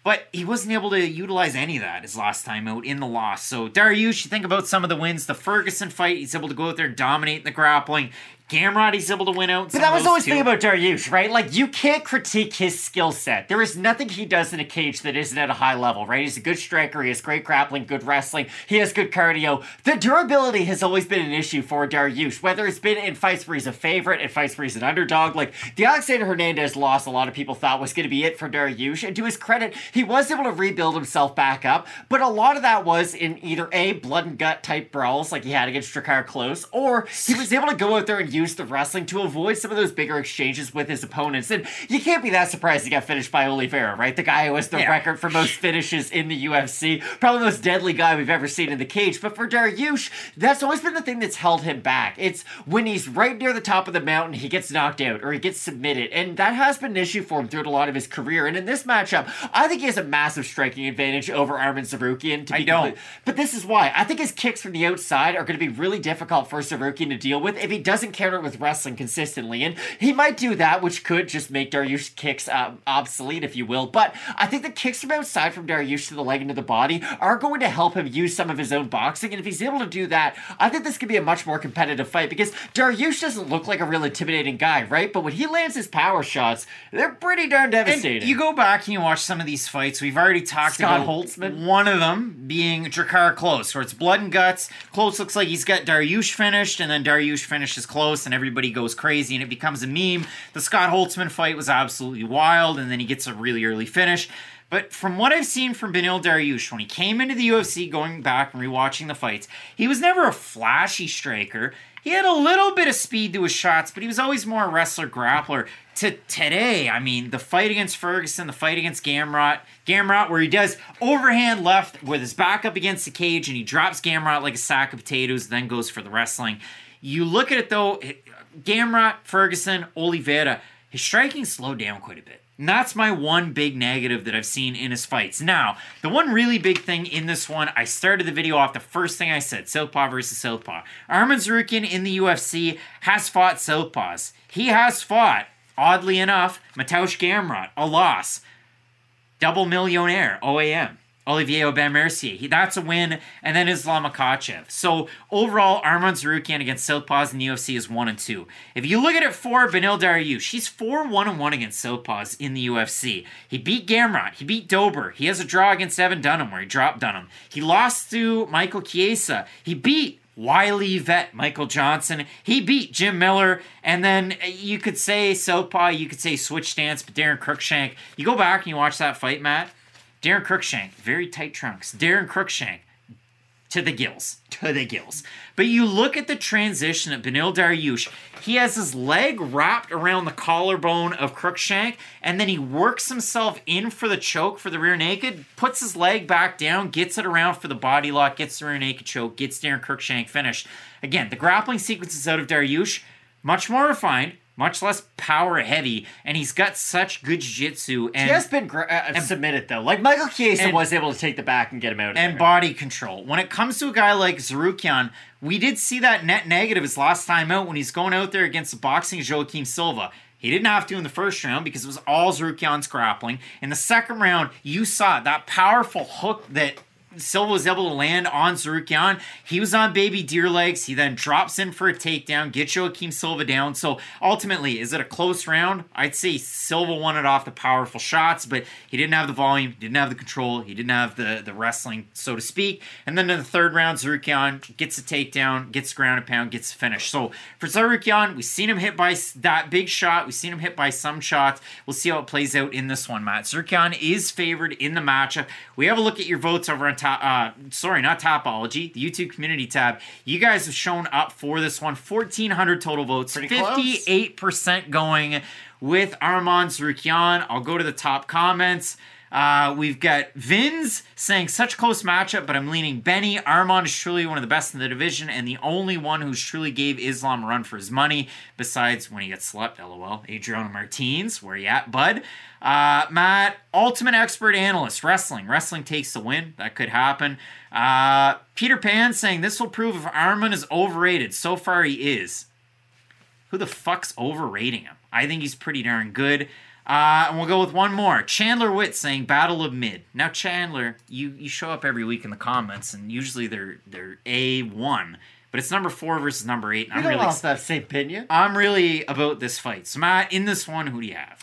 But he wasn't able to utilize any of that his last time out in the loss. So Dariush, you think about some of the wins. The Ferguson fight, he's able to go out there and dominate the grappling. Gamrot, he's able to win out. But that was always the thing about Dariush, right? Like, you can't critique his skill set. There is nothing he does in a cage that isn't at a high level, right? He's a good striker. He has great grappling, good wrestling. He has good cardio. The durability has always been an issue for Dariush, whether it's been in fights where he's a favorite, in fights where he's an underdog. Like, the Alexander Hernandez loss, a lot of people thought was going to be it for Dariush. And to his credit, he was able to rebuild himself back up. But a lot of that was in either A, blood and gut type brawls like he had against Drakkar Klose, or he was able to go out there and use use the wrestling to avoid some of those bigger exchanges with his opponents. And you can't be that surprised he got finished by Oliveira, right? The guy who has the Yeah. record for most finishes in the UFC. Probably the most deadly guy we've ever seen in the cage. But for Dariush, that's always been the thing that's held him back. It's when he's right near the top of the mountain, he gets knocked out or he gets submitted. And that has been an issue for him throughout a lot of his career. And in this matchup, I think he has a massive striking advantage over Arman Tsarukyan. To be I don't. complete- But this is why. I think his kicks from the outside are going to be really difficult for Tsarukyan to deal with if he doesn't counter it with wrestling consistently. And he might do that, which could just make Dariush's kicks um, obsolete, if you will. But I think the kicks from outside from Dariush to the leg and to the body are going to help him use some of his own boxing. And if he's able to do that, I think this could be a much more competitive fight because Dariush doesn't look like a real intimidating guy, right? But when he lands his power shots, they're pretty darn And devastating. you go back and you watch some of these fights. We've already talked Scott about Holtzman. one of them being Drakkar Klose, where it's blood and guts. Klose looks like he's got Dariush finished, and then Dariush finishes Klose, and everybody goes crazy, and it becomes a meme. The Scott Holtzman fight was absolutely wild, and then he gets a really early finish. But from what I've seen from Beneil Dariush, when he came into the UFC, going back and rewatching the fights, he was never a flashy striker. He had a little bit of speed to his shots, but he was always more a wrestler grappler. To today, I mean, the fight against Ferguson, the fight against Gamrot, Gamrot, where he does overhand left with his back up against the cage and he drops Gamrot like a sack of potatoes, then goes for the wrestling. You look at it though, Gamrot, Ferguson, Oliveira, his striking slowed down quite a bit. And that's my one big negative that I've seen in his fights. Now, the one really big thing in this one, I started the video off the first thing I said Southpaw versus Southpaw. Arman Tsarukyan in the UFC has fought Southpaws. He has fought, oddly enough, Mateusz Gamrot, a loss. Double millionaire, OAM. Olivier Aubin Mercier. He, that's a win. And then Islam Makhachev. So overall, Arman Tsarukyan against Southpaws in the UFC is 1 and 2. If you look at it for Beneil Dariush, she's 4 1 and 1 against Southpaws in the UFC. He beat Gamrot. He beat Dober. He has a draw against Evan Dunham where he dropped Dunham. He lost to Michael Chiesa. He beat Wiley Vet, Michael Johnson. He beat Jim Miller. And then uh, you could say Southpaw, you could say Switch Stance, but Daron Cruickshank. You go back and you watch that fight, Matt. Daron Cruickshank, very tight trunks. Daron Cruickshank, to the gills, to the gills. But you look at the transition of Beneil Dariush. He has his leg wrapped around the collarbone of Cruickshank, and then he works himself in for the choke for the rear naked, puts his leg back down, gets it around for the body lock, gets the rear naked choke, gets Daron Cruickshank finished. Again, the grappling sequences out of Dariush, much more refined, much less power heavy, and he's got such good jiu-jitsu and He has been gr- uh, submitted though. Like Michael Chiesa and- was able to take the back and get him out. Of and there. body control. When it comes to a guy like Tsarukyan, we did see that net negative his last time out when he's going out there against the boxing Joaquim Silva. He didn't have to in the first round because it was all Tsarukyan's grappling. In the second round, you saw that powerful hook that Silva was able to land on Tsarukyan. He was on baby deer legs. He then drops in for a takedown, gets Joaquim Silva down. So ultimately, is it a close round? I'd say Silva won it off the powerful shots, but he didn't have the volume, didn't have the control, he didn't have the, the wrestling, so to speak. And then in the third round, Tsarukyan gets a takedown, gets ground and pound, gets finished. So for Tsarukyan, we've seen him hit by that big shot. We've seen him hit by some shots. We'll see how it plays out in this one, Matt. Tsarukyan is favored in the matchup. We have a look at your votes over on top. Uh, sorry, not Tapology, the YouTube community tab. You guys have shown up for this one. 1,400 total votes. Pretty 58% going with Arman Tsarukyan. I'll go to the top comments. Uh, we've got Vins saying such close matchup, but I'm leaning Benny. Arman is truly one of the best in the division and the only one who's truly gave Islam a run for his money, besides when he gets slept, lol. Adriano Martins, where you at, bud? Uh, Matt, ultimate expert analyst, wrestling. Wrestling takes the win. That could happen. Uh, Peter Pan saying this will prove if Arman is overrated. So far, he is. Who the fuck's overrating him? I think he's pretty darn good. Uh, and we'll go with one more. Chandler Witt saying Battle of Mid. Now, Chandler, you, you show up every week in the comments, and usually they're they're A one, but it's number four versus number eight. And we I'm don't really lost that same opinion. I'm really about this fight. So Matt, in this one, who do you have?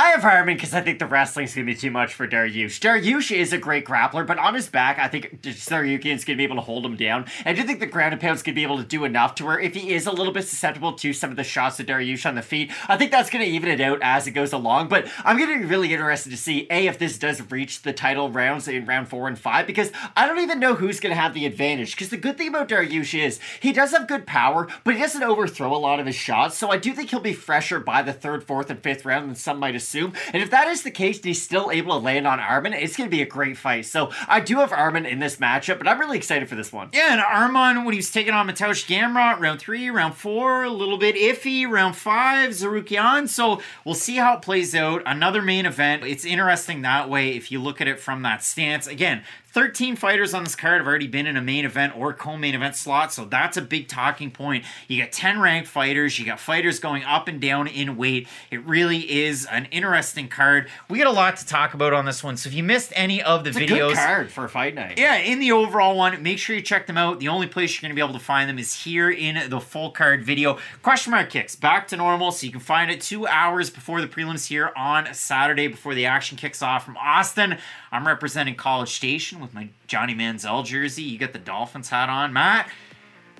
I have Harman because I think the wrestling's gonna be too much for Dariush. Dariush is a great grappler, but on his back, I think Tsarukyan's gonna be able to hold him down. I do think the ground and pound's gonna be able to do enough to where if he is a little bit susceptible to some of the shots of Dariush on the feet, I think that's gonna even it out as it goes along. But I'm gonna be really interested to see a if this does reach the title rounds in round four and five because I don't even know who's gonna have the advantage. Because the good thing about Dariush is he does have good power, but he doesn't overthrow a lot of his shots. So I do think he'll be fresher by the third, fourth, and fifth round than some might assume. And if that is the case, he's still able to land on Arman, it's going to be a great fight. So I do have Arman in this matchup, but I'm really excited for this one. Yeah, and Arman, when he was taking on Mateusz Gamrot, round three, round four, a little bit iffy, round five, Tsarukyan. So we'll see how it plays out. Another main event. It's interesting that way if you look at it from that stance. Again, 13 fighters on this card have already been in a main event or co-main event slot, so that's a big talking point. You got 10 ranked fighters, you got fighters going up and down in weight. It really is an interesting card. We got a lot to talk about on this one, so if you missed any of the It's a videos, good card for a fight night. yeah, in the overall one, make sure you check them out. The only place you're going to be able to find them is here in the full card video. Question mark kicks back to normal, so you can find it two hours before the prelims here on Saturday before the action kicks off from Austin. I'm representing College Station with my Johnny Manziel jersey. You got the Dolphins hat on, Matt.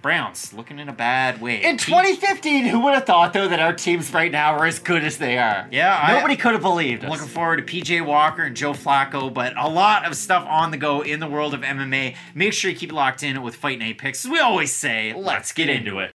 Browns looking in a bad way. In 2015, who would have thought though that our teams right now are as good as they are? Yeah, nobody could have believed us. looking forward to PJ Walker and Joe Flacco, but a lot of stuff on the go in the world of MMA. Make sure you keep locked in with Fight Night Picks. As we always say, let's get into it.